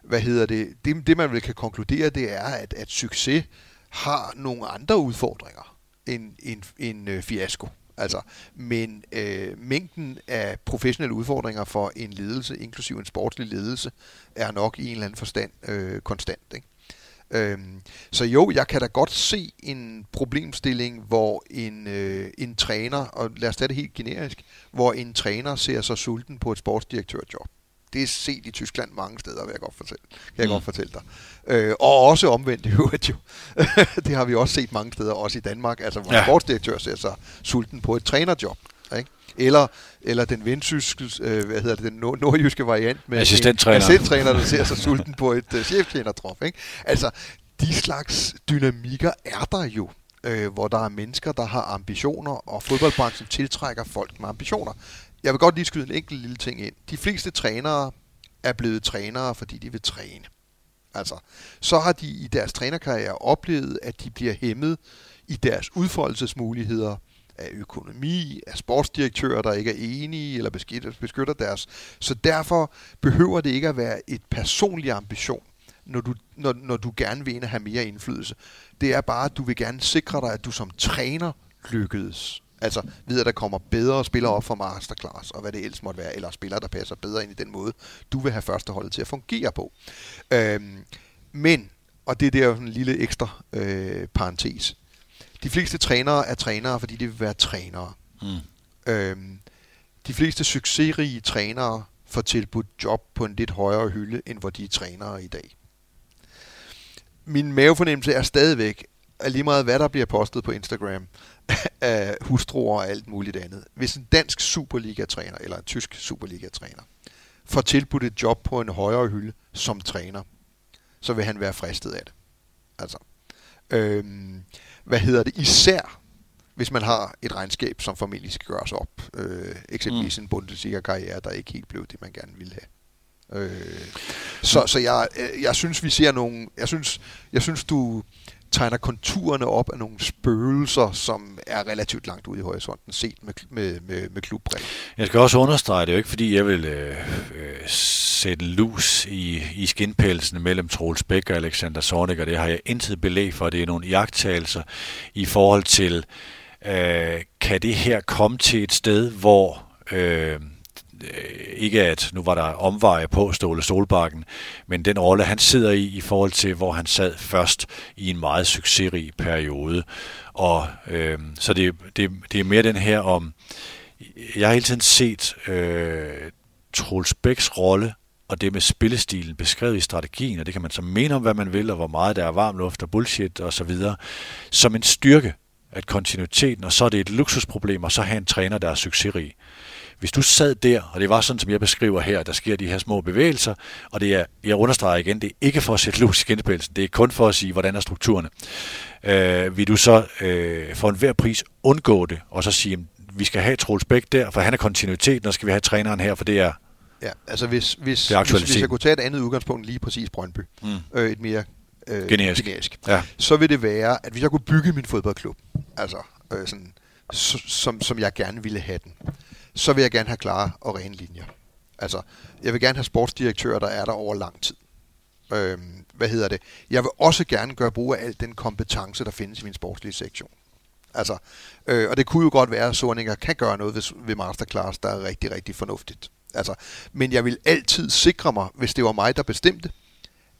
hvad hedder det? det? Det man vel kan konkludere, det er, at, at succes har nogle andre udfordringer end en, en øh, fiasko. Altså, men øh, mængden af professionelle udfordringer for en ledelse, inklusive en sportslig ledelse, er nok i en eller anden forstand øh, konstant. Ikke? Øhm, så jo, jeg kan da godt se en problemstilling, hvor en, øh, en træner, og lad os tage det helt generisk, hvor en træner ser sig sulten på et sportsdirektørjob. Det er set i Tyskland mange steder, vil jeg godt fortælle, kan jeg mm. godt fortælle dig. Øh, og også omvendt i øvrigt jo. <laughs> det har vi også set mange steder, også i Danmark, altså hvor ja. sportsdirektør ser sig sulten på et trænerjob. Ikke? Eller, eller den vendsyske, øh, hvad hedder det, den nord- nordjyske variant med assistenttræner. en assistenttræner, der ser sig sulten på et uh, cheftrænertrof. Ikke? Altså, de slags dynamikker er der jo, øh, hvor der er mennesker, der har ambitioner, og fodboldbranchen tiltrækker folk med ambitioner. Jeg vil godt lige skyde en enkelt lille ting ind. De fleste trænere er blevet trænere, fordi de vil træne. Altså, så har de i deres trænerkarriere oplevet, at de bliver hæmmet i deres udfoldelsesmuligheder af økonomi, af sportsdirektører, der ikke er enige eller beskytter deres. Så derfor behøver det ikke at være et personlig ambition, når du, når, når du gerne vil ind have mere indflydelse. Det er bare, at du vil gerne sikre dig, at du som træner lykkedes. Altså ved at der kommer bedre spillere op for masterclass, og hvad det ellers måtte være, eller spillere, der passer bedre ind i den måde, du vil have førsteholdet til at fungere på. Øhm, men, og det er der en lille ekstra øh, parentes, de fleste trænere er trænere, fordi de vil være trænere. Mm. Øhm, de fleste succesrige trænere får tilbudt job på en lidt højere hylde, end hvor de er trænere i dag. Min mavefornemmelse er stadigvæk, lige meget hvad der bliver postet på Instagram, <laughs> af hustruer og alt muligt andet. Hvis en dansk Superliga-træner, eller en tysk Superliga-træner, får tilbudt et job på en højere hylde som træner, så vil han være fristet af det. Altså, øhm, hvad hedder det, især hvis man har et regnskab, som formentlig skal gøres op. Øh, eksempelvis mm. en Bundesliga-karriere, der ikke helt blev det, man gerne ville have. Øh, så så jeg, øh, jeg synes, vi ser nogle... Jeg synes, jeg synes du tegner konturerne op af nogle spøgelser, som er relativt langt ude i horisonten, set med, med, med, med klubbrille. Jeg skal også understrege, det er jo ikke fordi, jeg vil øh, øh, sætte lus i, i skinpelsen mellem Troels Bæk og Alexander Sornik, og det har jeg intet belæg for. Det er nogle jagttagelser i forhold til, øh, kan det her komme til et sted, hvor... Øh, Øh, ikke at nu var der omveje på Ståle Solbakken, men den rolle, han sidder i, i forhold til, hvor han sad først i en meget succesrig periode. Og øh, så det, det, det er mere den her om, jeg har hele tiden set øh, Troels Bæks rolle og det med spillestilen beskrevet i strategien, og det kan man så mene om, hvad man vil, og hvor meget der er varm luft og bullshit og så videre, som en styrke at kontinuiteten, og så er det et luksusproblem, og så have en træner, der er succesrig. Hvis du sad der, og det var sådan, som jeg beskriver her, der sker de her små bevægelser, og det er, jeg understreger igen, det er ikke for at sætte lus i genspilsen, det er kun for at sige, hvordan er strukturerne. Øh, vil du så øh, for enhver pris undgå det, og så sige, vi skal have Troels Bæk der, for han er kontinuiteten, og skal vi have træneren her, for det er Ja, altså hvis, hvis, hvis, hvis jeg kunne tage et andet udgangspunkt, lige præcis Brøndby, mm. øh, et mere øh, generisk, generisk ja. så vil det være, at hvis jeg kunne bygge min fodboldklub, altså øh, sådan, som, som jeg gerne ville have den, så vil jeg gerne have klare og rene linjer. Altså, jeg vil gerne have sportsdirektører, der er der over lang tid. Øhm, hvad hedder det? Jeg vil også gerne gøre brug af al den kompetence, der findes i min sportslige sektion. Altså, øh, og det kunne jo godt være, at Sorninger kan gøre noget ved, ved Masterclass, der er rigtig, rigtig fornuftigt. Altså, men jeg vil altid sikre mig, hvis det var mig, der bestemte,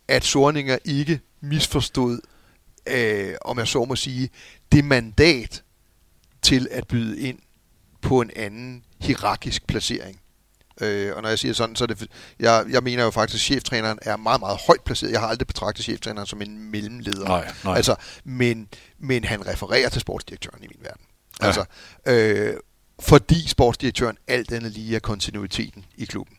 at Sorninger ikke misforstod, øh, om jeg så må sige, det mandat til at byde ind på en anden hierarkisk placering. Øh, og når jeg siger sådan, så er det... Jeg, jeg mener jo faktisk, at cheftræneren er meget, meget højt placeret. Jeg har aldrig betragtet cheftræneren som en mellemleder. Nej, nej. Altså, men, men han refererer til sportsdirektøren i min verden. Ja. Altså, øh, fordi sportsdirektøren alt andet lige er kontinuiteten i klubben.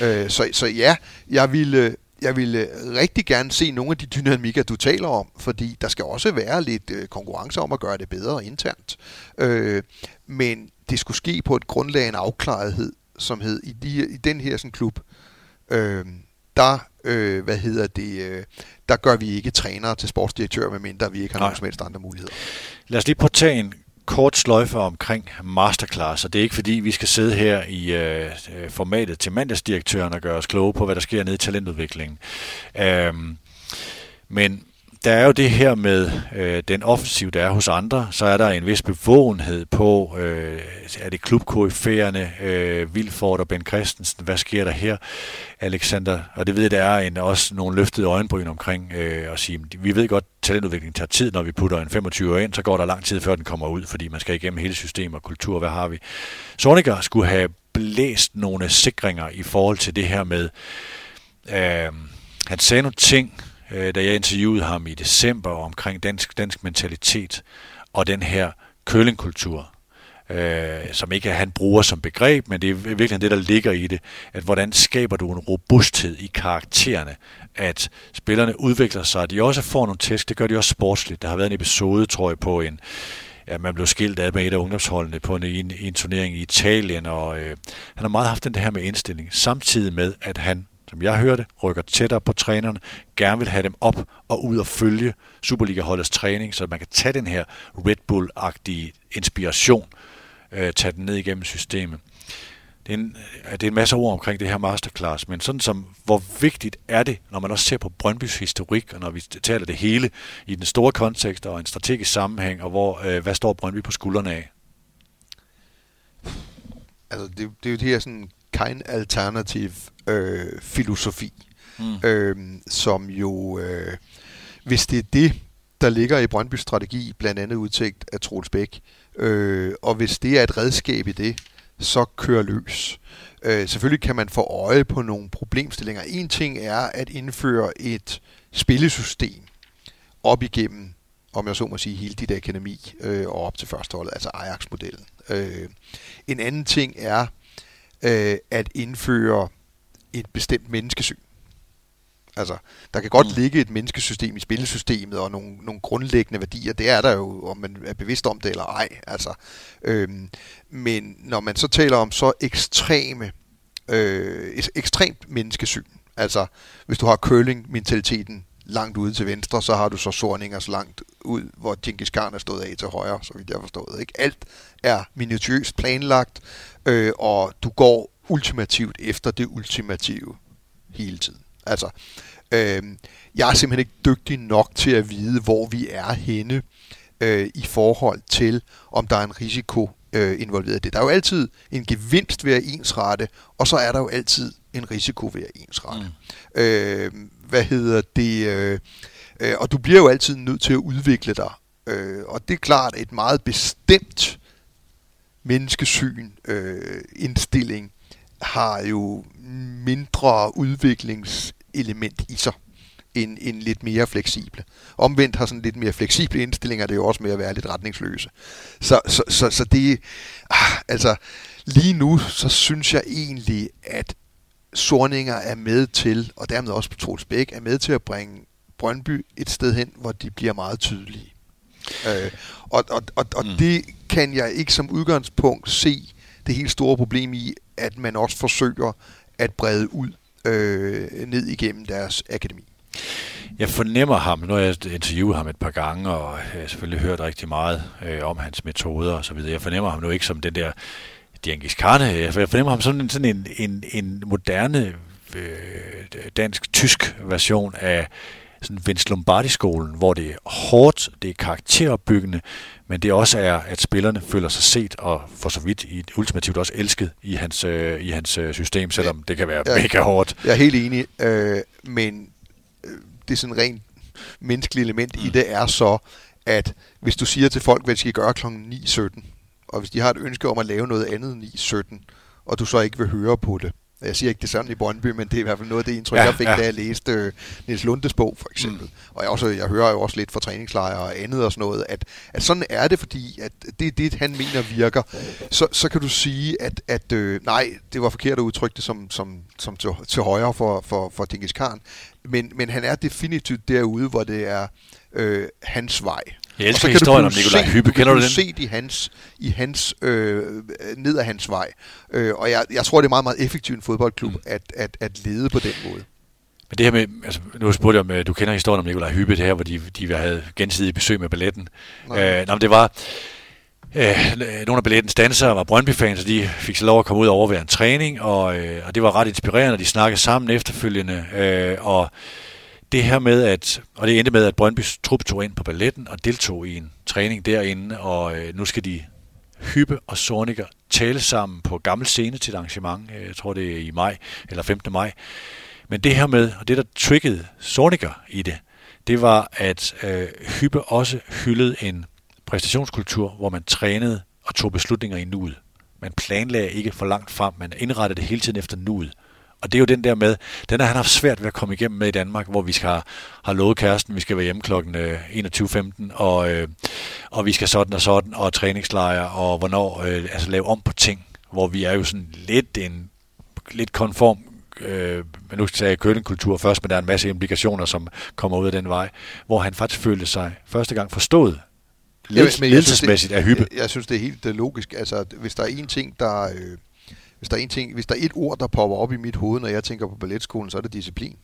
Øh, så, så ja, jeg ville, jeg vil rigtig gerne se nogle af de dynamikker, du taler om, fordi der skal også være lidt øh, konkurrence om at gøre det bedre internt. Øh, men det skulle ske på et grundlag af en afklarethed, som hed i, de, i den her sådan, klub, øh, der, øh, hvad hedder det, øh, der gør vi ikke trænere til sportsdirektør, medmindre vi ikke har Nej. nogen som helst andre muligheder. Lad os lige prøve at tage en kort sløjfe omkring masterclass, og det er ikke fordi, vi skal sidde her i øh, formatet til mandagsdirektøren og gøre os kloge på, hvad der sker nede i talentudviklingen. Øhm, men der er jo det her med øh, den offensiv, der er hos andre, så er der en vis bevågenhed på, øh, er det klubkoryfærerne, øh, Vilford og Ben Christensen, hvad sker der her, Alexander? Og det ved jeg, der er en, også nogle løftede øjenbryn omkring øh, at sige, vi ved godt, talentudvikling tager tid, når vi putter en 25 ind, så går der lang tid, før den kommer ud, fordi man skal igennem hele systemet og kultur, hvad har vi? Sorniger skulle have blæst nogle sikringer i forhold til det her med, øh, han sagde nogle ting, øh, da jeg interviewede ham i december omkring dansk, dansk mentalitet og den her kølingkultur, øh, som ikke han bruger som begreb, men det er virkelig det, der ligger i det, at hvordan skaber du en robusthed i karaktererne, at spillerne udvikler sig, at de også får nogle tæsk, det gør de også sportsligt. Der har været en episode, tror jeg, på en, ja, man blev skilt af med et af ungdomsholdene på en, en, en turnering i Italien, og øh, han har meget haft den her med indstilling, samtidig med, at han som jeg hørte, rykker tættere på trænerne, gerne vil have dem op og ud og følge Superliga-holdets træning, så man kan tage den her Red Bull-agtige inspiration, øh, tage den ned igennem systemet. Det er, en, øh, det er en masse ord omkring det her masterclass, men sådan som, hvor vigtigt er det, når man også ser på Brøndbys historik, og når vi taler det hele i den store kontekst og en strategisk sammenhæng, og hvor, øh, hvad står Brøndby på skuldrene af? Altså, det, det er jo det her sådan kind alternative øh, filosofi, mm. øh, som jo, øh, hvis det er det, der ligger i Brøndby strategi, blandt andet udtænkt af Troels Bæk, øh, og hvis det er et redskab i det, så kører løs. Øh, selvfølgelig kan man få øje på nogle problemstillinger. En ting er at indføre et spillesystem op igennem, om jeg så må sige, hele dit akademi øh, og op til førsteholdet, altså Ajax-modellen. Øh, en anden ting er øh, at indføre et bestemt menneskesyn. Altså, der kan godt mm. ligge et menneskesystem i spillesystemet og nogle, nogle grundlæggende værdier. Det er der jo, om man er bevidst om det eller ej. Altså, øhm, men når man så taler om så ekstreme, øh, ekstremt menneskesyn, altså hvis du har curling-mentaliteten langt ude til venstre, så har du så Sorninger så langt ud, hvor Genghis Khan er stået af til højre, så vidt jeg forstået. Ikke? Alt er minutiøst planlagt, øh, og du går ultimativt efter det ultimative hele tiden. Altså, øh, jeg er simpelthen ikke dygtig nok til at vide, hvor vi er henne øh, i forhold til, om der er en risiko øh, involveret i det. Der er jo altid en gevinst ved at ensrette, og så er der jo altid en risiko ved at ensrette. Mm. Øh, hvad hedder det? Øh, øh, og du bliver jo altid nødt til at udvikle dig. Øh, og det er klart et meget bestemt menneskesyn, øh, indstilling, har jo mindre udviklingselement i sig end, end lidt mere fleksible. Omvendt har sådan lidt mere fleksible indstillinger, det er jo også med at være lidt retningsløse. Så, så, så, så det, ah, altså lige nu, så synes jeg egentlig, at Sorninger er med til, og dermed også på Troels Bæk, er med til at bringe Brøndby et sted hen, hvor de bliver meget tydelige. Øh, og og, og, og mm. det kan jeg ikke som udgangspunkt se det helt store problem i, at man også forsøger at brede ud øh, ned igennem deres akademi. Jeg fornemmer ham, når jeg interviewet ham et par gange, og jeg har selvfølgelig hørt rigtig meget øh, om hans metoder og så videre. Jeg fornemmer ham nu ikke som den der Genghis Khan. Jeg fornemmer ham som sådan en, en, en moderne øh, dansk-tysk version af sådan Vince Lombardi-skolen, hvor det er hårdt, det er karakteropbyggende, men det også er, at spillerne føler sig set og for så vidt i, ultimativt også elsket i hans, øh, i hans øh, system, selvom det kan være ja, mega hårdt. Jeg er helt enig, øh, men øh, det er sådan rent menneskeligt element mm. i det er så, at hvis du siger til folk, hvad de skal gøre kl. 9.17, og hvis de har et ønske om at lave noget andet 9.17, og du så ikke vil høre på det, Jeg siger ikke det sådan i Brøndby, men det er i hvert fald noget af det indtryk, Ja, jeg fik, ja. da jeg læste øh, Niels Lundes bog, for eksempel. Mm. Og jeg, også, jeg hører jo også lidt fra træningslejre og andet og sådan noget, at, at sådan er det, fordi at det er det, han mener virker. Så, så kan du sige, at, at øh, nej, det var forkert at udtrykke det som, som, som til, til højre for, for, for Genghis Khan, men, men han er definitivt derude, hvor det er øh, hans vej. Jeg elsker Og så kan historien om Nikolaj Hyppe. Kender du den? se det i hans, i hans øh, ned ad hans vej. Øh, og jeg, jeg tror, det er meget, meget effektivt en fodboldklub mm. at, at, at lede på den måde. Men det her med, altså, nu spurgte jeg om, øh, du kender historien om Nikolaj Hyppe, det her, hvor de, de havde gensidig besøg med balletten. Nej. Øh, men det var, øh, nogle af ballettens dansere var Brøndby-fans, og de fik så lov at komme ud og overvære en træning, og, øh, og det var ret inspirerende, og de snakkede sammen efterfølgende, øh, og det her med, at, og det endte med, at Brøndbys trup tog ind på balletten og deltog i en træning derinde, og øh, nu skal de Hyppe og Sorniger tale sammen på gammel scene til et arrangement, øh, jeg tror det er i maj, eller 15. maj. Men det her med, og det der triggede Sorniger i det, det var, at øh, Hyppe også hyldede en præstationskultur, hvor man trænede og tog beslutninger i nuet. Man planlagde ikke for langt frem, man indrettede det hele tiden efter nuet. Og det er jo den der med, den har han haft svært ved at komme igennem med i Danmark, hvor vi skal have, have lovet kæresten, vi skal være hjemme klokken øh, 21.15, og, øh, og vi skal sådan og sådan, og træningslejre, og hvornår, øh, altså lave om på ting, hvor vi er jo sådan lidt en lidt konform, øh, men nu sagde jeg køllingkultur først, men der er en masse implikationer, som kommer ud af den vej, hvor han faktisk følte sig første gang forstået, synes, ledelsesmæssigt af Hyppe. Jeg, jeg synes, det er helt øh, logisk. Altså, hvis der er en ting, der... Øh, hvis der, er en ting, hvis der er et ord, der popper op i mit hoved, når jeg tænker på balletskolen, så er det disciplin.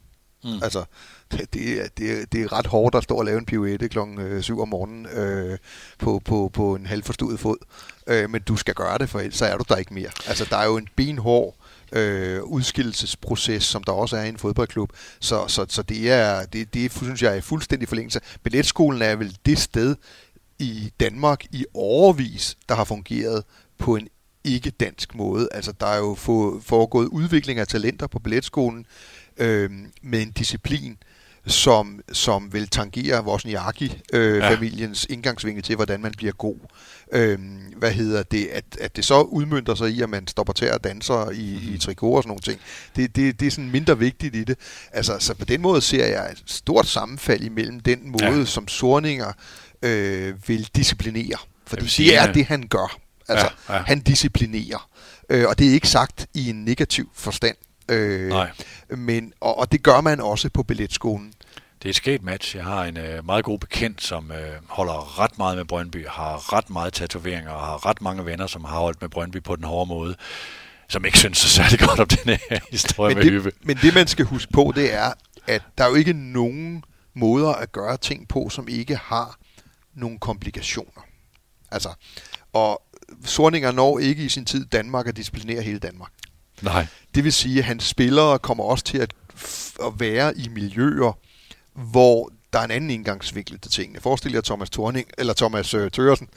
Mm. Altså, det, det, er, det, er, det er ret hårdt at stå og lave en pirouette klokken 7 om morgenen øh, på, på, på en halvforstuet fod. Øh, men du skal gøre det, for ellers så er du der ikke mere. Altså, der er jo en benhård øh, udskillelsesproces, som der også er i en fodboldklub. Så, så, så det er, det, det synes jeg er fuldstændig forlængelse. Balletskolen er vel det sted i Danmark i overvis, der har fungeret på en ikke dansk måde. Altså, der er jo foregået udvikling af talenter på balletskolen øh, med en disciplin, som, som vil tangere Wozniacki-familiens øh, ja. indgangsvinkel til, hvordan man bliver god. Øh, hvad hedder det? At, at det så udmyndter sig i, at man stopper til og danser i, mm. i trikot og sådan nogle ting. Det, det, det er sådan mindre vigtigt i det. Altså, så på den måde ser jeg et stort sammenfald imellem den måde, ja. som Sorninger øh, vil disciplinere. Sige, det er ja. det, han gør. Altså, ja, ja. han disciplinerer. Øh, og det er ikke sagt i en negativ forstand. Øh, Nej. Men, og, og det gør man også på billetskolen. Det er et sket match. Jeg har en øh, meget god bekendt, som øh, holder ret meget med Brøndby, har ret meget tatoveringer og har ret mange venner, som har holdt med Brøndby på den hårde måde, som ikke synes så særlig godt om den her <laughs> historie men med Hyppe. Men det, man skal huske på, det er, at der er jo ikke nogen måder at gøre ting på, som ikke har nogle komplikationer. Altså, og Sorninger når ikke i sin tid Danmark at disciplinere hele Danmark. Nej. Det vil sige, at hans spillere kommer også til at, at være i miljøer, hvor der er en anden indgangsvinkel til tingene. Forestil jer Thomas Thorning, eller Thomas øh, Tøresen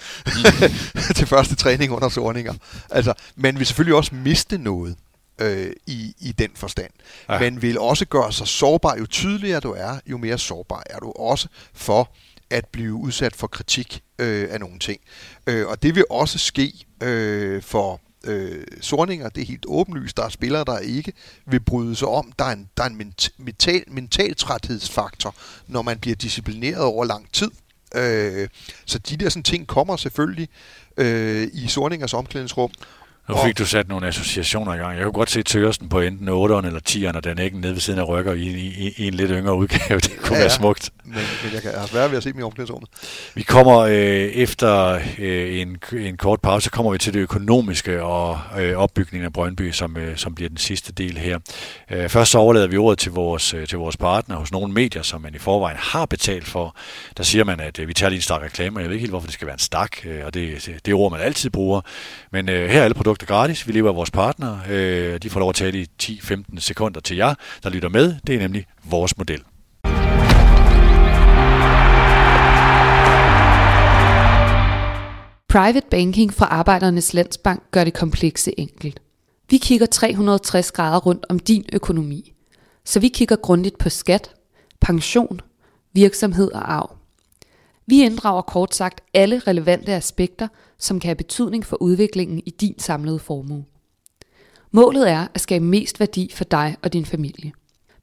<laughs> til første træning under Sorninger. Altså, man vil selvfølgelig også miste noget øh, i, i den forstand. Ja. Man vil også gøre sig sårbar. Jo tydeligere du er, jo mere sårbar er du også for at blive udsat for kritik øh, af nogle ting. Øh, og det vil også ske øh, for øh, sorninger. Det er helt åbenlyst. Der er spillere, der ikke vil bryde sig om. Der er en, der er en mental, mental træthedsfaktor, når man bliver disciplineret over lang tid. Øh, så de der sådan ting kommer selvfølgelig øh, i Sorningers omklædningsrum. Nu fik du sat nogle associationer i gang. Jeg kunne godt se Tørsten på enten 8'eren eller 10'eren, og den ikke nede ved siden af rykker i, i, i en lidt yngre udgave. <laughs> Det kunne ja, være smukt. Men, men jeg kan have svært ved at se dem i omklædningsrummet. Vi kommer øh, efter øh, en, en kort pause, kommer vi til det økonomiske og øh, opbygningen af Brøndby, som, øh, som bliver den sidste del her. Øh, først så overlader vi ordet til vores, øh, til vores partner hos nogle medier, som man i forvejen har betalt for. Der siger man, at øh, vi tager lige en stak reklamer. Jeg ved ikke helt, hvorfor det skal være en stak, øh, og det, det, det ord, man altid bruger. Men øh, her er alle produkter gratis. Vi lever af vores partnere. Øh, de får lov at tale i 10-15 sekunder til jer, der lytter med. Det er nemlig vores model. Private banking fra Arbejdernes Landsbank gør det komplekse enkelt. Vi kigger 360 grader rundt om din økonomi. Så vi kigger grundigt på skat, pension, virksomhed og arv. Vi inddrager kort sagt alle relevante aspekter, som kan have betydning for udviklingen i din samlede formue. Målet er at skabe mest værdi for dig og din familie.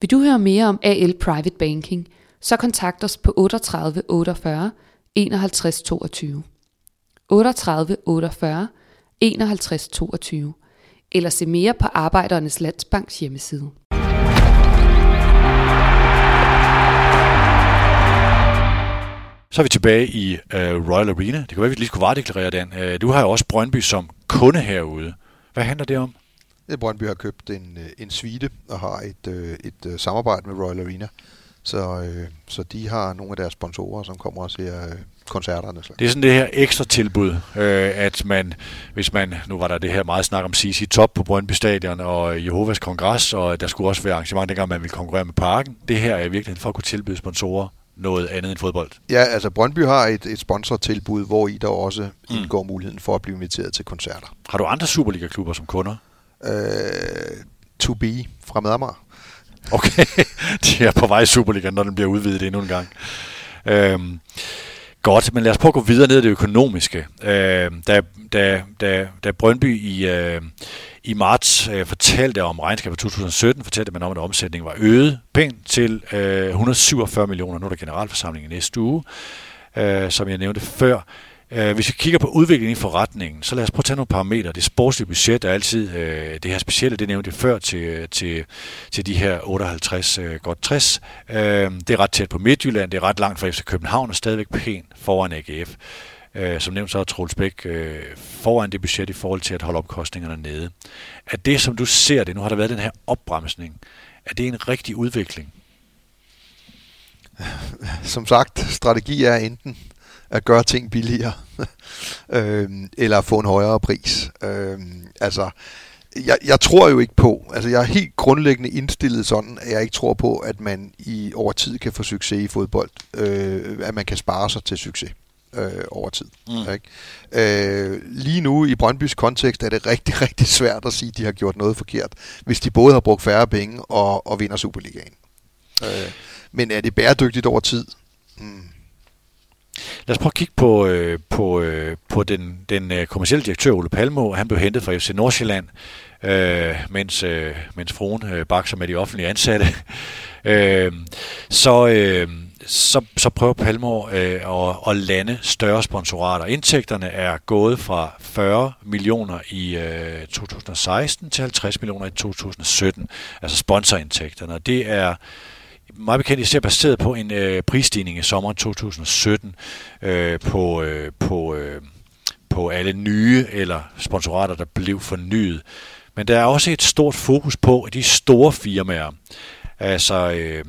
Vil du høre mere om AL Private Banking, så kontakt os på 38 48 51 22. 38 48 51 22 eller se mere på Arbejdernes Landsbanks hjemmeside. Så er vi tilbage i uh, Royal Arena. Det kan være, at vi lige skulle varedeklarere den. Uh, du har jo også Brøndby som kunde herude. Hvad handler det om? Brøndby har købt en, øh, en suite og har et, et, et samarbejde med Royal Arena. Så, øh, så de har nogle af deres sponsorer, som kommer og ser øh, koncerterne. Det er sådan det her ekstra tilbud, øh, at man, hvis man, nu var der det her meget snak om CC Top på Brøndby Stadion og Jehovas Kongres, og der skulle også være arrangement, dengang man ville konkurrere med parken. Det her er i virkeligheden for at kunne tilbyde sponsorer noget andet end fodbold. Ja, altså Brøndby har et, et sponsortilbud, hvor i der også mm. indgår muligheden for at blive inviteret til koncerter. Har du andre Superliga-klubber som kunder? Øh, to be fra Madamar. Okay, <laughs> de er på vej i Superligaen, når den bliver udvidet endnu en gang. Øhm, godt, men lad os prøve at gå videre ned i det økonomiske. Øhm, da, da, da, da Brøndby i, øh, i marts øh, fortalte om regnskabet 2017, fortalte man om, at omsætningen var øget pænt til øh, 147 millioner. Nu er der generalforsamling i næste uge, øh, som jeg nævnte før. Øh, hvis vi kigger på udviklingen i forretningen, så lad os prøve at tage nogle parametre. Det sportslige budget er altid øh, det her specielle, det nævnte jeg før, til, til, til de her 58, øh, godt 60. Øh, det er ret tæt på Midtjylland, det er ret langt fra FC København og stadigvæk pænt foran AGF. Øh, som nævnt så er Troels Bæk øh, foran det budget i forhold til at holde omkostningerne nede. Er det, som du ser det, nu har der været den her opbremsning, er det en rigtig udvikling? <laughs> Som sagt, strategi er enten at gøre ting billigere, <laughs> øh, eller få en højere pris. Øh, altså, jeg, jeg tror jo ikke på, altså jeg er helt grundlæggende indstillet sådan, at jeg ikke tror på, at man i over tid kan få succes i fodbold, øh, at man kan spare sig til succes øh, over tid. Mm. Ikke? Øh, lige nu i Brøndbys kontekst er det rigtig, <laughs> rigtig svært at sige, at de har gjort noget forkert, hvis de både har brugt færre penge og, og vinder Superligaen. Øh, men er det bæredygtigt over tid? Mm. Lad os prøve at kigge på, øh, på, øh, på den, den øh, kommercielle direktør Ole Palmo. Han blev hentet fra FC Nordsjælland, øh, mens, øh, mens fruen øh, bakser med de offentlige ansatte. <laughs> øh, så, øh, så, så prøver Palmor øh, at, at lande større sponsorater. Indtægterne er gået fra 40 millioner i øh, 2016 til 50 millioner i 2017, altså sponsorindtægterne. Og Det er meget bekendt især baseret på en øh, prisstigning i sommeren 2017 øh, på, øh, på, øh, på alle nye eller sponsorater, der blev fornyet. Men der er også et stort fokus på de store firmaer, altså øh,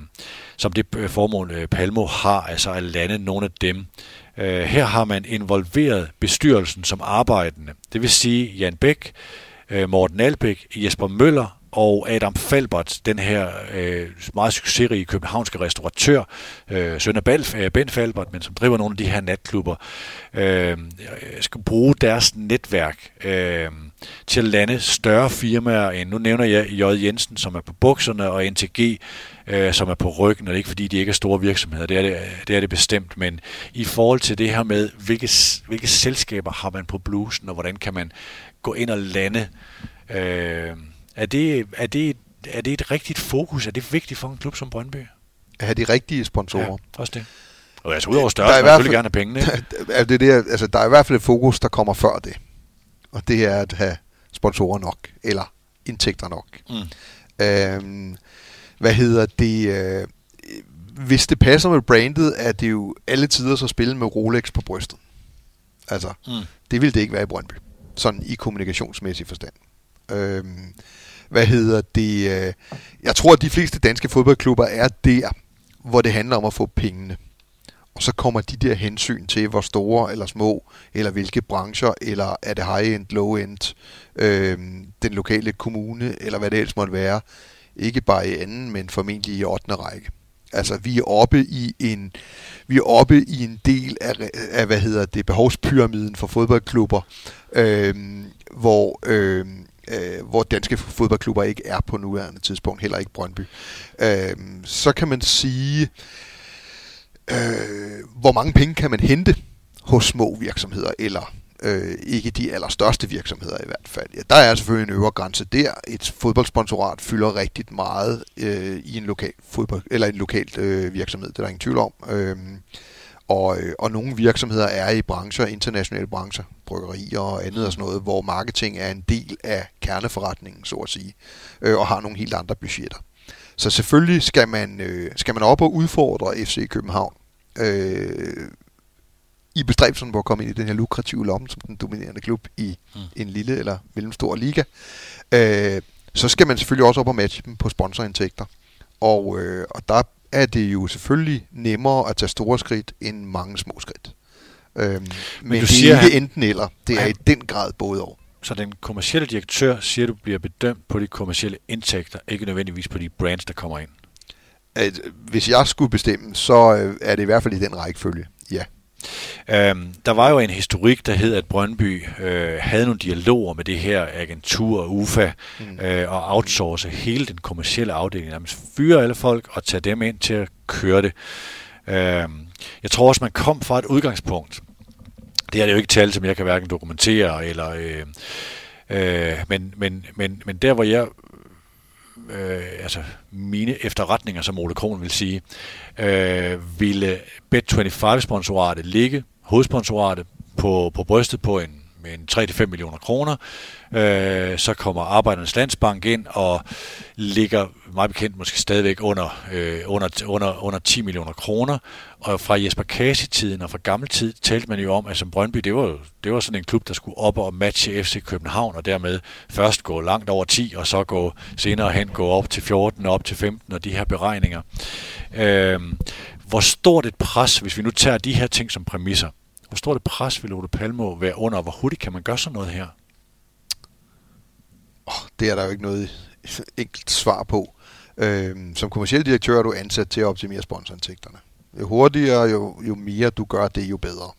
som det øh, formål øh, Palmo har, altså at lande nogle af dem. Øh, her har man involveret bestyrelsen som arbejdende, det vil sige Jan Bæk, Morten Albæk, Jesper Møller og Adam Falbert, den her øh, meget succesrige københavnske restauratør, øh, søn af Balf, øh, Ben Falbert, men som driver nogle af de her natklubber, øh, skal bruge deres netværk øh, til at lande større firmaer end, nu nævner jeg J. Jensen, som er på bukserne, og NTG, øh, som er på ryggen, og det er ikke fordi, de ikke er store virksomheder, det er det, det er det bestemt, men i forhold til det her med, hvilke, hvilke selskaber har man på blusen, og hvordan kan man gå ind og lande øh, er det, er, det, er det et rigtigt fokus? Er det vigtigt for en klub som Brøndby? At have de rigtige sponsorer. Ja, også det. Og altså udover størrelse, man selvfølgelig gerne have pengene. <laughs> Er det det, altså, der er i hvert fald et fokus, der kommer før det. Og det er at have sponsorer nok, eller indtægter nok. Mm. Øhm, hvad hedder det? Øh, hvis det passer med brandet, er det jo alle tider så spille med Rolex på brystet. Altså, mm. det vil det ikke være i Brøndby. Sådan i kommunikationsmæssig forstand. Øhm, hvad hedder det? Øh, jeg tror, at de fleste danske fodboldklubber er der, hvor det handler om at få pengene. Og så kommer de der hensyn til, hvor store eller små, eller hvilke brancher, eller er det high-end, low-end, øh, den lokale kommune, eller hvad det ellers måtte være. Ikke bare i anden, men formentlig i 8. række. Altså, vi er oppe i en, vi er oppe i en del af, af hvad hedder det, behovspyramiden for fodboldklubber, øh, hvor øh, øh, hvor danske fodboldklubber ikke er på nuværende tidspunkt, heller ikke Brøndby. Øh, så kan man sige, øh, hvor mange penge kan man hente hos små virksomheder, eller Øh, ikke de allerstørste virksomheder i hvert fald. Ja, der er selvfølgelig en øvre grænse der. Et fodboldsponsorat fylder rigtig meget øh, i en lokal fodbold eller en lokal øh, virksomhed. Det er der ingen tvivl om. Øhm, øh, og, og nogle virksomheder er i brancher, internationale brancher, bryggerier og andet og sådan noget, hvor marketing er en del af kerneforretningen, så at sige, øh, og har nogle helt andre budgetter. Så selvfølgelig skal man, øh, skal man op og udfordre FC København øh, i bestræbelsen på at komme ind i den her lukrative lomme som den dominerende klub i mm. en lille eller mellemstor liga. Øh, så skal man selvfølgelig også op og matche dem på sponsorindtægter. Og, øh, og der er det jo selvfølgelig nemmere at tage store skridt end mange små skridt. Øhm, men, men du det siger, er ikke enten eller. Det er ja. i den grad både og. Så den kommercielle direktør siger, du bliver bedømt på de kommercielle indtægter, ikke nødvendigvis på de brands, der kommer ind? At, hvis jeg skulle bestemme, så øh, er det i hvert fald i den rækkefølge. Øhm, der var jo en historik, der hed, at Brøndby øh, havde nogle dialoger med det her agentur, UFA, mm. øh, og outsource hele den kommercielle afdeling. Jamen, fyre alle folk og tage dem ind til at køre det. Øhm, jeg tror også, man kom fra et udgangspunkt. Det er det jo ikke tal, som jeg kan hverken dokumentere, eller, øh, øh, men, men, men, men der, hvor jeg øh, altså mine efterretninger, som Ole Krohn vil sige, øh, ville Bet25-sponsoratet ligge, hovedsponsoratet, på, på brystet på en, med en 3-5 millioner kroner. Øh, så kommer Arbejdernes Landsbank ind og ligger meget bekendt måske stadigvæk under, øh, under, under, under 10 millioner kroner. Og fra Jesper Kasi-tiden og fra gammel tid talte man jo om, at som Brøndby, det var, det var sådan en klub, der skulle op og matche FC København, og dermed først gå langt over 10, og så gå senere hen gå op til 14 og op til 15, og de her beregninger. Øh, hvor stort et pres, hvis vi nu tager de her ting som præmisser, hvor stort et pres vil Ole Palmo være under, og hvor hurtigt kan man gøre sådan noget her? Oh, det er der jo ikke noget enkelt svar på. Øhm, som kommersiel direktør er du ansat til at optimere sponsorindtægterne. Jo hurtigere, jo, jo mere du gør det, jo bedre.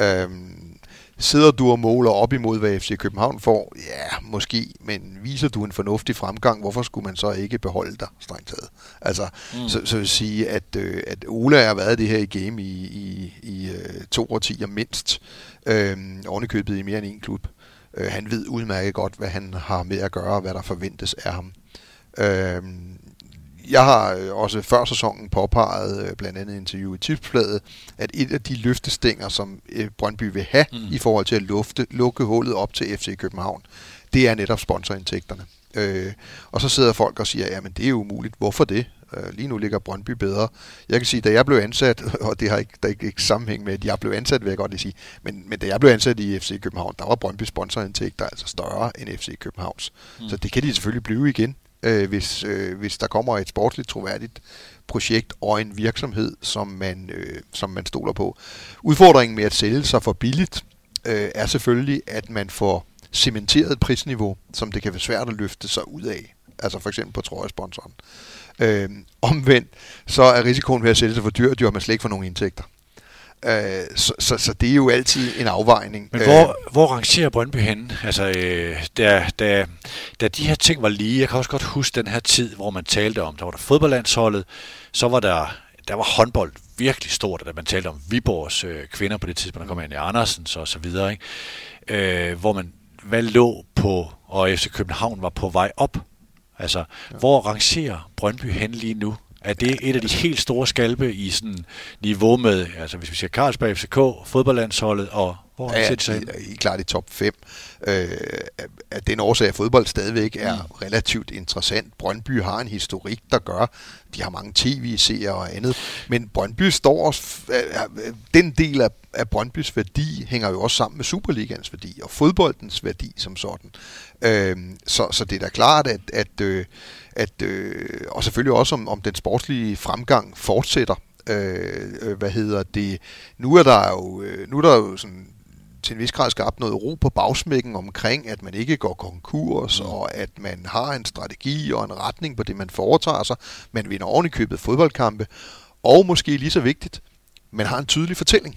Øhm, sidder du og måler op imod, hvad FC København får? Ja, måske, men viser du en fornuftig fremgang, hvorfor skulle man så ikke beholde dig, strengt taget? Altså, mm. så, så vil sige, at, øh, at Ola har været det her i game i, i, i øh, to årtier mindst, øh, ovenikøbet i mere end en klub. Øh, han ved udmærket godt, hvad han har med at gøre, og hvad der forventes af ham. Øh, jeg har øh, også før sæsonen påpeget, øh, blandt andet interview i tipsbladet, at et af de løftestænger, som øh, Brøndby vil have mm. i forhold til at lufte, lukke hullet op til FC København, det er netop sponsorindtægterne. Øh, og så sidder folk og siger, jamen det er jo umuligt. Hvorfor det? Øh, lige nu ligger Brøndby bedre. Jeg kan sige, da jeg blev ansat, <laughs> og det har ikke, der er ikke, ikke sammenhæng med, at jeg blev ansat, vil jeg godt lige sige, men, men da jeg blev ansat i FC København, der var Brøndby sponsorindtægter altså større end FC Københavns. Mm. Så det kan de selvfølgelig blive igen øh, hvis, øh, hvis der kommer et sportsligt troværdigt projekt og en virksomhed, som man, øh, som man stoler på. Udfordringen med at sælge sig for billigt øh, er selvfølgelig, at man får cementeret et prisniveau, som det kan være svært at løfte sig ud af. Altså for eksempel på trøjesponsoren. Øh, omvendt, så er risikoen ved at sælge sig for dyrt, jo at man slet ikke får nogen indtægter. Øh, så, så, så det er jo altid en afvejning. Men hvor, øh, hvor rangerer Brøndby henne? Altså, øh, da, da, da de her ting var lige, jeg kan også godt huske den her tid, hvor man talte om, der var der fodboldlandsholdet, så var der, der var håndbold virkelig stort, da man talte om Viborgs øh, kvinder på det tidspunkt, der kom ind i Andersen og så videre, ikke? Øh, hvor man, hvad lå på, og FC København var på vej op. Altså, ja. hvor rangerer Brøndby hen lige nu? Er det et af de helt store skalpe i sådan niveau med, altså hvis vi siger Carlsberg, FCK, fodboldlandsholdet og hvor ja, det sig I, I klart i top 5. Øh, at den årsag, at fodbold stadigvæk er mm. relativt interessant. Brøndby har en historik, der gør, de har mange tv-serier og andet, men Brøndby står også, den del af, af Brøndbys værdi hænger jo også sammen med Superligans værdi og fodboldens værdi som sådan. Øh, så, så det er da klart, at, at, øh, at øh, og selvfølgelig også om, om den sportslige fremgang fortsætter. Øh, øh, hvad hedder det? Nu er der jo, øh, nu er der jo sådan til en vis grad skabt noget ro på bagsmækken omkring, at man ikke går konkurs, mm. og at man har en strategi og en retning på det, man foretager sig. Man vinder ordentligt købet fodboldkampe, og måske lige så vigtigt, man har en tydelig fortælling.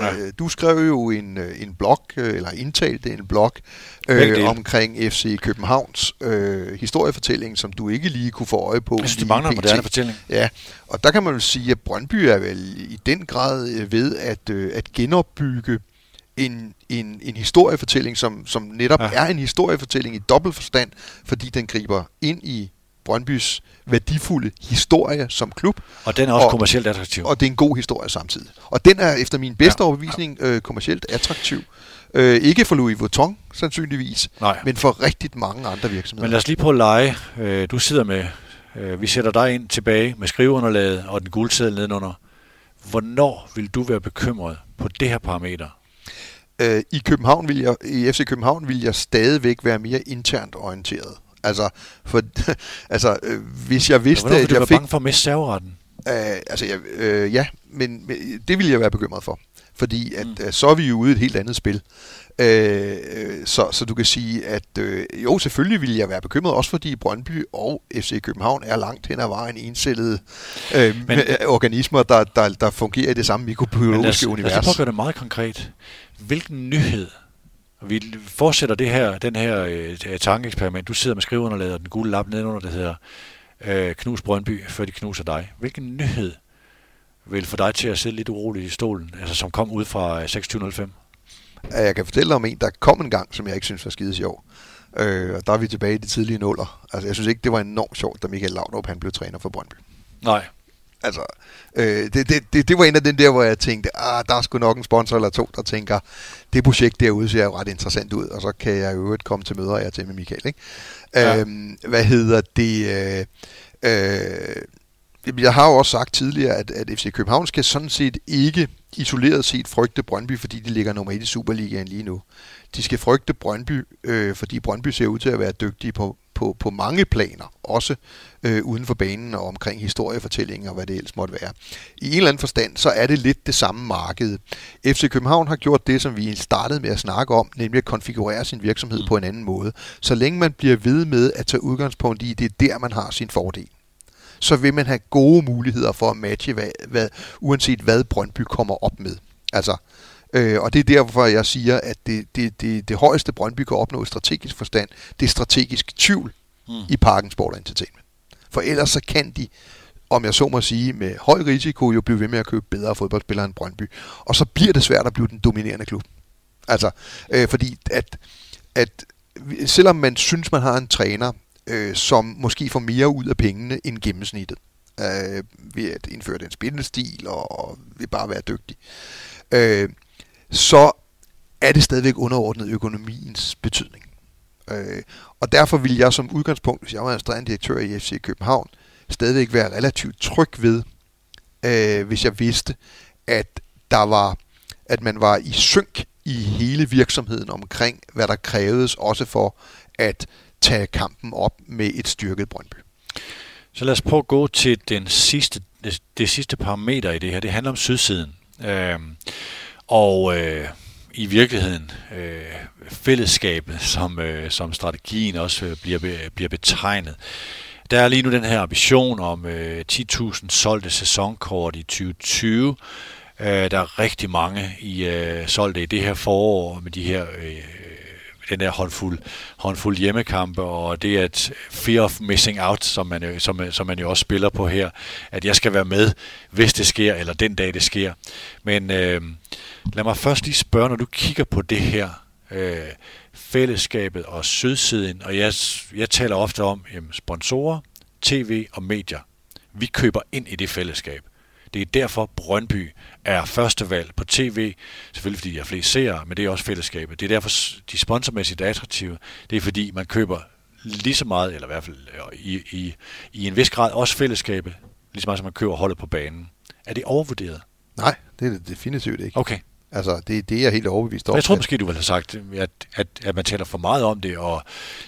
Ja. Øh, du skrev jo en, øh, en blog, øh, eller indtalte en blog, øh, omkring FC Københavns øh, historiefortælling, som du ikke lige kunne få øje på. Jeg synes, det mangler en moderne fortælling. Ja, og der kan man jo sige, at Brøndby er vel i den grad ved at, øh, at genopbygge en, en, en historiefortælling, som, som netop ja. er en historiefortælling i dobbelt forstand, fordi den griber ind i Brøndbys værdifulde historie som klub. Og den er også og, kommercielt attraktiv. Og det er en god historie samtidig. Og den er efter min bedste ja. overbevisning øh, kommercielt attraktiv. Øh, ikke for Louis Vuitton, sandsynligvis, Nej. men for rigtig mange andre virksomheder. Men lad os lige på at lege. Øh, du sidder med, øh, vi sætter dig ind tilbage med skriveunderlaget og den guldseddel nedenunder. Hvornår vil du være bekymret på det her parameter? Øh, I København vil jeg, i FC København vil jeg stadigvæk være mere internt orienteret. Altså, for, <laughs> altså øh, hvis jeg vidste, at jeg fik... bange for at miste serveretten? Øh, altså, jeg, øh, ja, men, men det ville jeg være bekymret for. Fordi at, mm. at så er vi jo ude i et helt andet spil. Øh, så, så du kan sige, at øh, jo, selvfølgelig ville jeg være bekymret, også fordi Brøndby og FC København er langt hen ad vejen encellede øh, men, organismer, der, der, der fungerer i det samme mikrobiologiske univers. Lad os prøve at gøre det meget konkret. Hvilken nyhed vi fortsætter det her, den her øh, tankeeksperiment. Du sidder med skriveunderlaget og den gule lap nedenunder, der hedder øh, Knus Brøndby, før de knuser dig. Hvilken nyhed vil få dig til at sidde lidt uroligt i stolen, altså som kom ud fra 2605? Øh, jeg kan fortælle dig om en, der kom en gang, som jeg ikke synes var skide sjov. Øh, og der er vi tilbage i de tidlige nuller. Altså, jeg synes ikke, det var enormt sjovt, da Michael Laudrup han blev træner for Brøndby. Nej. Altså, øh, det, det, det, det var en af den der, hvor jeg tænkte, ah, der er sgu nok en sponsor eller to, der tænker, det projekt derude ser jo ret interessant ud, og så kan jeg jo øvrigt komme til møder jeg til med Michael. Ikke? Ja. Øhm, hvad hedder det? Øh, øh, jeg har jo også sagt tidligere, at, at FC København skal sådan set ikke isoleret set frygte Brøndby, fordi de ligger nummer 1 i Superligaen lige nu. De skal frygte Brøndby, øh, fordi Brøndby ser ud til at være dygtige på, på, på mange planer, også øh, uden for banen og omkring historiefortællingen og hvad det ellers måtte være. I en eller anden forstand, så er det lidt det samme marked. FC København har gjort det, som vi startede med at snakke om, nemlig at konfigurere sin virksomhed på en anden måde. Så længe man bliver ved med at tage udgangspunkt i, det er der, man har sin fordel så vil man have gode muligheder for at matche, hvad, hvad, uanset hvad Brøndby kommer op med. Altså, øh, og det er derfor, jeg siger, at det, det, det, det højeste Brøndby kan opnå i strategisk forstand, det er strategisk tvivl mm. i Parken Sport Entertainment. For ellers så kan de, om jeg så må sige, med høj risiko jo blive ved med at købe bedre fodboldspillere end Brøndby. Og så bliver det svært at blive den dominerende klub. Altså, øh, fordi at, at selvom man synes, man har en træner, øh, som måske får mere ud af pengene end gennemsnittet øh, ved at indføre den spillestil og, og vil bare være dygtig, øh, så er det stadigvæk underordnet økonomiens betydning. Øh, og derfor vil jeg som udgangspunkt, hvis jeg var administrerende direktør i FC København, stadigvæk være relativt tryg ved, øh, hvis jeg vidste, at der var, at man var i synk i hele virksomheden omkring, hvad der krævedes også for at tage kampen op med et styrket Brøndby. Så lad os prøve at gå til den sidste, det, det sidste parameter i det her. Det handler om sydsiden. Øh, og øh, i virkeligheden øh, fællesskabet, som, øh, som strategien også øh, bliver, bliver betegnet. Der er lige nu den her ambition om øh, 10.000 solgte sæsonkort i 2020. Øh, der er rigtig mange i øh, solgte i det her forår med de her øh, den der håndfuld, håndfuld hjemmekampe, og det at fear of missing out, som man, øh, som, som man jo også spiller på her, at jeg skal være med, hvis det sker, eller den dag det sker. Men øh, lad mig først lige spørge, når du kigger på det her, øh, fællesskabet og sydsiden, og jeg, jeg taler ofte om jamen, sponsorer, tv og medier. Vi køber ind i det fællesskab. Det er derfor Brøndby er førstevalg på tv, selvfølgelig fordi jeg er flest seere, men det er også fællesskabet. Det er derfor de sponsormæssigt er attraktive. Det er fordi man køber lige så meget, eller i hvert fald øh, i, i, i en vis grad også fællesskabet, lige så meget som man køber holdet på banen. Er det overvurderet? Nej, det er det definitivt ikke. Okay. Altså, det, det er jeg helt overbevist om. Jeg tror måske, du ville have sagt, at, at, at man taler for meget om det, og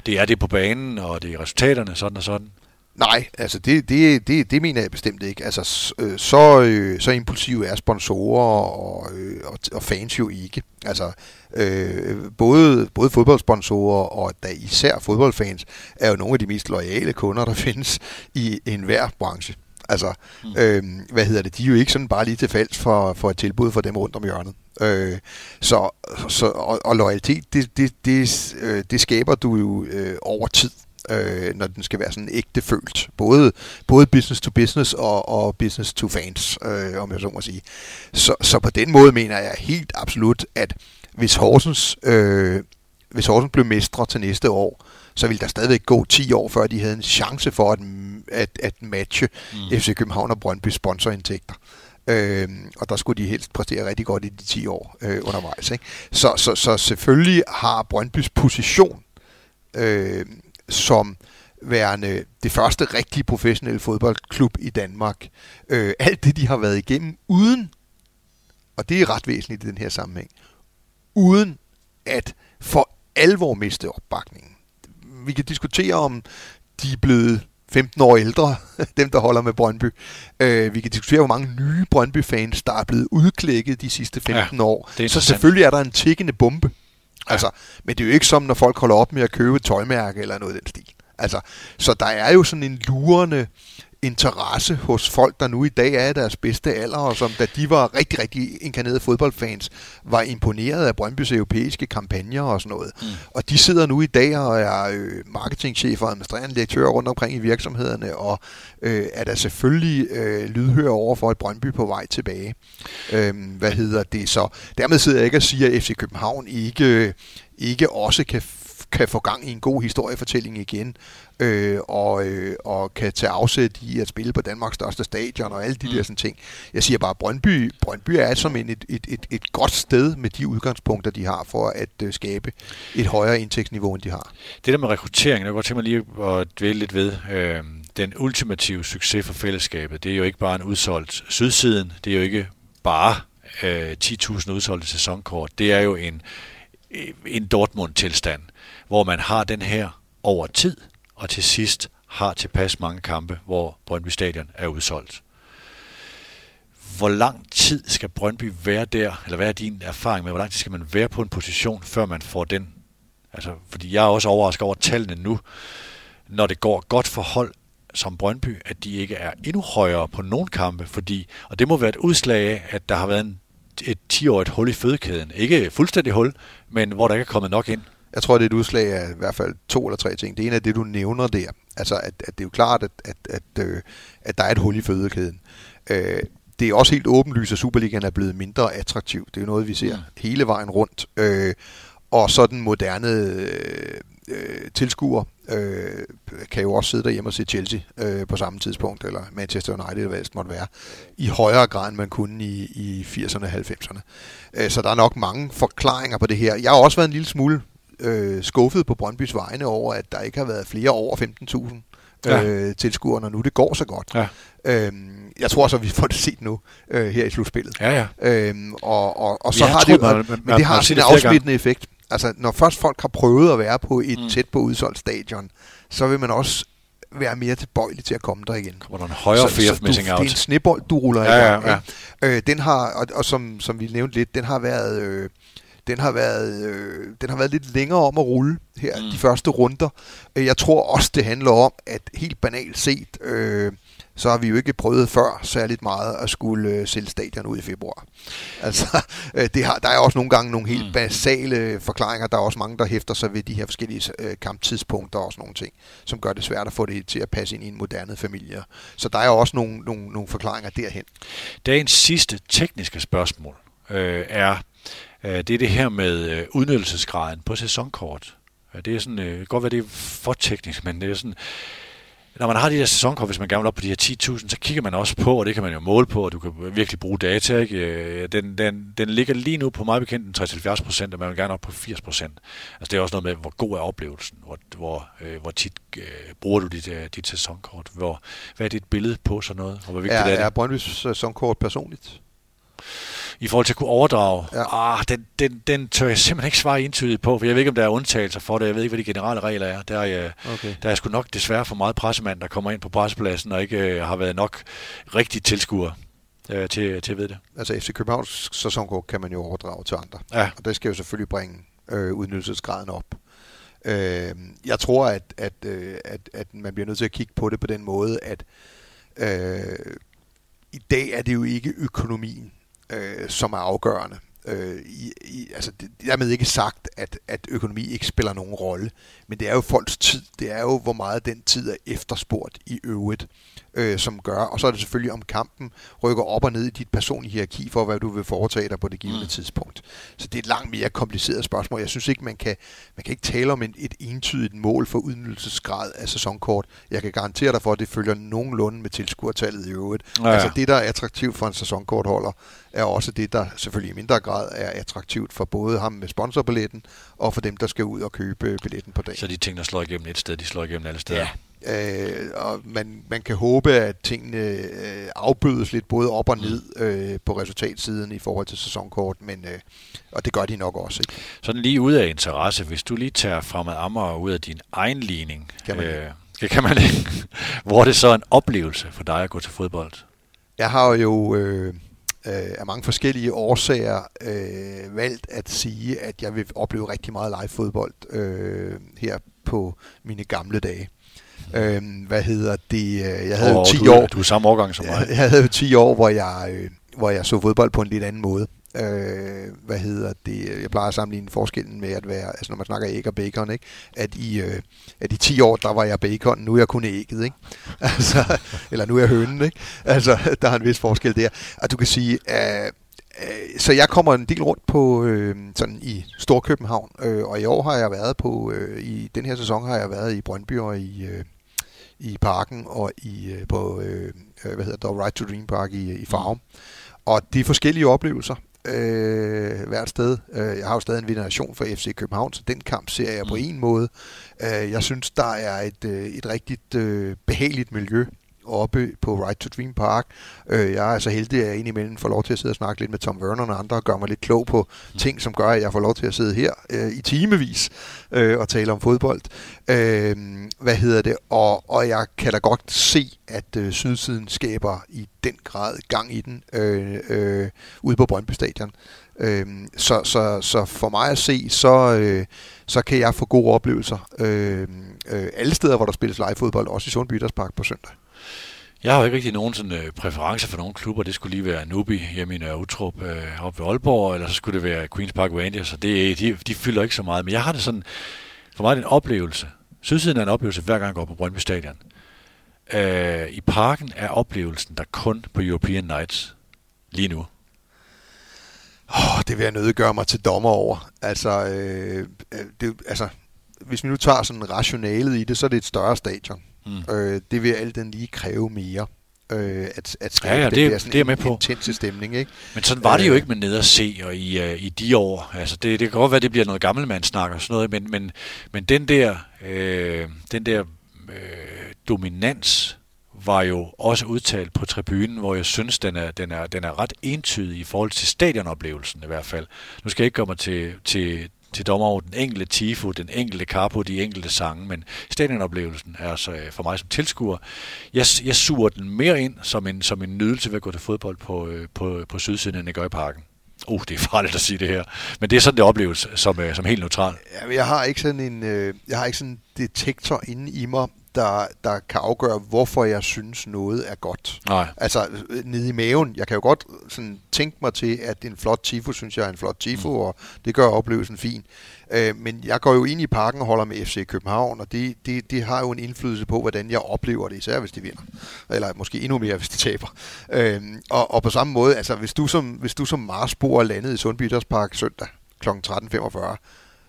det er det på banen, og det er resultaterne, sådan og sådan. Nej, altså det, det, det, det mener jeg bestemt ikke. Altså øh, så, øh, så impulsive er sponsorer og, øh, og, og fans jo ikke. Altså øh, både, både fodboldsponsorer og da især fodboldfans er jo nogle af de mest loyale kunder, der <laughs> findes i enhver branche. Altså, mm. øh, hvad hedder det, de er jo ikke sådan bare lige til fælles for, for et tilbud for dem rundt om hjørnet. Øh, så, så, og, og loyalitet, det, det, det, øh, det skaber du jo øh, over tid øh, når den skal være sådan ægte følt. Både, både business to business og, og business to fans, øh, om jeg så må sige. Så, så på den måde mener jeg helt absolut, at hvis Horsens, øh, hvis Horsens blev mestre til næste år, så ville der stadigvæk gå 10 år, før de havde en chance for at, at, at matche mm. FC København og Brøndby sponsorindtægter. Øh, og der skulle de helst præstere rigtig godt i de 10 år øh, undervejs. Ikke? Så, så, så selvfølgelig har Brøndbys position øh, som værende det første rigtige professionelle fodboldklub i Danmark. Øh, alt det, de har været igennem, uden, og det er ret væsentligt i den her sammenhæng, uden at for alvor miste opbakningen. Vi kan diskutere, om de er blevet 15 år ældre, <laughs> dem der holder med Brøndby. Øh, vi kan diskutere, hvor mange nye Brøndby-fans, der er blevet udklækket de sidste 15 ja, år. Så selvfølgelig er der en tikkende bombe. Ja. Altså, men det er jo ikke som, når folk holder op med at købe et tøjmærke eller noget af den stil. Altså, så der er jo sådan en lurende interesse hos folk, der nu i dag er i deres bedste alder, og som da de var rigtig, rigtig inkarnerede fodboldfans, var imponeret af Brøndbys europæiske kampagner og sådan noget. Mm. Og de sidder nu i dag og er øh, marketingchefer og administrerende direktører rundt omkring i virksomhederne, og øh, er der selvfølgelig øh, lydhør over for et Brøndby på vej tilbage. Øh, hvad hedder det så? Dermed sidder jeg ikke og siger, at FC København ikke, ikke også kan kan få gang i en god historiefortælling igen, øh, og, øh, og kan tage afsæt i at spille på Danmarks største stadion og alle de mm. der sådan ting. Jeg siger bare, Brøndby, Brøndby er som en, et, et, et, et godt sted med de udgangspunkter, de har for at øh, skabe et højere indtægtsniveau, end de har. Det der med rekruttering, jeg godt tænke mig lige at dvæle lidt ved. Øh, den ultimative succes for fællesskabet, det er jo ikke bare en udsolgt sydsiden, det er jo ikke bare øh, 10.000 udsolgte sæsonkort, det er jo en, en Dortmund-tilstand hvor man har den her over tid, og til sidst har tilpas mange kampe, hvor Brøndby Stadion er udsolgt. Hvor lang tid skal Brøndby være der, eller hvad er din erfaring med, hvor lang tid skal man være på en position, før man får den? Altså, fordi jeg er også overrasket over tallene nu, når det går godt for hold som Brøndby, at de ikke er endnu højere på nogle kampe, fordi, og det må være et udslag af, at der har været en, et 10-årigt hul i fødekæden. Ikke fuldstændig hul, men hvor der ikke er kommet nok ind. Jeg tror, det er et udslag af i hvert fald to eller tre ting. Det ene er det, du nævner der. Altså, at, at det er jo klart, at, at, at, øh, at der er et hul i fødekæden. Øh, det er også helt åbenlyst, at Superligaen er blevet mindre attraktiv. Det er jo noget, vi ser mm. hele vejen rundt. Øh, og så den moderne øh, øh, tilskuer øh, kan jo også sidde derhjemme og se Chelsea øh, på samme tidspunkt, eller Manchester United, eller hvad det måtte være, i højere grad, end man kunne i, i 80'erne og 90'erne. Øh, så der er nok mange forklaringer på det her. Jeg har også været en lille smule øh, skuffet på Brøndbys vegne over, at der ikke har været flere over 15.000 ja. øh, tilskuere, når nu det går så godt. Ja. Øhm, jeg tror så, vi får det set nu øh, her i slutspillet. Ja, ja. Øhm, og, og, og så har det, man, man, men det har sådan en afsmittende effekt. Altså, når først folk har prøvet at være på et mm. tæt på udsolgt stadion, så vil man også være mere tilbøjelig til at komme der igen. Kommer der en højere fear of missing out? Det er en snebold, du ruller ja, i gang. Ja, ja. Øh, den har, og, og som, som vi nævnte lidt, den har været... Øh, den har været, øh, den har været lidt længere om at rulle her mm. de første runder. Øh, jeg tror også, det handler om, at helt banalt set, øh, så har vi jo ikke prøvet før særligt meget at skulle øh, sælge stadion ud i februar. <laughs> Altså, øh, det har, der er også nogle gange nogle helt mm. basale forklaringer. Der er også mange, der hæfter sig ved de her forskellige øh, kamptidspunkter og sådan nogle ting, som gør det svært at få det til at passe ind i en moderne familie. Så der er også nogle, nogle, nogle forklaringer derhen. Dagens sidste tekniske spørgsmål øh, er, det er det her med øh, udnyttelsesgraden på sæsonkort. Det er sådan, øh, godt være det er for teknisk, men det er sådan, når man har de der sæsonkort, hvis man gerne vil op på de her 10.000, så kigger man også på, og det kan man jo måle på, og du kan virkelig bruge data. Ikke? Øh, den, den, den ligger lige nu på meget bekendt 60-70 procent, og man vil gerne op på 80 procent. Altså det er også noget med, hvor god er oplevelsen, hvor, hvor, øh, hvor tit øh, bruger du dit, øh, dit sæsonkort, hvor, hvad er dit billede på sådan noget, og hvor vigtigt er, er det? Er Brøndby's sæsonkort personligt? I forhold til at kunne overdrage. Ja. Ah, den, den, den tør jeg simpelthen ikke svare entydigt på, for jeg ved ikke, om der er undtagelser for det. Jeg ved ikke, hvad de generelle regler er. Der er, jeg, okay. der er sgu nok desværre for meget pressemand, der kommer ind på pressepladsen og ikke øh, har været nok rigtig tilskuer øh, til, til at vide det. Altså FC Københavns sæsonkort kan man jo overdrage til andre. Ja. Og det skal jo selvfølgelig bringe øh, udnyttelsesgraden op. Øh, jeg tror, at, at, øh, at, at man bliver nødt til at kigge på det på den måde, at øh, i dag er det jo ikke økonomien, øh, som er afgørende. Øh, i, i, altså, det, dermed ikke sagt, at, at økonomi ikke spiller nogen rolle, men det er jo folks tid. Det er jo, hvor meget den tid er efterspurgt i øvrigt øh, som gør, og så er det selvfølgelig om kampen rykker op og ned i dit personlige hierarki for, hvad du vil foretage dig på det givende mm. tidspunkt. Så det er et langt mere kompliceret spørgsmål. Jeg synes ikke, man kan, man kan ikke tale om et, et entydigt mål for udnyttelsesgrad af sæsonkort. Jeg kan garantere dig for, at det følger nogenlunde med tilskuertallet i øvrigt. Ja, ja. Altså det, der er attraktivt for en sæsonkortholder, er også det, der selvfølgelig i mindre grad er attraktivt for både ham med sponsorbilletten og for dem, der skal ud og købe billetten på dagen. Så de ting, der slår igennem et sted, de slår igennem alle steder? Ja. Øh, og man, man kan håbe, at tingene øh, afbødes lidt både op og mm. ned øh, på resultatsiden i forhold til sæsonkort, men øh, og det gør de nok også. Ikke? Sådan lige ud af interesse, hvis du lige tager fremad Amager ud af din egen ligning, kan man øh, det <laughs> kan man ikke. Hvor er det så en oplevelse for dig at gå til fodbold? Jeg har jo øh, øh, af mange forskellige årsager øh, valgt at sige, at jeg vil opleve rigtig meget live fodbold øh, her på mine gamle dage. Øh, hvad hedder det? Jeg havde oh, jo 10 du, år. Du er samme årgang som mig. Jeg, <laughs> jeg havde jo 10 år, hvor jeg, øh, hvor jeg så fodbold på en lidt anden måde. Øh, hvad hedder det? Jeg plejer at sammenligne forskellen med at være, altså når man snakker æg og bacon, ikke? At i, øh, at i 10 år, der var jeg bacon, nu er jeg kun ægget, ikke? <laughs> Altså, eller nu er jeg hønen, ikke? Altså, <laughs> der er en vis forskel der. Og du kan sige, øh, øh, så jeg kommer en del rundt på øh, sådan i Storkøbenhavn, øh, og i år har jeg været på, øh, i den her sæson har jeg været i Brøndby og i, øh, i Parken og i, øh, på, øh, hvad hedder det, Right to Dream Park i, i Farum. Og de forskellige oplevelser, øh, hvert sted. Øh, jeg har jo stadig en veneration for FC København, så den kamp ser jeg på mm. en måde. Øh, jeg synes, der er et, øh, et rigtigt øh, behageligt miljø oppe på Right to Dream Park. Øh, jeg er så heldig, at jeg indimellem får lov til at sidde og snakke lidt med Tom Vernon og andre og gøre mig lidt klog på mm. ting, som gør, at jeg får lov til at sidde her øh, i timevis øh, og tale om fodbold. Øh, hvad hedder det? Og, og jeg kan da godt se, at øh, Sydsiden skaber i den grad gang i den øh, øh, ude på Brøndby Stadion. Øh, så, så, så for mig at se, så, øh, så kan jeg få gode oplevelser øh, øh, alle steder, hvor der spilles live fodbold, også i Sundby Park på søndag. Jeg har jo ikke rigtig nogen sådan, øh, præferencer for nogen klubber. Det skulle lige være Nubi hjemme i Nørre Utrup øh, oppe ved Aalborg, eller så skulle det være Queen's Park Rangers, så det, øh, de, de fylder ikke så meget. Men jeg har det sådan, for mig er det en oplevelse. Sydsiden er en oplevelse, hver gang jeg går på Brøndby Stadion. Øh, I parken er oplevelsen der kun på European Nights lige nu. Oh, det vil jeg nødt gøre mig til dommer over. Altså, øh, øh, det, altså, hvis vi nu tager sådan rationalet i det, så er det et større stadion. Mm. Øh, det vil alt den lige kræve mere. Øh, at, at skabe ja, ja, det, det, det er med på. intense stemning. Ikke? Men sådan var det jo øh. ikke med ned og se og i, uh, i de år. Altså, det, det kan godt være, at det bliver noget gammelmandssnak og sådan noget, men, men, men den der, øh, den der øh, dominans var jo også udtalt på tribunen, hvor jeg synes, den er, den er, den er ret entydig i forhold til stadionoplevelsen i hvert fald. Nu skal jeg ikke komme til, til, til dommer over den enkelte tifo, den enkelte kapo, de enkelte sange, men stadionoplevelsen er altså øh, for mig som tilskuer, jeg, jeg suger den mere ind som en, som en nydelse ved at gå til fodbold på, øh, på, på sydsiden, end jeg gør i parken. Uh, det er <laughs> farligt at sige det her. Men det er sådan, det opleves som, øh, som helt neutral. Ja, jeg har ikke sådan en, jeg har ikke sådan en detektor inde i mig, der, der kan afgøre, hvorfor jeg synes noget er godt. Nej. Altså nede i maven. Jeg kan jo godt sådan, tænke mig til, at en flot tifo, synes jeg er en flot tifo, mm. og det gør oplevelsen fin. Øh, men jeg går jo ind i parken og holder med FC København, og det, det, det har jo en indflydelse på, hvordan jeg oplever det, især hvis de vinder. Eller måske endnu mere, hvis de taber. Øh, og, og på samme måde, altså hvis du som, hvis du som Marsbo er landet i Sundby Park søndag kl. 13.45,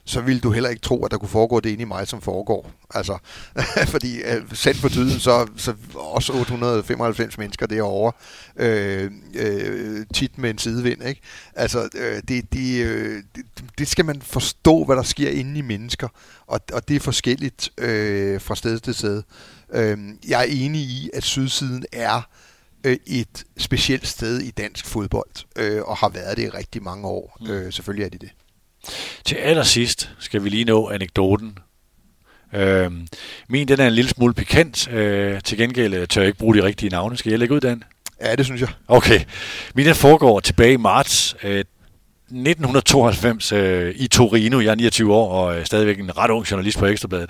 så ville du heller ikke tro, at der kunne foregå det inde i mig, som foregår. Altså, <laughs> fordi øh, sendt på tyden, så, så også 895 mennesker derovre, øh, øh, tit med en sidevind, ikke? Altså, øh, det, de, øh, det, det skal man forstå, hvad der sker inde i mennesker, og, og det er forskelligt øh, fra sted til sted. Øh, jeg er enig i, at sydsiden er øh, et specielt sted i dansk fodbold, øh, og har været det i rigtig mange år. Mm. Øh, selvfølgelig er det det. Til allersidst skal vi lige nå anekdoten. Øh, min den er en lille smule pikant. Øh, til gengæld øh, tør jeg ikke bruge de rigtige navne. Skal jeg lægge ud den? Ja, det synes jeg. Okay. Min den foregår tilbage i marts. Øh, 1992 øh, i Torino. Jeg er 29 år og er stadigvæk en ret ung journalist på Ekstrabladet.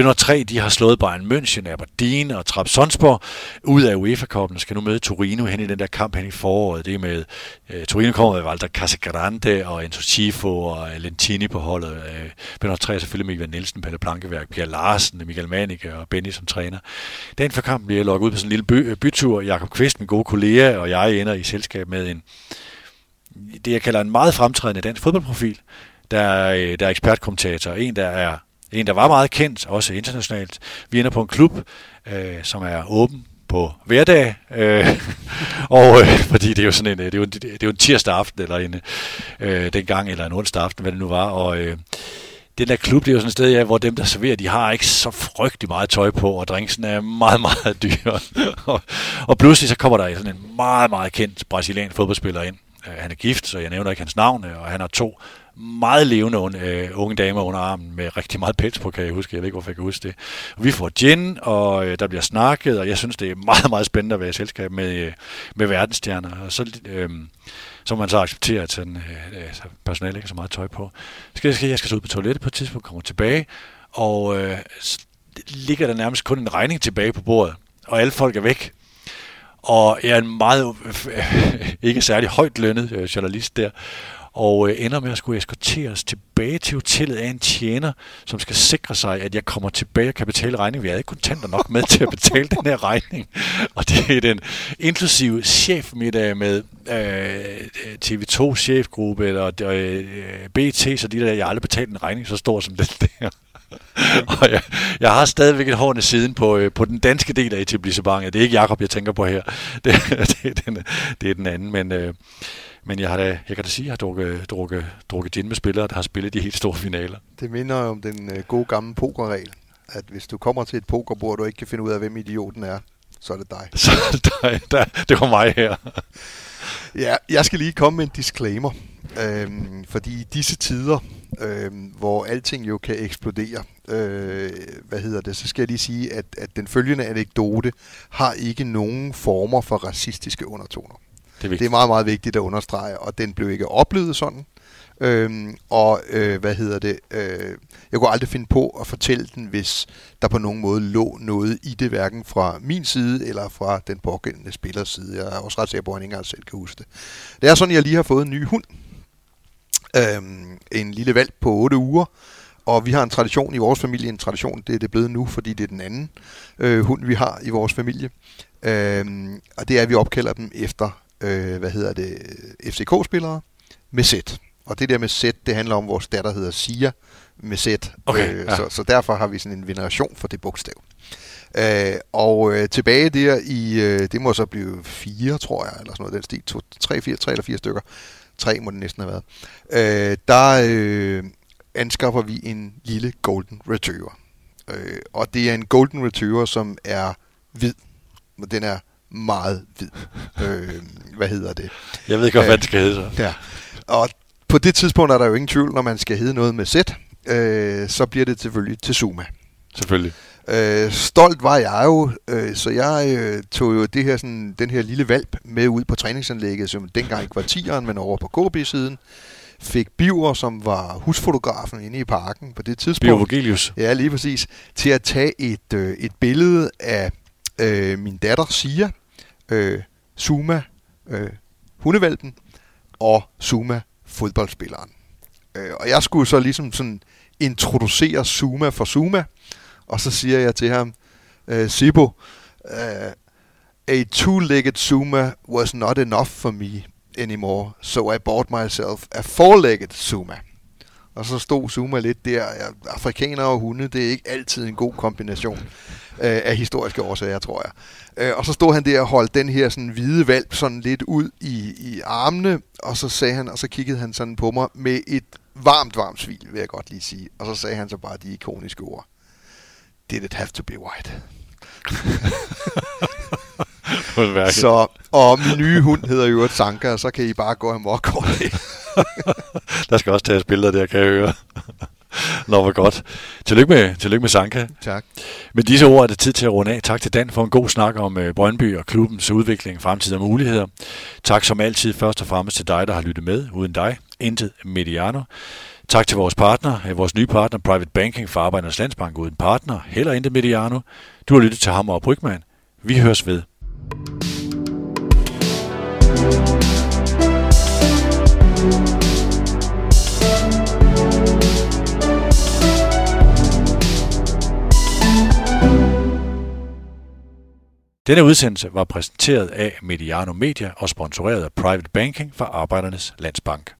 B3 de har slået Bayern München, Aberdeen og Trabzonspor ud af UEFA-koppen og skal nu møde Torino hen i den der kamp hen i foråret. Det er med øh, Torino kommer med Walter Casagrande og Enzo Schifo og øh, Lentini på holdet. Øh, B3 er selvfølgelig Michael Nielsen, Pelle Plankeværk, Pierre Larsen, Michael Manike og Benny som træner. Dagen for kampen bliver jeg lukket ud på sådan en lille by, bytur. Jakob Kvist, min gode kollega, og jeg ender i selskab med en det, jeg kalder en meget fremtrædende dansk fodboldprofil. Der øh, der er ekspertkommentator, en der er en, der var meget kendt, også internationalt. Vi ender på en klub, øh, som er åben på hverdag, øh, <laughs> og øh, fordi det er jo sådan en, øh, det er jo, det er jo en tirsdag aften, eller en øh, dengang, eller en onsdag aften, hvad det nu var, og øh, den der klub, det er jo sådan et sted, ja, hvor dem, der serverer, de har ikke så frygtelig meget tøj på, og drinksen er meget, <laughs> meget dyr. og, og pludselig så kommer der sådan en meget, meget kendt brasiliansk fodboldspiller ind, Øh, han er gift, så jeg nævner ikke hans navn, øh, og han har to meget levende uh, unge damer under armen med rigtig meget pels på, kan jeg huske. Jeg ved ikke, hvorfor jeg kan huske det. Vi får gin, og uh, der bliver snakket, og jeg synes, det er meget, meget spændende at være i selskab med, uh, med verdensstjerner. Og så, uh, så må man så acceptere, at sådan, uh, personalet ikke har så meget tøj på. Skal, skal, jeg skal så ud på toilettet på et tidspunkt, kommer tilbage, og uh, ligger der nærmest kun en regning tilbage på bordet, og alle folk er væk. Og jeg er en meget, <laughs> ikke særlig højt lønnet øh, journalist der, og øh, ender med at skulle eskorteres tilbage til hotellet af en tjener, som skal sikre sig, at jeg kommer tilbage og kan betale regningen. Vi havde ikke kontanter nok med til at betale den her regning. Og det er den inklusive chefmiddag med øh, TV2 chefgruppe eller øh, BT, så de der, jeg aldrig betalt en regning så stor som den der. <laughs> og jeg, jeg har stadigvæk et hårdt siden på, øh, på den danske del af etablissementet. Det er ikke Jakob jeg tænker på her. <laughs> Det, det, er, den, det er den anden, men... Øh, men jeg, har da, jeg kan da sige, at jeg har drukket, drukket, drukket gin med spillere, der har spillet de helt store finaler. Det minder om den øh, gode gamle pokerregel, at hvis du kommer til et pokerbord, og du ikke kan finde ud af, hvem idioten er, så er det dig. <laughs> Så er det dig. Der, det var mig her. Ja, jeg skal lige komme med en disclaimer. Øhm, fordi i disse tider, øhm, hvor alting jo kan eksplodere, øh, hvad hedder det, så skal jeg lige sige, at, at den følgende anekdote har ikke nogen former for racistiske undertoner. Det er, det er meget, meget vigtigt at understrege, og den blev ikke oplevet sådan. Øhm, og øh, hvad hedder det? Øh, jeg kunne aldrig finde på at fortælle den, hvis der på nogen måde lå noget i det, hverken fra min side eller fra den pågældende spillers side. Jeg er også ret sikker på, at han ikke engang selv kan huske det. Det er sådan, at jeg lige har fået en ny hund. Øhm, en lille valg på 8 uger. Og vi har en tradition i vores familie, en tradition, det er det blevet nu, fordi det er den anden øh, hund, vi har i vores familie. Øhm, og det er, at vi opkalder dem efter, øh, hvad hedder det, FCK-spillere med sæt. Og det der med sæt, det handler om, vores datter hedder Sia med sæt. Okay, øh, ja. så, så derfor har vi sådan en veneration for det bogstav. Øh, og øh, tilbage der i, øh, det må så blive fire, tror jeg, eller sådan noget, den stil, to, tre, fire, tre eller fire stykker, tre må det næsten have været, øh, der øh, anskaffer vi en lille Golden Retriever. Øh, og det er en Golden Retriever, som er hvid. Den er meget hvid. øh, hvad hedder det? Jeg ved ikke, hvad øh, det skal hedde så. Ja. Og på det tidspunkt er der jo ingen tvivl, når man skal hedde noget med Z, øh, så bliver det selvfølgelig til Zuma. Selvfølgelig. Øh, stolt var jeg jo, øh, så jeg øh, tog jo det her, sådan, den her lille valp med ud på træningsanlægget, som dengang ikke var tieren, men over på KB-siden. Fik Biver, som var husfotografen inde i parken på det tidspunkt. Biver Vogelius. Ja, lige præcis. Til at tage et, øh, et billede af øh, min datter Sia, øh, Suma, øh, hundevalpen, og Suma, fodboldspilleren. Øh, og jeg skulle så ligesom sådan introducere Zuma for Zuma, og så siger jeg til ham, øh, Sibo, øh, a two-legged Zuma was not enough for me anymore, so I bought myself a four-legged Zuma. Og så stod Zuma lidt der. Afrikanere og hunde, det er ikke altid en god kombination øh, af historiske årsager, tror jeg. Øh, og så stod han der og holdt den her sådan hvide valp sådan lidt ud i, i armene, og så sagde han, og så kiggede han sådan på mig med et varmt, varmt svil, vil jeg godt lige sige. Og så sagde han så bare de ikoniske ord. Did it have to be white? <laughs> så, og min nye hund hedder jo et Sanka, og så kan I bare gå amok over det. der skal også tages billeder der, kan jeg høre. Nå, hvor godt. Tillykke med, tillykke med Sanka. Tak. Med disse ord er det tid til at runde af. Tak til Dan for en god snak om uh, Brøndby og klubbens udvikling, fremtid og muligheder. Tak som altid først og fremmest til dig, der har lyttet med. Uden dig intet Mediano. Tak til vores partner, øh, vores nye partner, Private Banking for Arbejdernes Landsbank uden partner, heller intet Mediano. Du har lyttet til Hammer og Brygman. Vi høres ved. Denne udsendelse var præsenteret af Mediano Media og sponsoreret af Private Banking for Arbejdernes Landsbank.